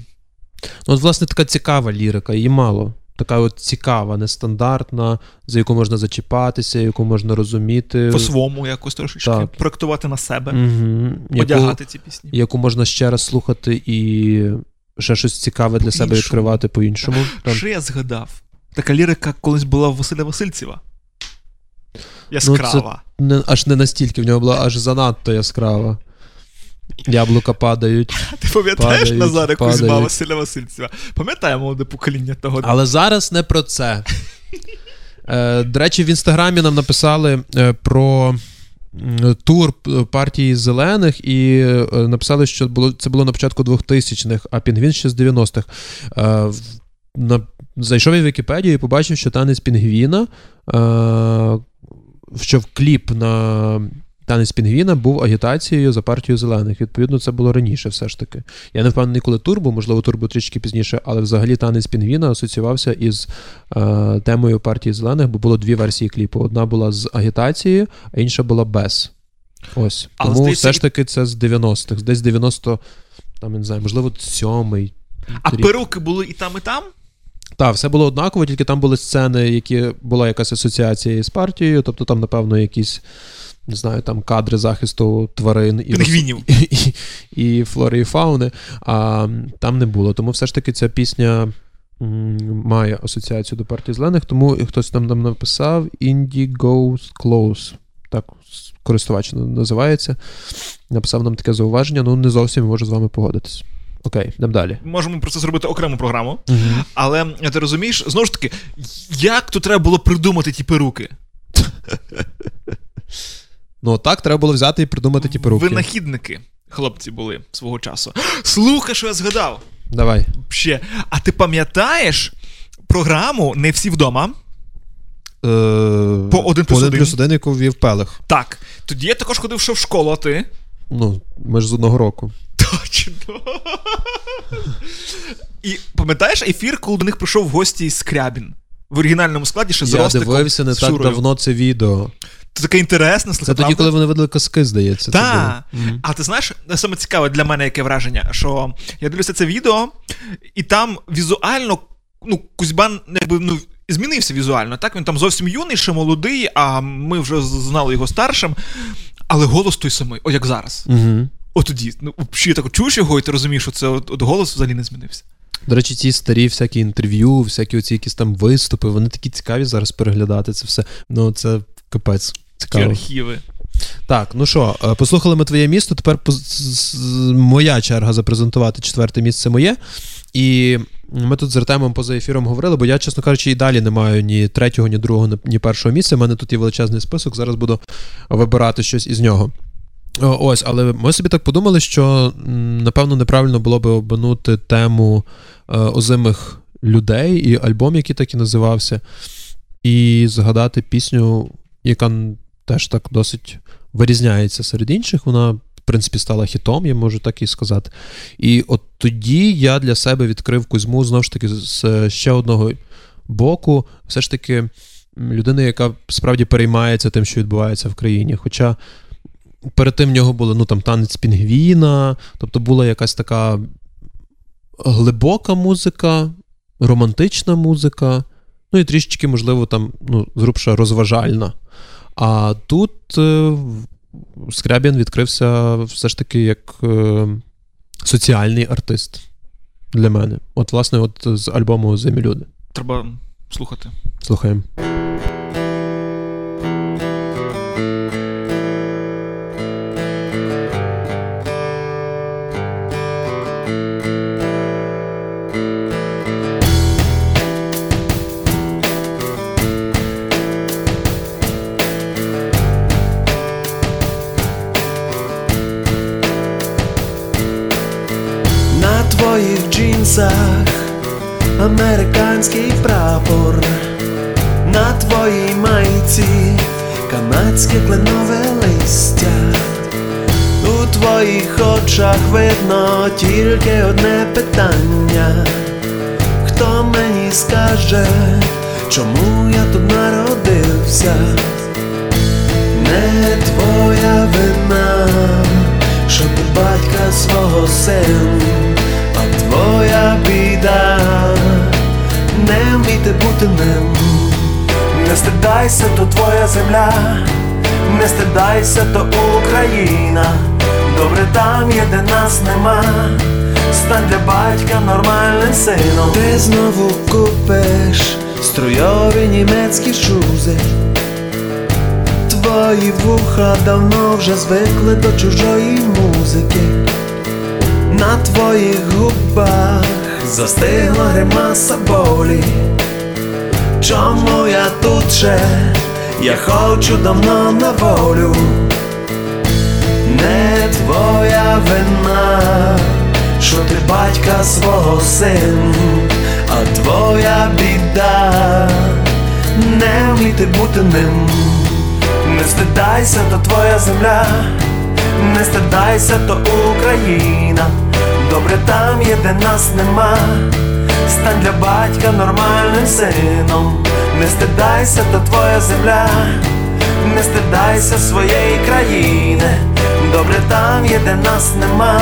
Ну, от, власне, така цікава лірика, її мало. Така от цікава, нестандартна, за яку можна зачіпатися, яку можна розуміти. По-своєму якось трошечки Так. проектувати на себе, Мгм. одягати ці пісні. Яку можна ще раз слухати і ще щось цікаве для себе відкривати по-іншому. Там, Що я згадав? Така лірика колись була в Василя Васильцева. Яскрава. Ну, це не, аж не настільки, в нього була аж занадто яскрава. Яблука падають. Ти пам'ятаєш падають, Назаре Кузьма падають. Василя Васильцева? Пам'ятає молоде покоління того. Але зараз не про це. Е, до речі, в інстаграмі нам написали е, про тур партії зелених, і е, написали, що було, це було на початку 2000-х, а Пінгвін ще з 90-х. Е, на, зайшов я в Вікіпедію і побачив, що танець Пінгвіна, е, що в кліп на танець Пінгвіна був агітацією за партію зелених. Відповідно, це було раніше, все ж таки. Я не впевнений, коли тур був, можливо, тур був трішки пізніше, але взагалі танець Пінгвіна асоціювався із е, темою партії зелених, бо було дві версії кліпу. Одна була з агітацією, а інша була без. Ось. Але, Тому здається, все ж таки це з 90-х, десь 90, там, я не знаю, можливо, сьомий. А рік. перуки були і там, і там? Так, все було однаково, тільки там були сцени, які була якась асоціація із партією, тобто там, напевно, якісь. Не знаю, там кадри захисту тварин і, Пінгвінів. і, і, і флори і фауни, а там не було. Тому все ж таки ця пісня м, має асоціацію до партії зелених, тому хтось там нам написав Indie Goes Close. Так, користувач називається. Написав нам таке зауваження, ну не зовсім можу з вами погодитись. Окей, йдемо далі. Можемо про це зробити окрему програму. Мгм. Але ти розумієш, знову ж таки, як тут треба було придумати ті перуки? Ну, так, треба було взяти і придумати ті перуки. Винахідники, хлопці були свого часу. Слухай, що я згадав. Давай. Ще. А ти пам'ятаєш програму Не всі вдома? Е, По один плюс один. плюс один, яку ввів Пелех. Так. Тоді я також ходив ще в школу, а ти? Ну, ми ж з одного року. Точно. І пам'ятаєш ефір, коли до них прийшов в гості Скрябін? В оригінальному складі ще з Я Ростиком, дивився не з так Шурою. давно це відео. Це таке інтересне, слухай, Це тоді, правда? коли вони видали казки, здається. Так. Мгм. А ти знаєш, саме цікаве для мене яке враження, що я дивлюся це відео, і там візуально, ну, Кузьбан якби, ну, змінився візуально. Так, він там зовсім юний, ще молодий, а ми вже знали його старшим. Але голос той самий, о, як зараз. Мгм. От тоді, ну, взагалі так чуєш його, і ти розумієш, що це от, от голос взагалі не змінився. До речі, ті старі всякі інтерв'ю, всякі оці якісь там виступи, вони такі цікаві зараз переглядати це все. Ну, це капець. Цікаво. архіви. Так, ну що, е, послухали ми твоє місто. Тепер поз- моя черга запрезентувати четверте місце моє. І ми тут з Артемом поза ефіром говорили, бо я, чесно кажучи, і далі не маю ні третього, ні другого, ні першого місця. У мене тут є величезний список. Зараз буду вибирати щось із нього. О, Ось, але ми собі так подумали, що напевно неправильно було би обминути тему е, озимих людей і альбом, який так і називався, і згадати пісню, яка теж так досить вирізняється серед інших. Вона, в принципі, стала хітом, я можу так і сказати. І от тоді я для себе відкрив Кузьму знову ж таки з ще одного боку, все ж таки м, людини, яка справді переймається тим, що відбувається в країні. Хоча перед тим в нього було ну, там, танець пінгвіна, тобто була якась така глибока музика, романтична музика, ну і трішечки, можливо, там, ну, зрубша розважальна. А тут е, Скрябін відкрився все ж таки як е, соціальний артист для мене. От, власне, от з альбому Зимі люди. Треба слухати. Слухаємо. Американський прапор, на твоїй майці канадське кленове листя. У твоїх очах видно тільки одне питання. Хто мені скаже, чому я тут народився? Не твоя вина, що ти батька свого син, а твоя біда, не вміти бути ним. Не стидайся, то твоя земля, не стидайся, то Україна. Добре там є, де нас нема. Стань для батька нормальним сином. Ти знову купиш струйові німецькі шузи. Твої вуха давно вже звикли до чужої музики. На твоїх губах застигла гримаса болі. Чому я тут ще? Я хочу давно на волю. Не твоя вина, що ти батька свого син, а твоя біда не вміти бути ним. Не стидайся, то твоя земля, не стидайся, то Україна. Де нас нема. Стань для батька нормальним сином. Не стидайся, то твоя земля, не стидайся своєї країни. Добре там є, де нас нема.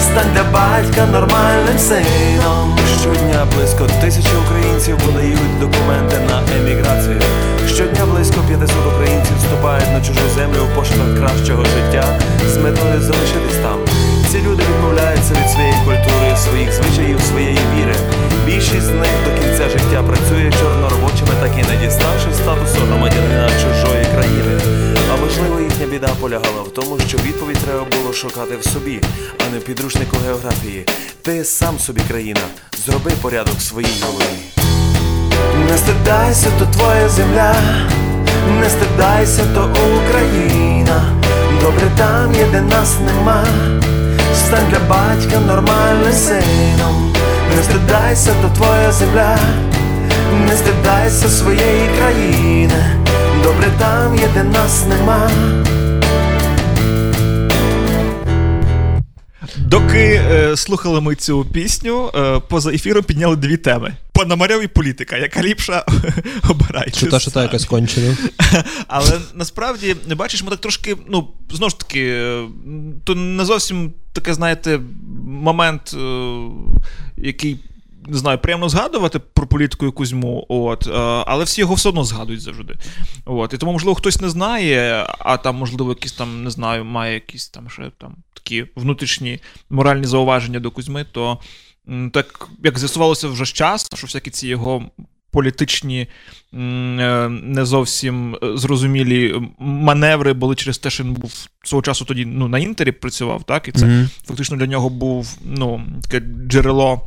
Стань для батька нормальним сином. Щодня близько тисячі українців подають документи на еміграцію. Щодня близько 500 українців вступають на чужу землю в пошуках кращого життя з метою залишитись там. Ці люди відмовляються від своєї культури, своїх звичаїв, своєї віри. Більшість з них до кінця життя працює чорноробочими, так і не діставши статусу громадянина чужої країни. А можливо, їхня біда полягала в тому, що відповідь треба було шукати в собі, а не в підручнику географії. Ти сам собі країна, зроби порядок в своїй голові. Не стидайся, то твоя земля, не стидайся, то Україна. Добре там є, де нас нема. Стань для батька нормальним сином. Не стидайся, то твоя земля, не стидайся своєї країни. Добре там є, де нас нема. Доки е, слухали ми цю пісню, е, поза ефіром підняли дві теми: Пономарьов і політика, яка ліпша обирайте. Чи та, що та якась кончена. Але насправді, бачиш, ми так трошки, ну, знову ж таки, е, то не зовсім таке, знаєте, момент, е, який. Не знаю, приємно згадувати про політику і Кузьму, от, е, але всі його все одно згадують завжди. От, і тому, можливо, хтось не знає, а там, можливо, якісь там, не знаю, має якісь там ще там такі внутрішні моральні зауваження до Кузьми, то так як з'ясувалося вже з часу, що всякі ці його політичні е, не зовсім е, зрозумілі маневри були через те, що він був свого часу тоді ну, на інтері працював, так? І це Мгм. фактично для нього був ну, таке джерело.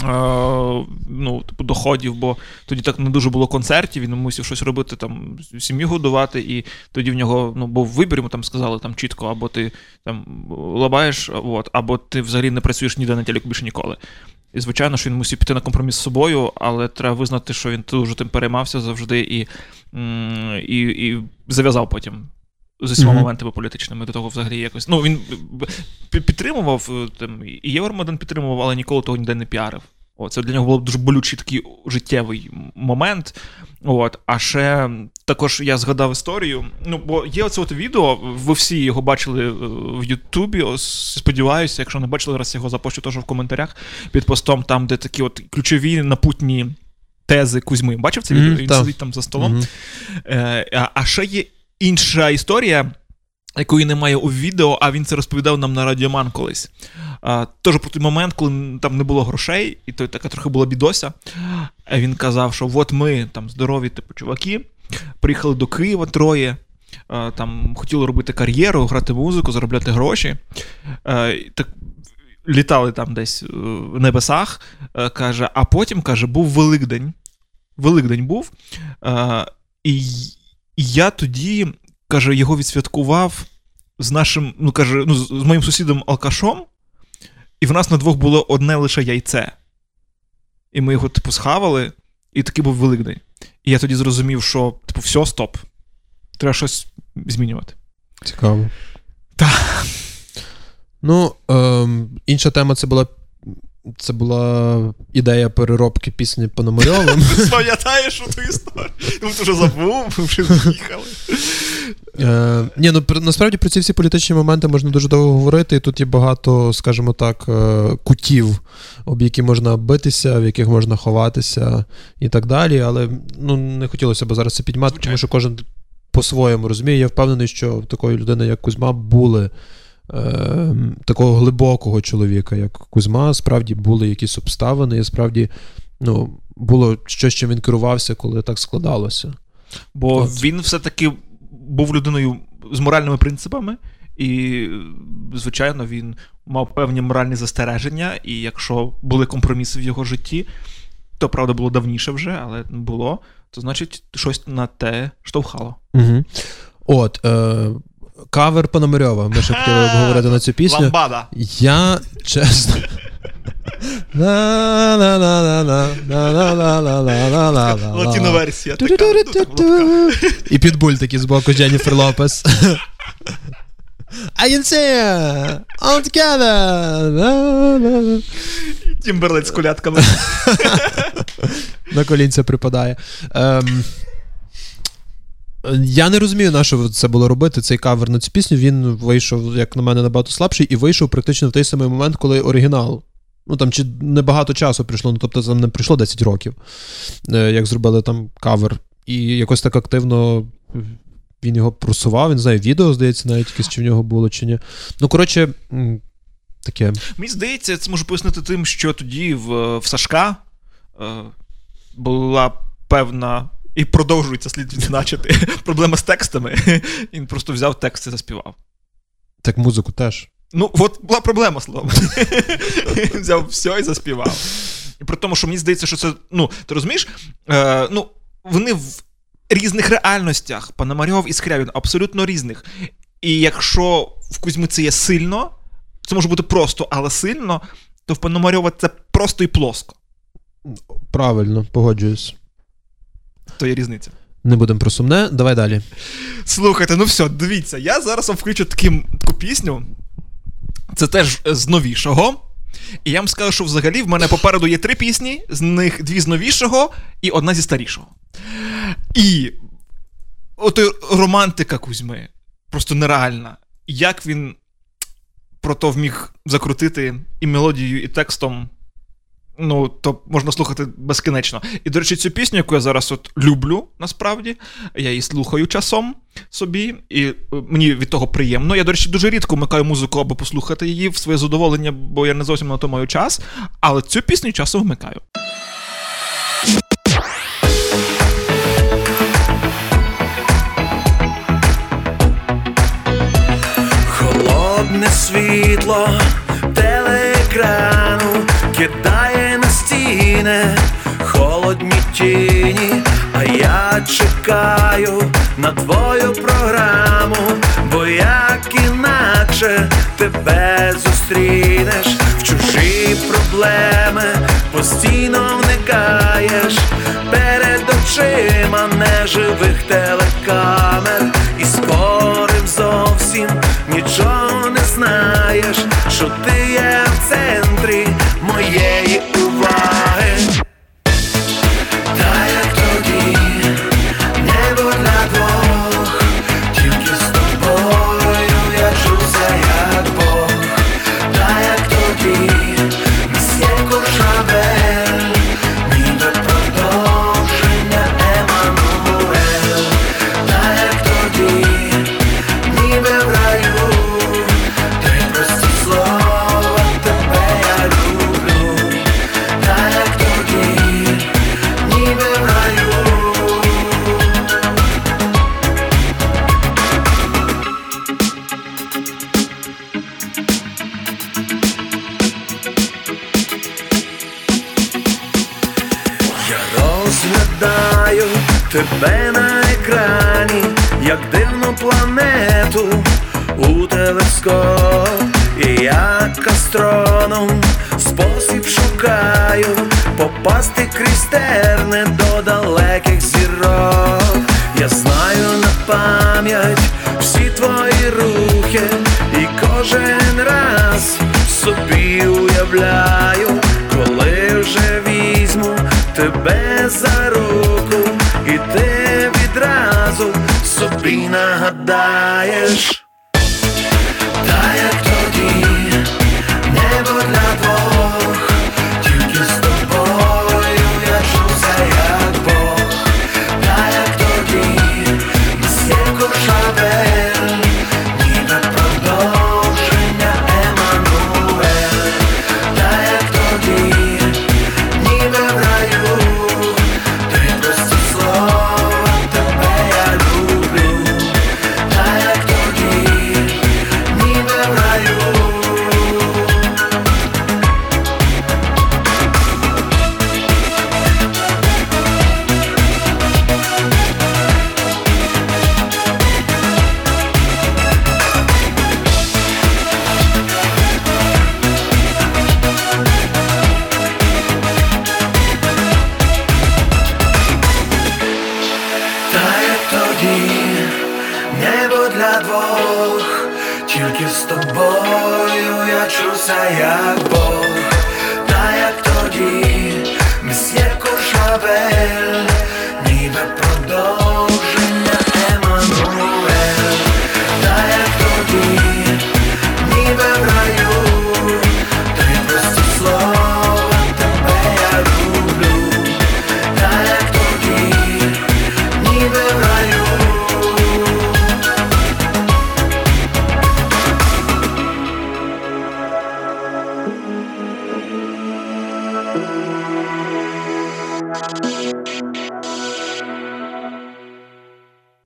Е, ну, типу, доходів, бо тоді так не дуже було концертів, він мусив щось робити, там, сім'ю годувати, і тоді в нього ну, був вибір, йому там сказали там, чітко, або ти там лабаєш, от, або ти взагалі не працюєш ніде на телеку більше ніколи. І, звичайно, що він мусив піти на компроміс з собою, але треба визнати, що він дуже тим переймався завжди і, і, і зав'язав потім з усіма Мгм. моментами політичними до того взагалі якось. Ну, він підтримував е, там, і Євромайдан підтримував, але ніколи того ніде не піарив. О, це для нього був дуже болючий такий життєвий момент. От, а ще також я згадав історію. Ну, бо є оце от відео, ви всі його бачили е, в Ютубі. Сподіваюся, якщо не бачили, раз його запущу теж в коментарях під постом, там, де такі от ключові напутні тези Кузьми. Бачив це відео? Мгм, Він так. сидить там за столом. Мгм. Е, а ще є інша історія, якої немає у відео, а він це розповідав нам на Радіоман колись. А, Теж про той момент, коли там не було грошей, і то така трохи була бідося. Він казав, що от ми там здорові, типу, чуваки, приїхали до Києва троє. Там хотіли робити кар'єру, грати музику, заробляти гроші. Е, Так літали там десь е, в небесах. е, Каже, а потім каже, був Великдень. Великдень був. е, І і я тоді, каже, його відсвяткував з нашим, ну каже, ну, з моїм сусідом Алкашом, і в нас на двох було одне лише яйце. І ми його, типу, схавали, і такий був Великдень. І я тоді зрозумів, що, типу, все, стоп. Треба щось змінювати. Цікаво. Так. Ну, ем, інша тема це була. Це була ідея переробки пісні Пономарьовим. Пам'ятаєш ту історію? Ну, ти вже забув, ми вже з'їхали. Е, ні, ну насправді про ці всі політичні моменти можна дуже довго говорити, і тут є багато, скажімо так, е, кутів, об які можна битися, в яких можна ховатися і так далі. Але ну, не хотілося б зараз це піднімати, тому що кожен по-своєму розуміє. Я впевнений, що такої людини, як Кузьма, були. Е, Такого глибокого чоловіка, як Кузьма, справді були якісь обставини, і справді ну, було щось, чим він керувався, коли так складалося. Бо От. він все-таки був людиною з моральними принципами, і, звичайно, він мав певні моральні застереження, і якщо були компроміси в його житті, то правда було давніше вже, але було, то значить щось на те штовхало. Угу. От, е, Кавер Пономарьова. Ми ще хотіли обговорити на цю пісню. Ламбада. Я чесно. Латіноверсія. І підбуль такий з боку Дженніфер Лопес. I can see you! All together! Тімберлиць з кулятками. На колінця припадає. Ем я не розумію, на що це було робити, цей кавер на цю пісню. Він вийшов, як на мене, набагато слабший, і вийшов практично в той самий момент, коли оригінал. Ну там чи небагато часу прийшло, ну тобто там не прийшло 10 років, е, як зробили там кавер. І якось так активно він його просував. Він знає, відео, здається, навіть якесь чи в нього було, чи ні. Ну, коротше, таке. Мені здається, це можу пояснити тим, що тоді в, в Сашка е, була певна І продовжується слід відзначити. Проблема з текстами. Він просто взяв текст і заспівав. Так музику теж. Ну, от була проблема словом. Він взяв все і заспівав. І при тому, що мені здається, що це. Ну, ти розумієш? Е, ну, вони в різних реальностях, Пономарьов і Скрябін, абсолютно різних. І якщо в Кузьми це є сильно, це може бути просто, але сильно, то в Пономарьова це просто і плоско. Правильно, погоджуюсь. То є різниця. Не будемо про сумне, давай далі. Слухайте, ну все, дивіться, я зараз вам включу таким, таку пісню. Це теж з новішого. І я вам скажу, що взагалі в мене попереду є три пісні, з них дві з новішого і одна зі старішого. І от романтика Кузьми просто нереальна. Як він про то вміг закрутити і мелодією, і текстом. Ну, то можна слухати безкінечно. І, до речі, цю пісню, яку я зараз от люблю, насправді, я її слухаю часом собі, і е, мені від того приємно. Я, до речі, дуже рідко вмикаю музику, аби послухати її в своє задоволення, бо я не зовсім на то маю час. Але цю пісню часом вмикаю. Холодне світло на стіни холодні тіні, а я чекаю на твою програму, бо як інакше тебе зустрінеш в чужі проблеми, постійно вникаєш. Перед очима неживих телекамер і скорим зовсім нічого не знаєш, що ти є в центрі моєї тебе на екрані, як дивну планету у телескоп, і як астроном спосіб шукаю попасти крізь терни до далеких зірок. Я знаю на пам'ять всі твої рухи, і кожен раз собі уявляю, коли вже візьму тебе за руку, і ти відразу собі нагадаєш.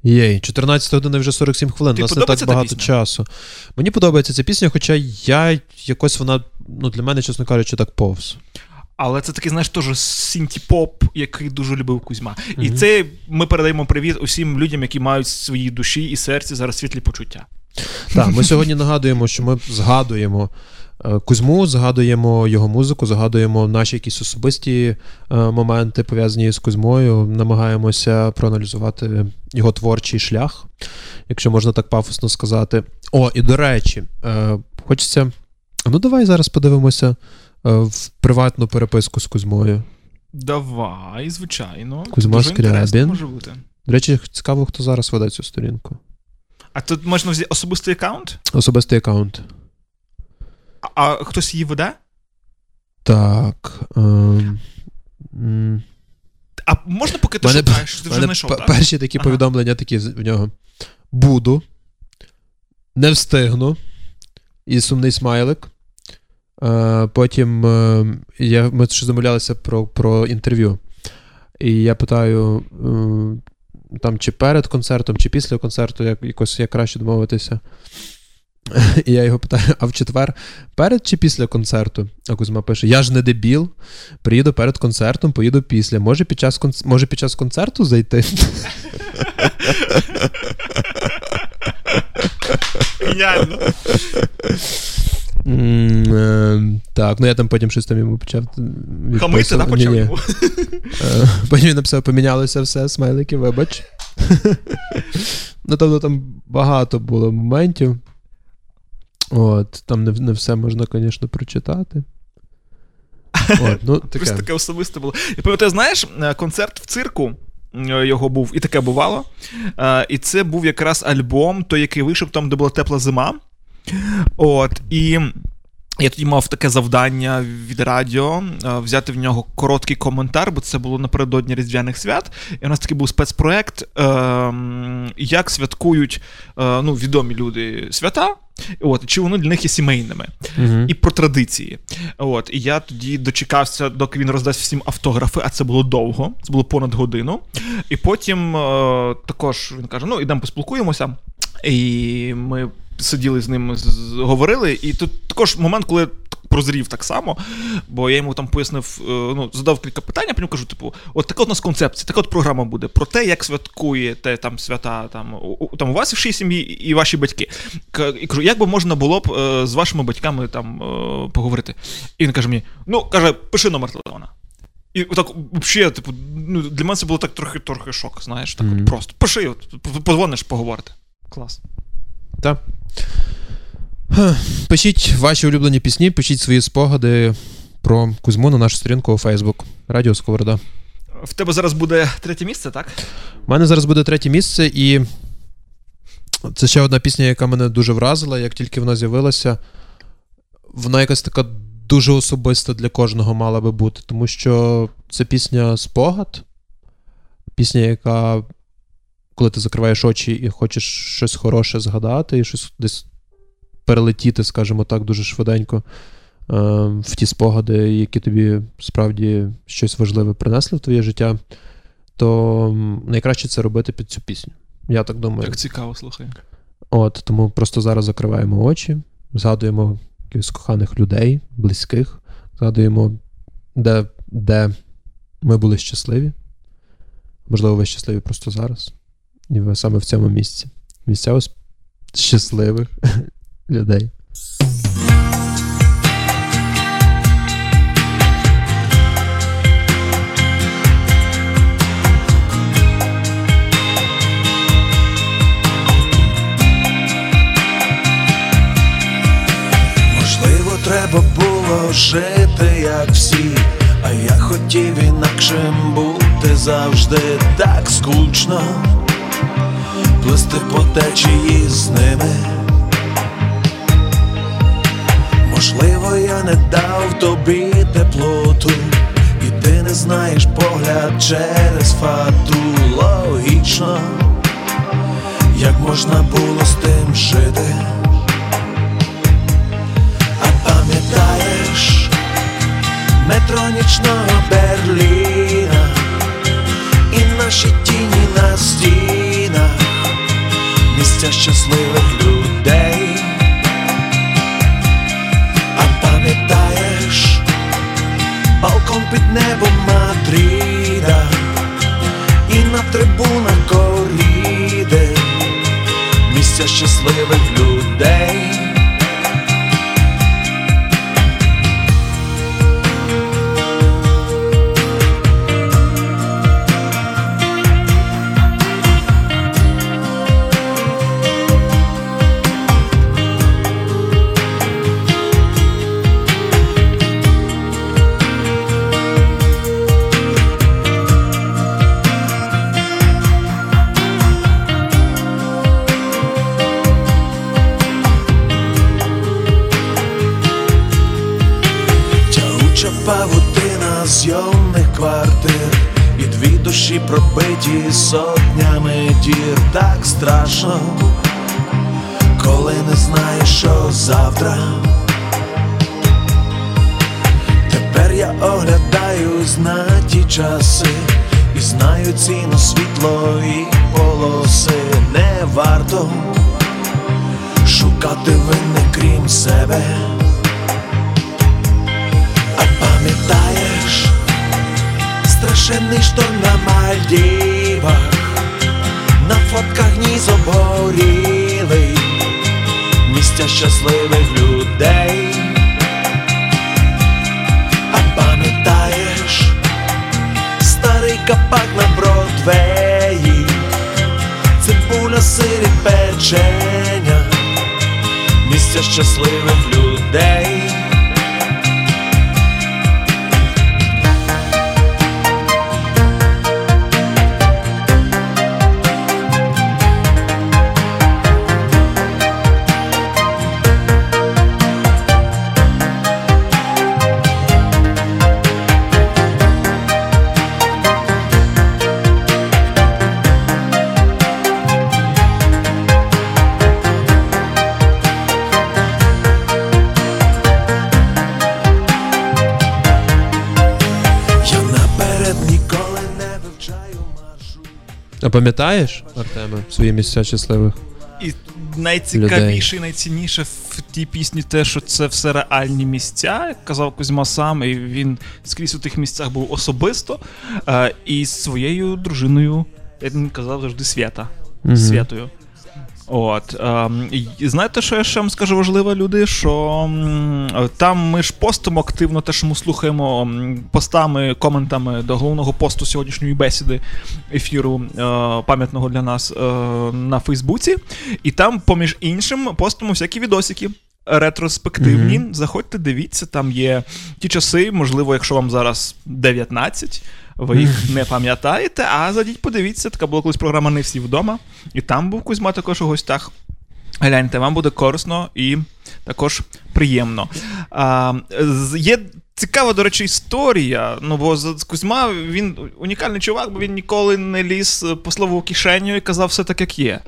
Єй, 14 година вже 47 хвилин. Тобі У нас не так багато пісня? часу. Мені подобається ця пісня, хоча я якось вона, ну, для мене, чесно кажучи, так повз. Але це такий, знаєш, теж сінті-поп, який дуже любив Кузьма. І це ми передаємо привіт усім людям, які мають в своїй душі і серці зараз світлі почуття. Так, ми сьогодні нагадуємо, що ми згадуємо Кузьму, згадуємо його музику, згадуємо наші якісь особисті е, моменти, пов'язані з Кузьмою. Намагаємося проаналізувати його творчий шлях, якщо можна так пафосно сказати. О, і до речі, е, хочеться. Ну, давай зараз подивимося е, в приватну переписку з Кузьмою. Давай, звичайно. Кузьма Скрябін. може бути. До речі, цікаво, хто зараз веде цю сторінку. А тут можна взяти особистий аккаунт? Особистий аккаунт. А, а хтось її веде? Так. Ем. А можна, поки ти Мене- шукаєш, ти вже мене знайшов, п- перші такі Ага. повідомлення такі в нього. Буду. Не встигну. І сумний смайлик. Е, потім е, я, ми ще замовлялися про, про інтерв'ю. І я питаю, е, там, чи перед концертом, чи після концерту, як, якось як краще домовитися. І я його питаю: а в четвер перед чи після концерту? А Кузьма пише: Я ж не дебіл, приїду перед концертом, поїду після. Може під час, конц... Може під час концерту зайти? Геніально. Е, Так, ну я там потім щось там йому почав. Хамити, да, почав йому? Е, Потім він написав, помінялося все, смайлики, вибач. Ну, тобто там багато було моментів. От, там не, не все можна, звісно, прочитати. От, ну, Таке. Просто таке особисте було. І пам'ятаю, знаєш, е, концерт в цирку. е, Його був, і таке бувало. Е, І це був якраз альбом, той, який вийшов там, де була тепла зима. От, і я тоді мав таке завдання від радіо е, взяти в нього короткий коментар, бо це було напередодні Різдвяних свят. І у нас такий був спецпроект, е, як святкують е, ну, відомі люди свята. От, чи вони для них є сімейними, Мгм. і про традиції. От, і я тоді дочекався, доки він роздасть всім автографи, а це було довго, це було понад годину. І потім е, також він каже: ну, ідемо поспілкуємося. І ми сиділи з ним, говорили. І тут також момент, коли я прозрів так само, бо я йому там пояснив, е, ну, задав кілька питань, а потім кажу, типу, от така от у нас концепція, така от програма буде про те, як святкуєте там свята там, у, там у вас в всій сім'ї і ваші батьки. І кажу, як би можна було б е, з вашими батьками там е, поговорити? І він каже мені: ну, каже, пиши номер телефона. І так, взагалі, типу, ну, для мене це було так трохи трохи шок, знаєш, так Мгм. от просто. Пиши, от, позвониш, поговорити. Клас. Так. Пишіть ваші улюблені пісні, пишіть свої спогади про Кузьму на нашу сторінку у Facebook. Радіо Сковорода. В тебе зараз буде третє місце, так? У мене зараз буде третє місце, і це ще одна пісня, яка мене дуже вразила. Як тільки вона з'явилася, вона якась така дуже особиста для кожного мала би бути, тому що це пісня спогад, пісня, яка, коли ти закриваєш очі і хочеш щось хороше згадати, і щось десь перелетіти, скажімо так, дуже швиденько. е, В ті спогади, які тобі справді щось важливе принесли в твоє життя, то найкраще це робити під цю пісню. Я так думаю. Так цікаво, слухай. От, тому просто зараз закриваємо очі, згадуємо якихось коханих людей, близьких, згадуємо, де, де ми були щасливі. Можливо, ви щасливі просто зараз. І саме в цьому місці. Місця щасливих людей. Можливо, треба було жити, як всі, а я хотів інакшим бути завжди так скучно, плисти по течії з ними. Можливо, я не дав тобі теплоту, і ти не знаєш погляд через фату логічно, як можна було з тим жити. А пам'ятаєш метро нічного Берліна і наші тіні на стінах місця щасливих людей. А пам'ятаєш, балкон під небом Мадріда і на трибунах коріди, місця щасливих людей. Дві пробиті сотнями дір Так страшно, коли не знаєш, що завтра. Тепер я оглядаюсь на ті часи І знаю ціну світлої полоси Не варто шукати винних крім себе. Страшенний шторм на Мальдівах, на фотках ніс обгорілий, місця щасливих людей. А пам'ятаєш старий капак на Бродвеї, цибуля сирі печення, місця щасливих людей. А пам'ятаєш, Артеме, свої місця щасливих? І найцікавіше, і найцінніше в тій пісні те, що це все реальні місця, як казав Кузьма сам, і він скрізь у тих місцях був особисто, е, і з своєю дружиною, як він казав завжди свята. Мгм. Святою. От. ем, і знаєте, що я ще вам скажу важливо, люди? Що там ми ж постимо активно те, що ми слухаємо постами, коментами до головного посту сьогоднішньої бесіди ефіру е, пам'ятного для нас е, на Фейсбуці. І там, поміж іншим, постимо всякі відосики. Ретроспективні, Мгм. заходьте, дивіться, там є ті часи, можливо, якщо вам зараз 19, ви їх не пам'ятаєте, а зайдіть, подивіться, така була колись програма Не всі вдома, і там був Кузьма також у гостях. Гляньте, вам буде корисно і також приємно. А, є цікава, до речі, історія. Ну, бо Кузьма він унікальний чувак, бо він ніколи не ліз по слову кишеню і казав все так, як є.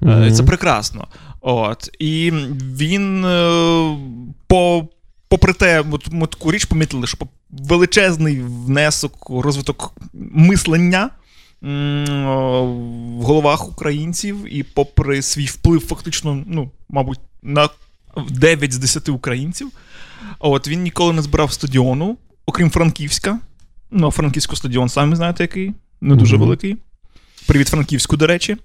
Мгм. Це прекрасно. От. І він е, по. Попри те, от ми таку річ помітили, що величезний внесок розвиток мислення в головах українців, і попри свій вплив, фактично, ну, мабуть, на 9 з 10 українців, от він ніколи не збирав стадіону, окрім Франківська. Ну, а Франківську стадіон, самі знаєте, який, не дуже Мгм. великий. Привіт Франківську, до речі.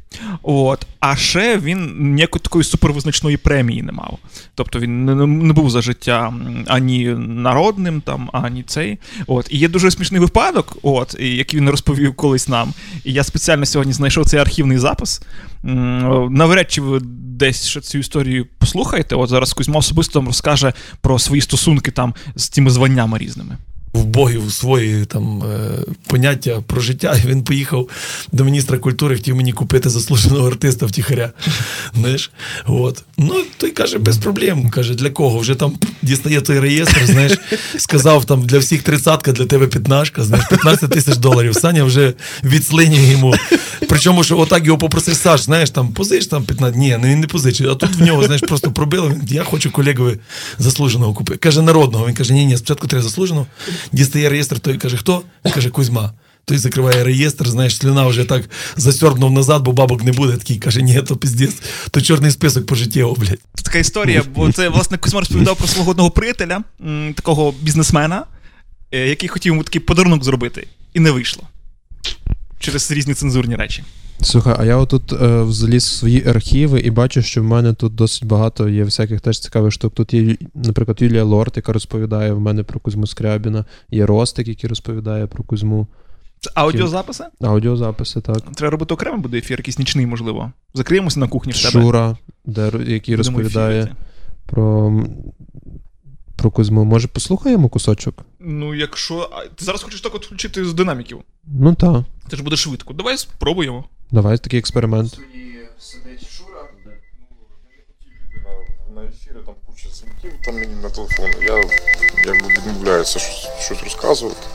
От. А ще він ніякої такої супервизначної премії не мав. Тобто він не, не був за життя ані народним, там, ані цей. От. І є дуже смішний випадок, от, який він розповів колись нам. І я спеціально сьогодні знайшов цей архівний запис. Навряд чи ви десь ще цю історію послухаєте. От зараз Кузьма особисто вам розкаже про свої стосунки там з тими званнями різними. Вбогів свої там е, поняття про життя. І він поїхав до міністра культури, хотів мені купити заслуженого артиста втіхаря. Знаєш, от. Ну, той каже, без проблем. Каже, для кого? Вже там дістає той реєстр, знаєш, сказав там для всіх тридцятка, для тебе п'ятнашка, знаєш, 15 тисяч доларів. Саня вже відслинює йому. Причому, що отак його попросив Саш, знаєш, там позич там 15. Ні, ну він не позичить. А тут в нього, знаєш, просто пробило. Він, я хочу колегові заслуженого купити. Каже, народного. Він каже, ні, ні, спочатку треба заслуженого. Дістає реєстр, той каже, хто? Він каже, Кузьма. Той закриває реєстр, знаєш, слюна вже так засьорбнув назад, бо бабок не буде. Такий каже, ні, то піздець, то чорний список пожиттєво, блядь. Це така історія, бо це власне Кузьма розповідав про свого одного приятеля, такого бізнесмена, е, який хотів йому такий подарунок зробити, і не вийшло. Через різні цензурні речі. Слухай, а я отут е, заліз в свої архіви і бачу, що в мене тут досить багато є всяких теж цікавих штук. Тут є, наприклад, Юлія Лорт, яка розповідає в мене про Кузьму Скрябіна, є Ростик, який розповідає про Кузьму. Це аудіозаписи? Аудіозаписи, так. Треба робити окремо буде ефір, якийсь нічний, можливо. Закриємося на кухні в тебе. Шура, де, який розповідає про, про Кузьму. Може, послухаємо кусочок? Ну, якщо. а, Ти зараз хочеш так от включити з динаміків. Ну так. Це ж буде швидко. Давай спробуємо. Давай такий експеримент. Сидить Шура. На ефірі там куча дзвінків, там мені на телефон. Я якби відмовляюся щось, щось розказувати.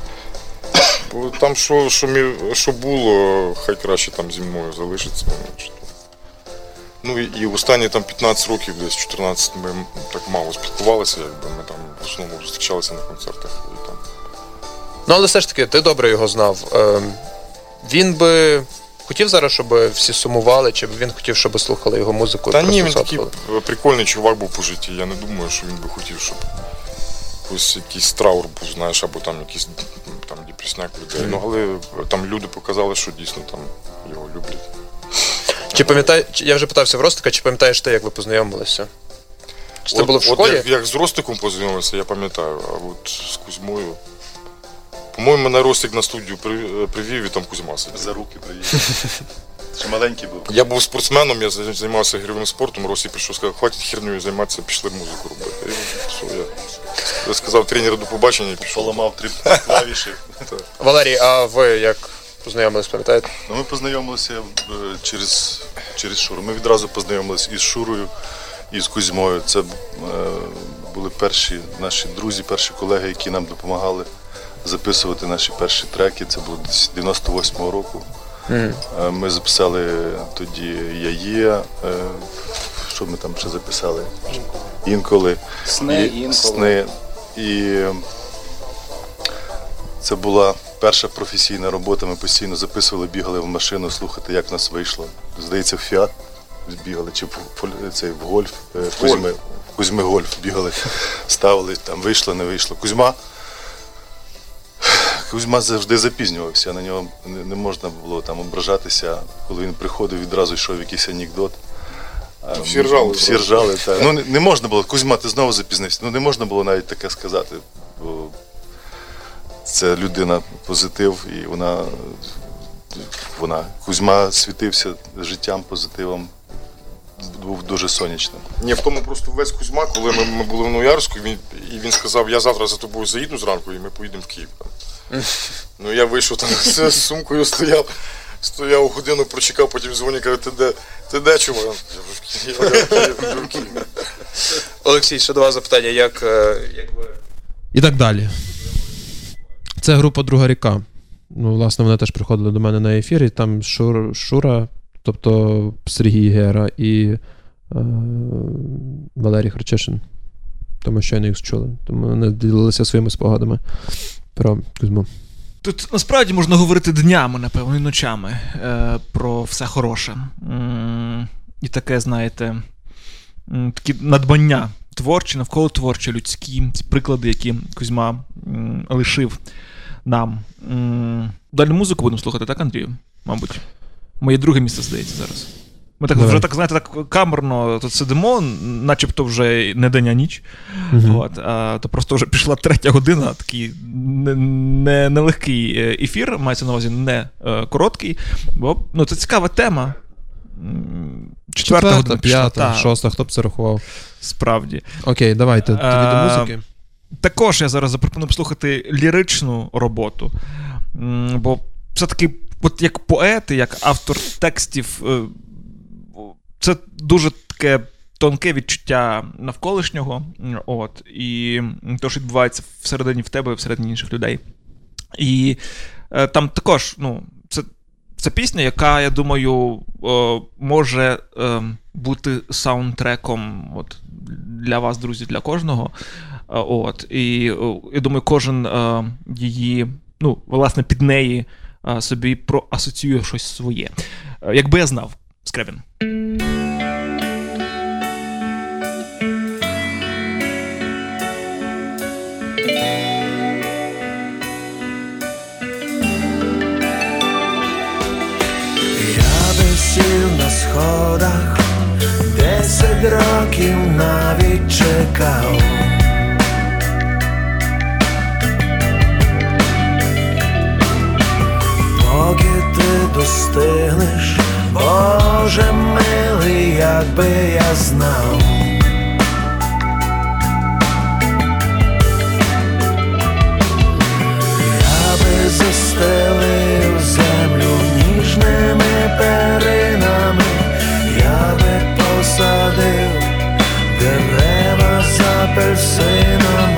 Бо там що, що, мі, що було, хай краще там зі мною залишиться. Ну і, і в останні там 15 років, десь 14, ми так мало спілкувалися, якби ми там в основному зустрічалися на концертах. Ну, але все ж таки, ти добре його знав. Ем, він би хотів зараз, щоб всі сумували, чи б він хотів, щоб слухали його музику? Та ні, він такий прикольний чувак був по житті. Я не думаю, що він би хотів, щоб ось якийсь траур був, знаєш, або там якийсь там депресняк людей. Ну, але там люди показали, що дійсно там його люблять. Чи пам'ятай, чи- я вже питався в Ростика, чи пам'ятаєш ти, як ви познайомилися? Чи це От- було в от як, як з Ростиком познайомився, я пам'ятаю, а от з Кузьмою. По-моєму, мене Ростик на студію при- привів і там Кузьма сидів. За руки привів. Ще маленький був. Я був спортсменом, я за- займався ігровим спортом. Ростик прийшов сказав, хватить хернею займатися, пішли музику робити. І все, я, я сказав тренеру до побачення і пішов. Поламав три клавіші. Валерій, а ви як познайомились, пам'ятаєте? Ну, ми познайомилися е, через, через Шуру. Ми відразу познайомилися із Шурою, і з Кузьмою. Це е, були перші наші друзі, перші колеги, які нам допомагали записувати наші перші треки. Це було десь 98-го року. Е, Ми записали тоді Я є. е, Що ми там ще записали? Інколи. Сни, І- інколи. Сни. І це була перша професійна робота. Ми постійно записували, бігали в машину, слухати, як в нас вийшло. Здається, в Фіат бігали, чи в, цей, в гольф, е, в Кузьми, в Кузьми гольф бігали, ставили, там вийшло, не вийшло. Кузьма. Кузьма завжди запізнювався, на нього не, можна було там ображатися. Коли він приходив, відразу йшов якийсь анекдот. Всі ржали Всі ржали, так. Ну, не можна було, Кузьма, ти знову запізнився. Ну, не можна було навіть таке сказати. Бо це людина позитив, і вона, вона Кузьма світився життям, позитивом, був дуже сонячним. Ні, в тому просто весь Кузьма, коли ми, ми були в Новоярську, він, і він сказав, я завтра за тобою заїду зранку і ми поїдемо в Київ. Ну я вийшов там з сумкою стояв, стояв годину, прочекав, потім дзвоню, каже, ти де, ти де чувак? Олексій, ще до вас запитання, як, е, як ви. І так далі. Це група Друга ріка. Ну, власне, вони теж приходили до мене на ефір, і там Шур, Шура, тобто Сергій Гера і е, Валерій Харчишин. Тому щойно їх чули. Тому вони ділилися своїми спогадами про Кузьму. Тут насправді можна говорити днями, напевно, і ночами е, про все хороше. М, І таке, знаєте, такі надбання творчі, навколо творчі, людські, ці приклади, які Кузьма м, лишив нам. М, Далі музику будемо слухати, так, Андрію? Мабуть. Моє друге місце здається зараз. Ми так Давай. вже так, знаєте, так камерно тут сидимо, начебто вже не день, а ніч. Мгм. От, а, то просто вже пішла третя година, такий не- не- нелегкий е, ефір, мається на увазі не е, короткий, бо ну, це цікава тема. Четверта, година пішла. п'ята, та, шоста, хто б це рахував? Справді. Окей, давайте тоді до Е, музики. Також я зараз запропоную послухати ліричну роботу. Бо все-таки, от як поет, як автор текстів, е, це дуже таке тонке відчуття навколишнього. От, і те, що відбувається всередині в тебе всередині інших людей. І е, там також, ну, це, це пісня, яка, я думаю, е, може бути саундтреком от, для вас, друзі, для кожного. От, і я думаю, кожен її, ну, власне, під неї собі проасоціює щось своє. Е, Якби я знав, Скребін. Я сходах, десять років навіть чекав. Поки ти достигнеш, Боже милий, якби я знав. Я би застелив землю ніжними перинами, я би посадив дерева з апельсинами.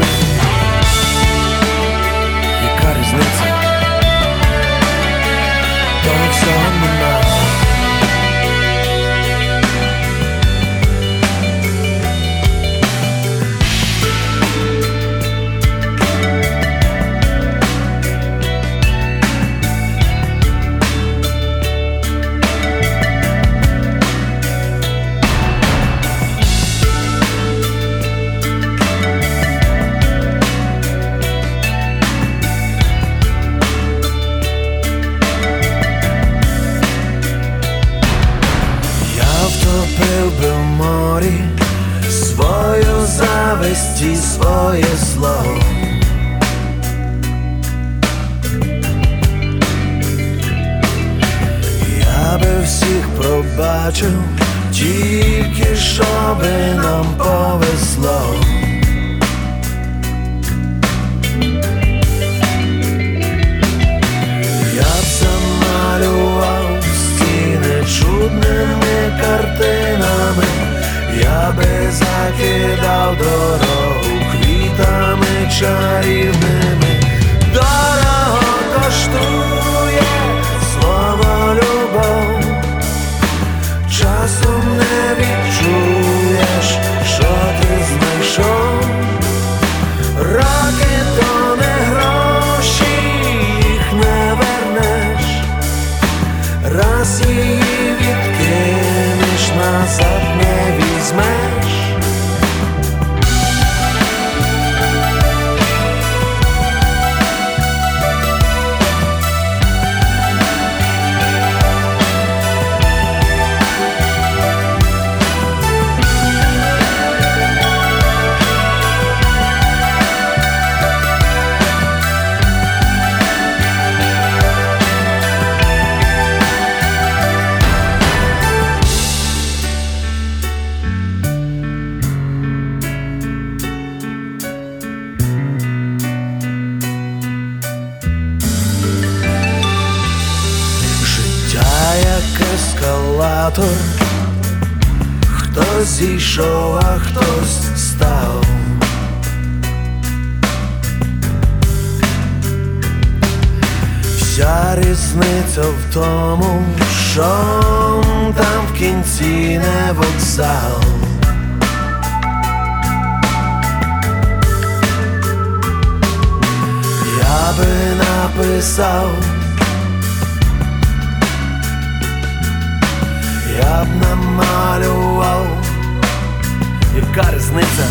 Свою зависть і своє зло. Я би всіх пробачив, тільки щоби нам повезло. Я б замалював стіни чудними картинами, я би закидав дорогу квітами чарівними. Зійшов, а хтось став. Вся різниця в тому, що там в кінці не вокзал. Я би написав. Я б намалював, яка різниця?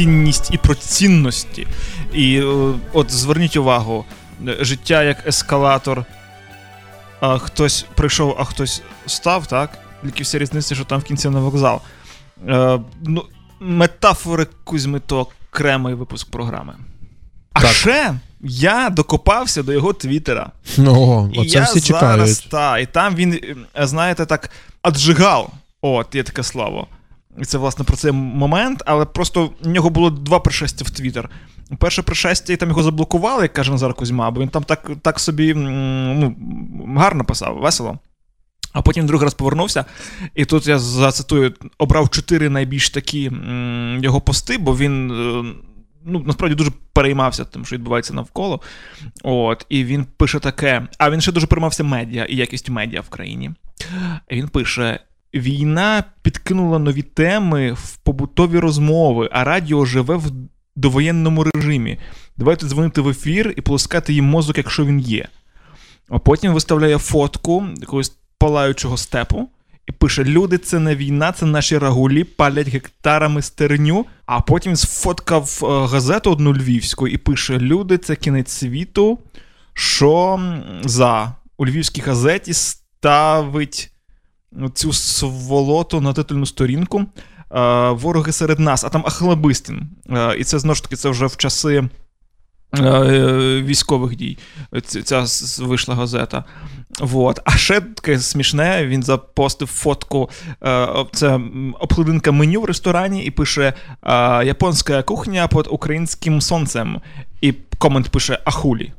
Цінність і про цінності. І е, от зверніть увагу, е, життя як ескалатор. А хтось прийшов, а хтось став, так? Тільки вся різниця, що там в кінці на вокзал. Е, ну, метафори Кузьми то окремий випуск програми. А ще я докопався до його твіттера. І оце я всі зараз, чекають. та, і там він, е, знаєте, так, аджигав. От, є таке слово. І це, власне, про цей момент, але просто в нього було два пришестя в Твіттер. Перше пришестя, і там його заблокували, як каже Назар Кузьма, бо він там так, так собі ну, гарно писав, весело. А потім другий раз повернувся, і тут я зацитую, обрав чотири найбільш такі його пости, бо він е, ну, насправді дуже переймався тим, що відбувається навколо. От, і він пише таке: а він ще дуже переймався медіа і якістю медіа в країні. І Він пише: Війна підкинула нові теми в побутові розмови, а радіо живе в довоєнному режимі. Давайте дзвонити в ефір і полоскати їм мозок, якщо він є. А потім виставляє фотку якогось палаючого степу і пише: Люди, це не війна, це наші рагулі, палять гектарами стерню. А потім сфоткав е, газету одну львівську і пише: Люди, це кінець світу. Що за у львівській газеті ставить цю сволоту на титульну сторінку. Вороги серед нас, а там Ахлабистін. І це знову ж таки це вже в часи е, військових дій. Ця вийшла газета. Вот. А ще таке смішне, він запостив фотку. Це обкладинка меню в ресторані і пише Японська кухня під українським сонцем. І комент пише Ахулі.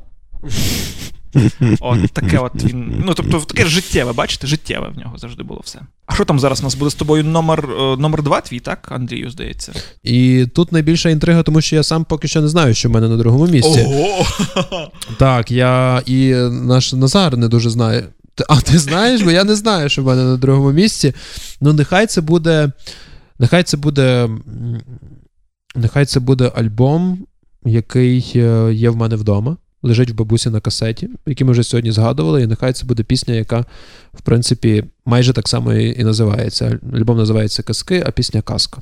От таке от він. Ну, тобто, таке життєве, бачите, життєве в нього завжди було все. А що там зараз у нас буде з тобою номер, е, номер два твій, так, Андрію, здається? І тут найбільша інтрига, тому що я сам поки що не знаю, що в мене на другому місці. Ого! Так, я і наш Назар не дуже знає. А ти знаєш, бо я не знаю, що в мене на другому місці. Ну, нехай це буде. Нехай це буде. Нехай це буде альбом, який е, є в мене вдома. Лежить в бабусі на касеті, які ми вже сьогодні згадували, і нехай це буде пісня, яка, в принципі, майже так само і, називається. Альбом називається Казки, а пісня Казка.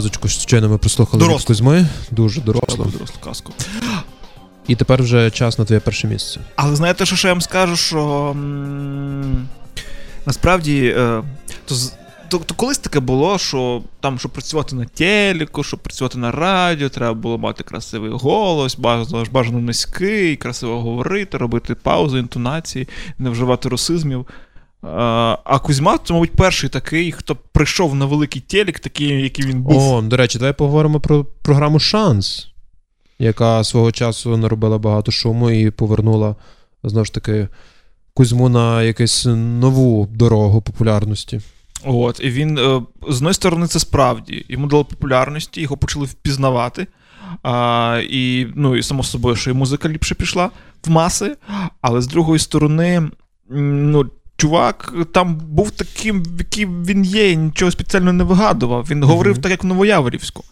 Казочку щойно ми прослухали Дорослу. від Кузьми. Дуже доросло. Дорослу казку. І тепер вже час на твоє перше місце. Але знаєте, що ще я вам скажу, що м, насправді е, то, то, то колись таке було, що там, щоб працювати на телеку, щоб працювати на радіо, треба було мати красивий голос, бажано, бажано низький, красиво говорити, робити паузи, інтонації, не вживати русизмів. Е, А Кузьма, це, мабуть, перший такий, хто прийшов на великий телек, такий, який він був. О, до речі, давай поговоримо про програму Шанс, яка свого часу наробила багато шуму і повернула знову ж таки Кузьму на якусь нову дорогу популярності. От, і він, е, з одної сторони, це справді. Йому дало популярності, його почали впізнавати. А, і, ну, і само собою, що і музика ліпше пішла в маси. Але з другої сторони, ну, чувак там був таким, яким він є, і нічого спеціально не вигадував. Він говорив так, як в Новояворівську.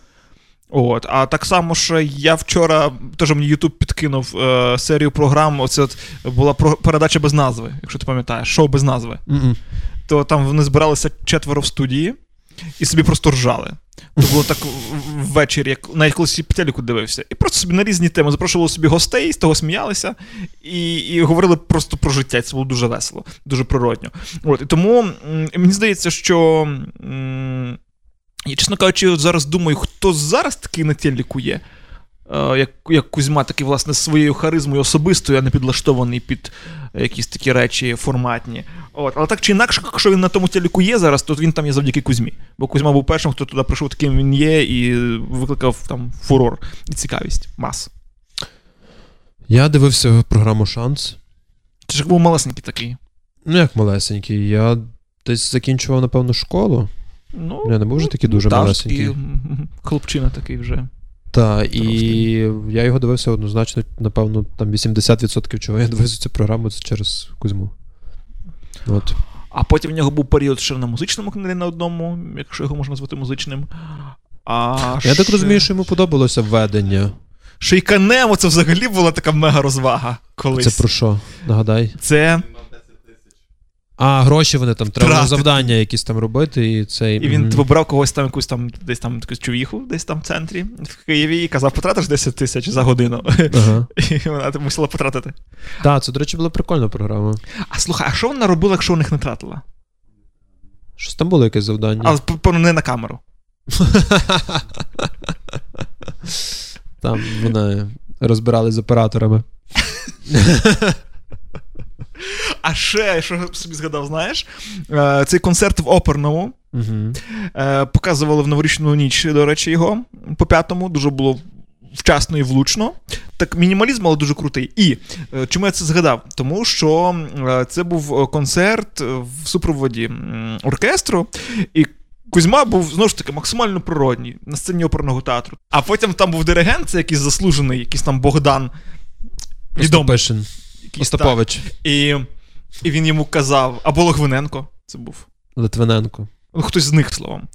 От, а так само, що я вчора теж мені Ютуб підкинув е, серію програм. Оце от була про- передача без назви, якщо ти пам'ятаєш, шоу без назви Мгм. то там вони збиралися четверо в студії і собі просто ржали. То було так ввечері, як навіть колись по телеку дивився. І просто собі на різні теми запрошували собі гостей, з того сміялися і, і говорили просто про життя. Це було дуже весело, дуже природньо. От, і тому і мені здається, що. я, чесно кажучи, зараз думаю, хто зараз такий на телеку є. Е, Як, як Кузьма, такий, власне, своєю харизмою особистою, а не підлаштований під е, якісь такі речі форматні. От. Але так чи інакше, якщо він на тому телеку є зараз, то він там є завдяки Кузьмі. Бо Кузьма був першим, хто туди прийшов таким він є, і викликав там фурор і цікавість. Мас. Я дивився програму Шанс. Ти ж був малесенький такий. Ну, як малесенький. Я десь закінчував, напевно, школу. Ну, я не був вже такий дуже малесенький. хлопчина такий вже. Так, і я його дивився однозначно, напевно, там 80% чого я дивився цю програму, це через Кузьму. От. А потім в нього був період ще на музичному каналі на одному, якщо його можна назвати музичним. А Я так розумію, що йому подобалося введення. Шейканемо це взагалі була така мега розвага колись. Це про що? Нагадай. Це. А, гроші вони там, треба Тратити. завдання якісь там робити, і цей. І він мгм. типу, когось там якусь там десь там якусь чувіху, десь там в центрі в Києві, і казав, потратиш 10 тисяч за годину. Ага. І вона мусила потратити. Так, це, до речі, була прикольна програма. А слухай, а що вона робила, якщо у них не тратила? Щось там було якесь завдання. Але певно не на камеру. Там вони розбирали з операторами. А ще, що я собі згадав, знаєш, е, цей концерт в оперному. Е, Показували в новорічну ніч, до речі, його по п'ятому. Дуже було вчасно і влучно. Так, мінімалізм, але дуже крутий. І е, чому я це згадав? Тому що це був концерт в супроводі оркестру, і Кузьма був знову ж таки максимально природній на сцені оперного театру. А потім там був диригент, це якийсь заслужений, якийсь там Богдан. Відомий. Остапович. І, і він йому казав, або Логвиненко, це був. Литвиненко. Ну, хтось з них словом.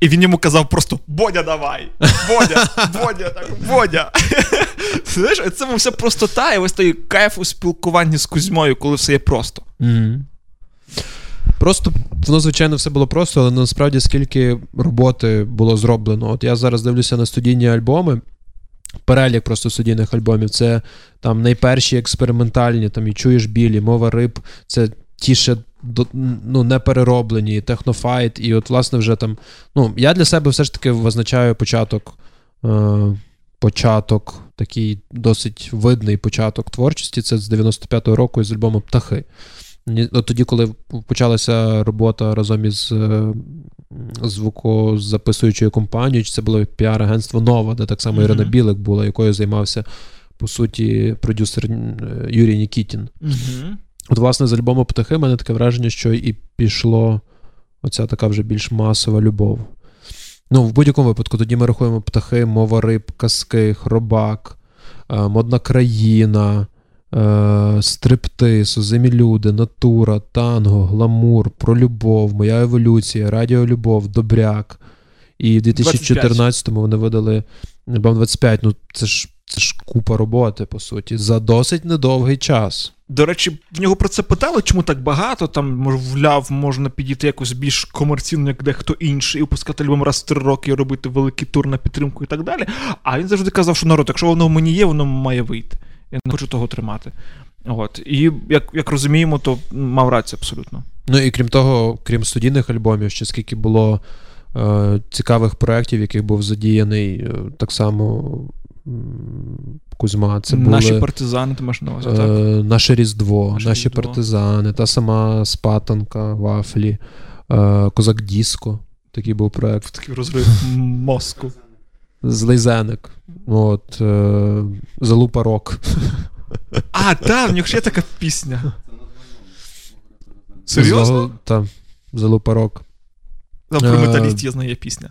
І він йому казав просто Бодя, давай! Бодя, Бодя, так, Бодя. Знаєш, це все простота, і ось той кайф у спілкуванні з Кузьмою, коли все є просто. Угу. Просто воно, звичайно, все було просто, але насправді скільки роботи було зроблено. От я зараз дивлюся на студійні альбоми. Перелік просто студійних альбомів. Це там найперші експериментальні, там і чуєш білі, мова риб, це ті ще ну, не перероблені, технофайт, і от, власне, вже там. Ну, я для себе все ж таки визначаю початок. Е- початок, такий досить видний початок творчості. Це з 95-го року із альбому Птахи. От тоді, коли почалася робота разом із е, звукозаписуючою компанією, чи це було піар-агентство Нова, де так само Ірина Білик була, якою займався, по суті, продюсер е, Юрій Нікітін. От, власне, з альбому Птахи мене таке враження, що і пішло оця така вже більш масова любов. Ну, в будь-якому випадку, тоді ми рахуємо птахи, мова риб, казки, хробак, е, модна країна, е, стриптиз, озимі люди, натура, танго, гламур, про любов, моя еволюція, радіолюбов, добряк. І в 2014-му вони видали альбом 25. Ну, це ж Це ж купа роботи, по суті, за досить недовгий час. До речі, в нього про це питали, чому так багато. Там, мовляв, можна підійти якось більш комерційно, як дехто інший, і випускати альбом раз в три роки, і робити великий тур на підтримку і так далі. А він завжди казав, що народ, якщо воно в мені є, воно має вийти. Я не хочу того тримати. От. І як, як розуміємо, то мав рацію абсолютно. Ну і крім того, крім студійних альбомів, ще скільки було е, цікавих проєктів, в яких був задіяний е, так само Кузьма. Це були, Наші партизани, ти маєш на увазі, е. Наше Різдво, Наше наші Різдво. партизани, та сама Спатанка, Вафлі, е, Козак Діско. Такий був проєкт. Такий розрив мозку. Злейзеник. От, е, Залупа Рок. А, так, в нього ще є така пісня. Серйозно? Так, Залупа Рок. Там про Е, металіст я знаю є пісня.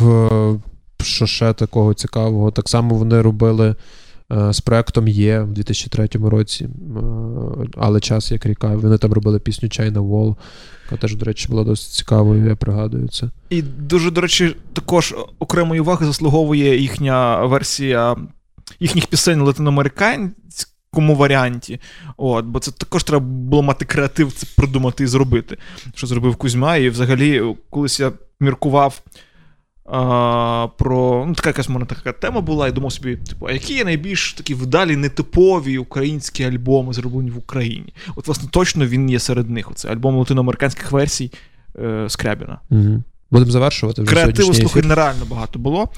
в, що ще такого цікавого. Так само вони робили з проектом Є в 2003 році, е, але час як ріка. Вони там робили пісню China Wall, яка теж, до речі, була досить цікавою, я пригадую це. І дуже, до речі, також окремої уваги заслуговує їхня версія їхніх пісень латиноамериканському варіанті. От, бо це також треба було мати креатив це придумати і зробити, що зробив Кузьма. І взагалі, колись я міркував. А, про ну, така якась мене така тема була, і думав собі, типу, а які є найбільш такі вдалі нетипові українські альбоми, зроблені в Україні? От, власне, точно він є серед них. Оце альбом латиноамериканських версій е, Скрябіна. Угу. Будемо завершувати вже Креативу, слухай, нереально багато було.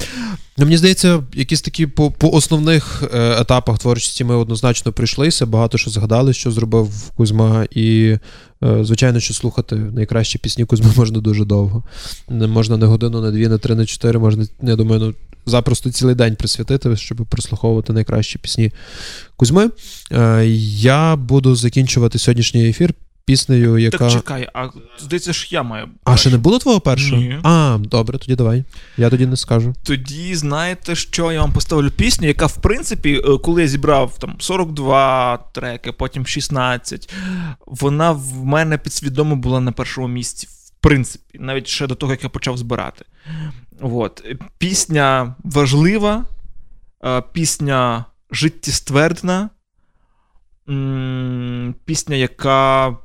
Ну, мені здається, якісь такі по, по основних е, етапах творчості ми однозначно прийшлися. Багато що згадали, що зробив Кузьма, і, е, звичайно, що слухати найкращі пісні Кузьми можна дуже довго. Не можна не годину, не дві, не три, не чотири. Можна, я думаю, ну, запросто цілий день присвятити, щоб прослуховувати найкращі пісні Кузьми. Е, я буду закінчувати сьогоднішній ефір піснею, яка. Так чекай, а здається ж я маю. А ще не було твого першого? Ні. А, добре, тоді давай. Я тоді не скажу. Тоді знаєте, що я вам поставлю пісню, яка, в принципі, е, коли я зібрав там 42 треки, потім 16, вона в мене підсвідомо була на першому місці. В принципі, навіть ще до того, як я почав збирати. От. Пісня важлива, е, пісня життєствердна, пісня, яка,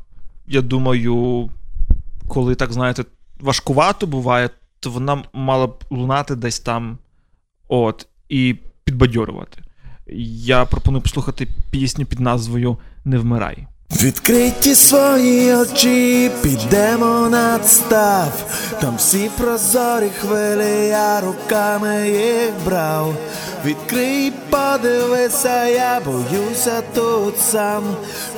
я думаю, коли так знаєте, важкувато буває, то вона мала б лунати десь там от, і підбадьорювати. Я пропоную послухати пісню під назвою Не вмирай. Відкриті свої очі, підемо над став, там всі прозорі хвилі, я руками їх брав. Відкрий, подивися, я боюся тут сам.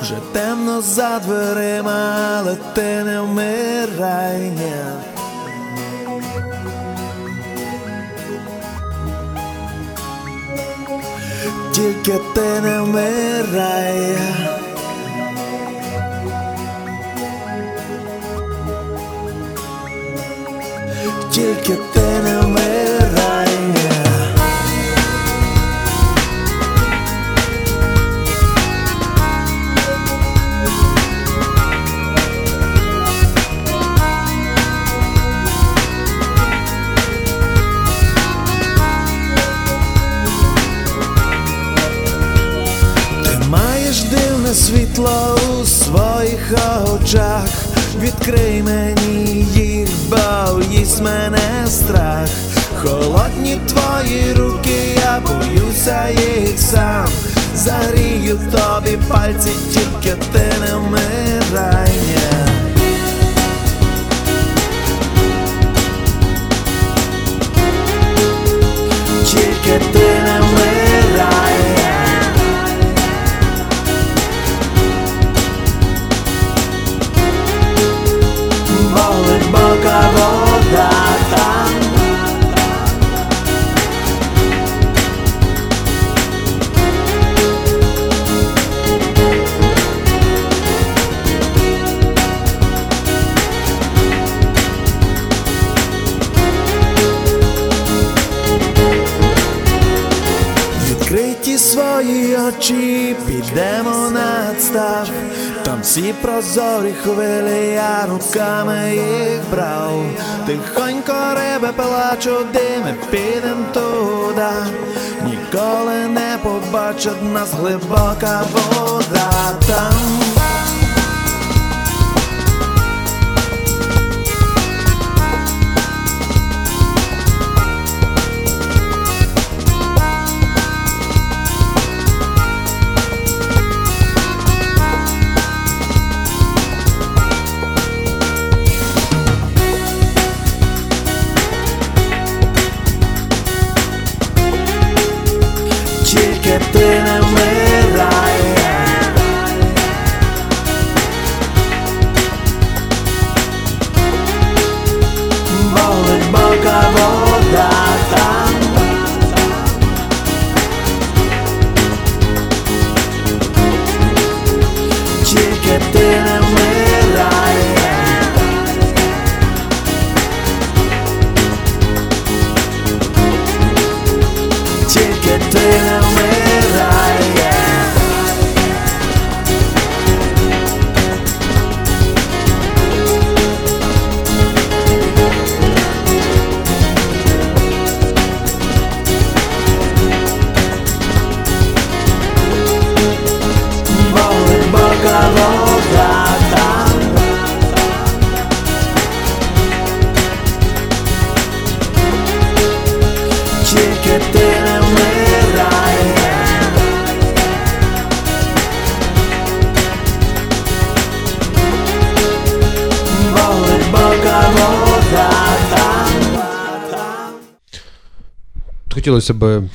Вже темно за дверима, але ти не вмирай. ні. Тільки ти не вмирай. Тільки ти не вмирай. Ти маєш дивне світло у своїх очах. Відкрий мені їх, бо мене страх. Холодні твої руки, я боюся їх сам. Зарію тобі пальці, тільки ти не вмирай. Тільки ти не вмирай. Болить бока вода там. Відкриті свої очі, підемо над став. Всі прозорі хвилі, я руками їх брав. Тихонько риби плачу, дими підем туди. Ніколи не побачать нас глибока вода там. Хотілося б.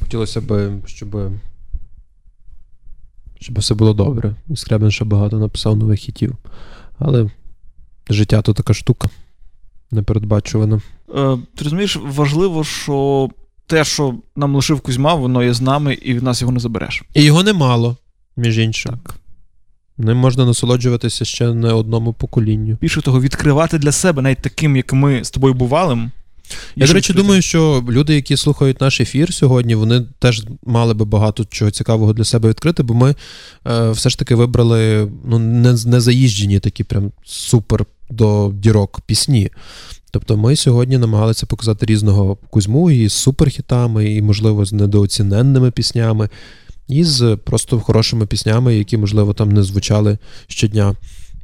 Хотілося б, щоб. Щоб все було добре. І Скрябін ще багато написав нових хітів. Але життя то така штука. Непередбачувана. Е, ти розумієш, важливо, що те, що нам лишив Кузьма, воно є з нами, і від нас його не забереш. І його немало, між іншим. Так. Ним можна насолоджуватися ще не одному поколінню. Більше того, відкривати для себе, навіть таким, як ми з тобою бувалим. Я, до речі, думаю, що люди, які слухають наш ефір сьогодні, вони теж мали би багато чого цікавого для себе відкрити, бо ми е, все ж таки вибрали ну, не, не заїжджені такі прям супер до дірок пісні. Тобто ми сьогодні намагалися показати різного Кузьму і з суперхітами, і, можливо, з недооціненними піснями, і з просто хорошими піснями, які, можливо, там не звучали щодня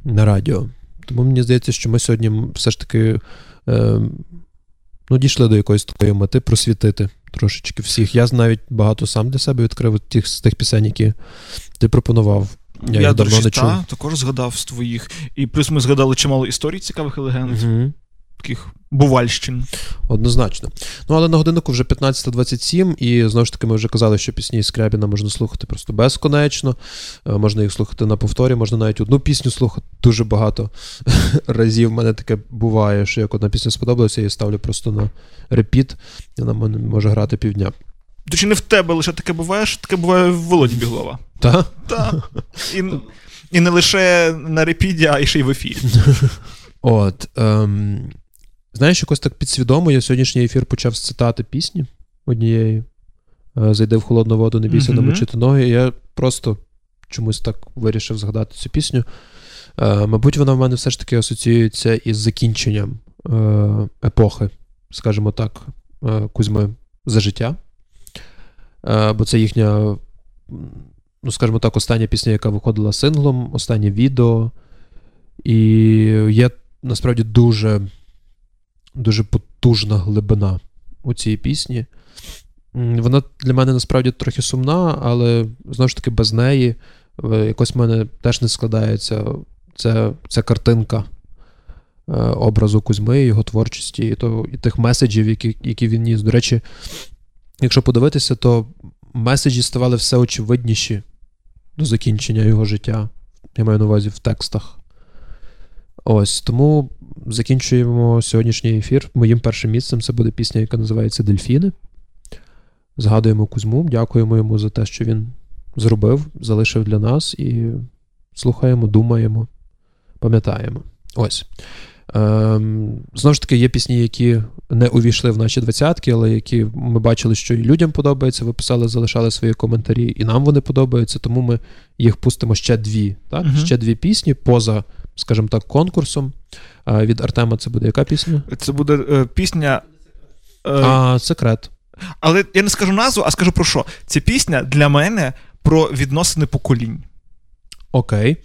на радіо. Тому мені здається, що ми сьогодні все ж таки. Е, ну, дійшли до якоїсь такої мети просвітити трошечки всіх. Я навіть багато сам для себе відкрив тих, з тих пісень, які ти пропонував. Я, Я їх до речі, не чув. та, також згадав з твоїх. І плюс ми згадали чимало історій цікавих і легенд. Мгм. Таких бувальщин. Однозначно. Ну, але на годиннику вже 15.27, і знову ж таки ми вже казали, що пісні Скрябіна можна слухати просто безконечно. Е, Можна їх слухати на повторі, можна навіть одну пісню слухати дуже багато разів. В мене таке буває, що як одна пісня сподобалася, я її ставлю просто на репіт, і вона може грати півдня. До чи не в тебе лише таке буває, що таке буває в Володі Біглова. Та? Та. І, і не лише на репіді, а й ще й в ефірі. От. Ем, знаєш, якось так підсвідомо, я сьогоднішній ефір почав з цитати пісні однієї. Е, Зайди в холодну воду, не бійся Мгм. намочити ноги. Я просто чомусь так вирішив згадати цю пісню. Е, мабуть, вона в мене все ж таки асоціюється із закінченням е, епохи, скажімо так, е, Кузьми за життя. Е, бо це їхня, ну, скажімо так, остання пісня, яка виходила синглом, останнє відео. І є насправді дуже, дуже потужна глибина у цій пісні. Вона для мене насправді трохи сумна, але знову ж таки без неї е, якось в мене теж не складається ця, ця картинка е, образу Кузьми, його творчості, і, то, і тих меседжів, які, які він ніс. До речі, якщо подивитися, то меседжі ставали все очевидніші до закінчення його життя. Я маю на увазі в текстах. Ось тому закінчуємо сьогоднішній ефір. Моїм першим місцем це буде пісня, яка називається Дельфіни. Згадуємо Кузьму, дякуємо йому за те, що він зробив, залишив для нас і слухаємо, думаємо, пам'ятаємо. Ось. Ем, знову ж таки, є пісні, які не увійшли в наші двадцятки, але які ми бачили, що і людям подобається. Ви писали, залишали свої коментарі, і нам вони подобаються, тому ми їх пустимо ще дві. Так? Мгм. Ще дві пісні поза, скажімо так, конкурсом. А від Артема це буде яка пісня? Це буде е, пісня. е, А, секрет. Але я не скажу назву, а скажу про що. Ця пісня для мене про відносини поколінь. Окей.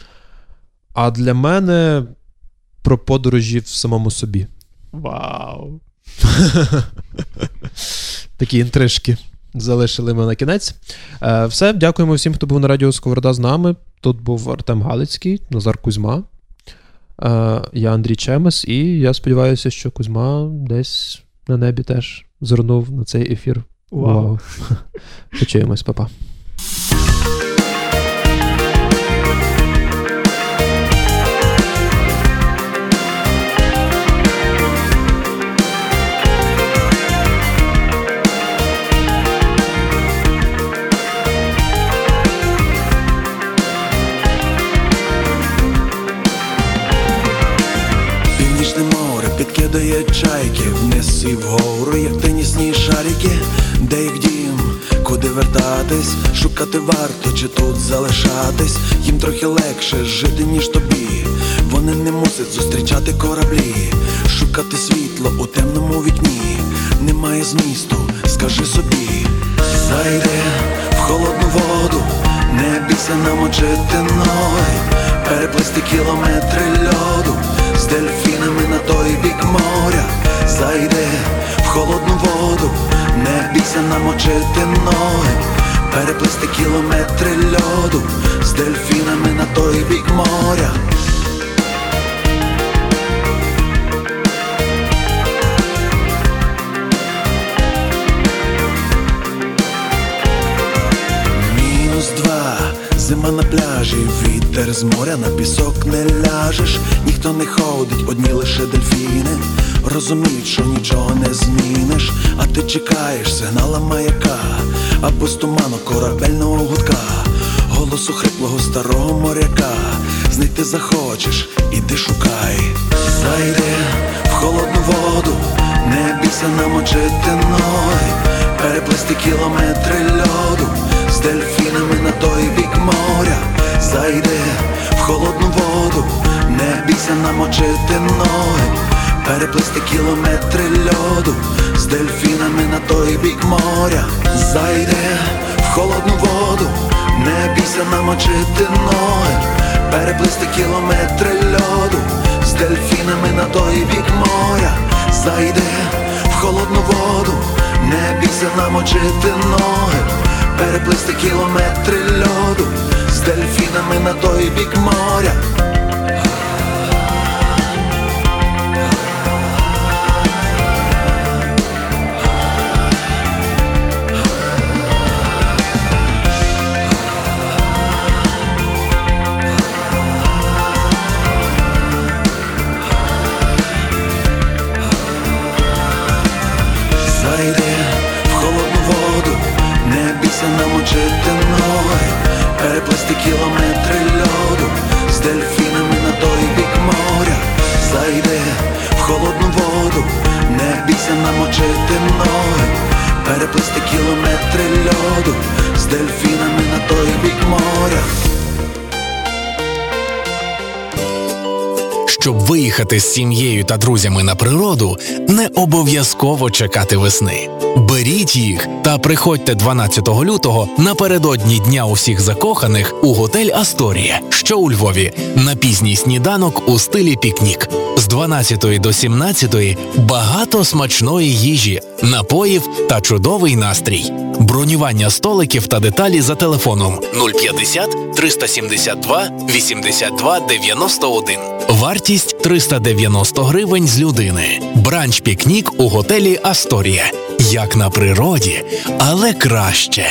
А для мене про подорожі в самому собі. Вау. Такі інтрижки залишили ми на кінець. Е, все, дякуємо всім, хто був на радіо Сковорода з нами. Тут був Артем Галицький, Назар Кузьма. Е, я Андрій Чемес, і я сподіваюся, що Кузьма десь на небі теж звернув на цей ефір. Увагу. Почуємось, папа. Вниз і вгору, як тенісні шарики, де їх дім, куди вертатись, шукати варто чи тут залишатись, їм трохи легше жити, ніж тобі. Вони не мусять зустрічати кораблі, шукати світло у темному вікні. Немає змісту, скажи собі, зайди в холодну воду, не бійся намочити ноги, переплисти кілометри льоду з дельфінами на той бік моря, зайди в холодну воду, не бійся намочити ноги, переплисти кілометри льоду з дельфінами на той бік моря. Зима на пляжі, вітер з моря на пісок не ляжеш, ніхто не ходить, одні лише дельфіни. Розуміють, що нічого не зміниш, а ти чекаєш сигнала маяка, або з туману корабельного гудка, голосу хриплого старого моряка. Знайти захочеш, іди шукай, зайди в холодну воду, не бійся намочити ноги, переплисти кілометри льоду дельфінами на той бік моря, зайди в холодну воду, не бійся намочити ноги, переплисти кілометри льоду з дельфінами на той бік моря, зайди в холодну воду, не бійся намочити ноги, переплисти кілометри льоду з дельфінами на той бік моря, зайди в холодну воду, не бійся намочити ноги переплисти кілометри льоду з дельфінами на той бік моря. Бійся намочити ноги, переплисти кілометри льоду з дельфінами на той бік моря. Щоб виїхати з сім'єю та друзями на природу, не обов'язково чекати весни. Беріть їх та приходьте 12 лютого напередодні Дня усіх закоханих у готель Асторія, що у Львові, на пізній сніданок у стилі пікнік. З 12 до 17 багато смачної їжі, напоїв та чудовий настрій. Бронювання столиків та деталі за телефоном 050 372 82 91. Вартість 390 гривень з людини. Бранч пікнік у готелі Асторія. Як на природі, але краще.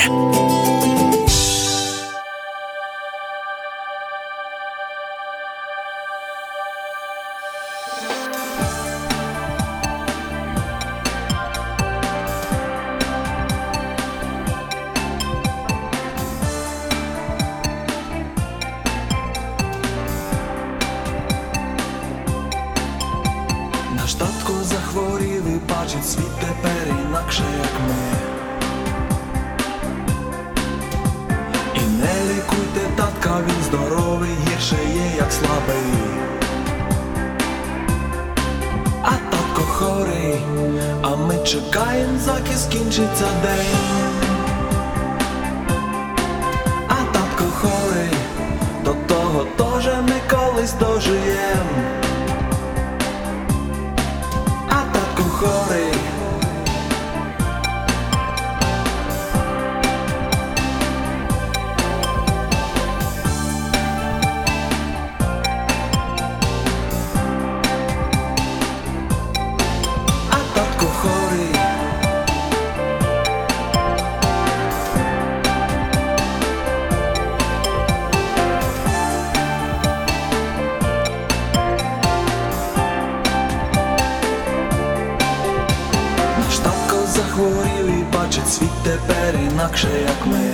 захворів і бачить світ тепер інакше, як ми.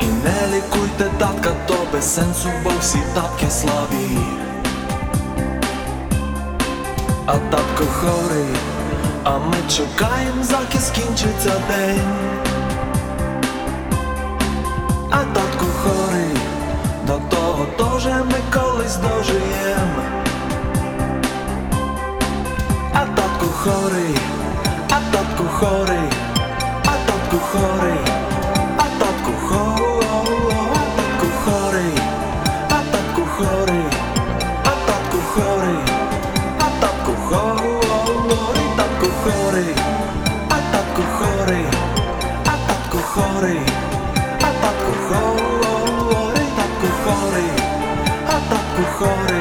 І не лікуйте татка, то без сенсу, бо всі татки слабі. А татко хворий, а ми чекаємо, заки скінчиться день. А татко хворий, до того тоже ми колись дожиємо. chory, a tatku chory, a tatku chory, a tatku chory, a tatku chory, a tatku chory, a tatku chory, a tatku chory, tatku chory, a tatku chory, a tatku chory, a tatku chory, a tatku chory.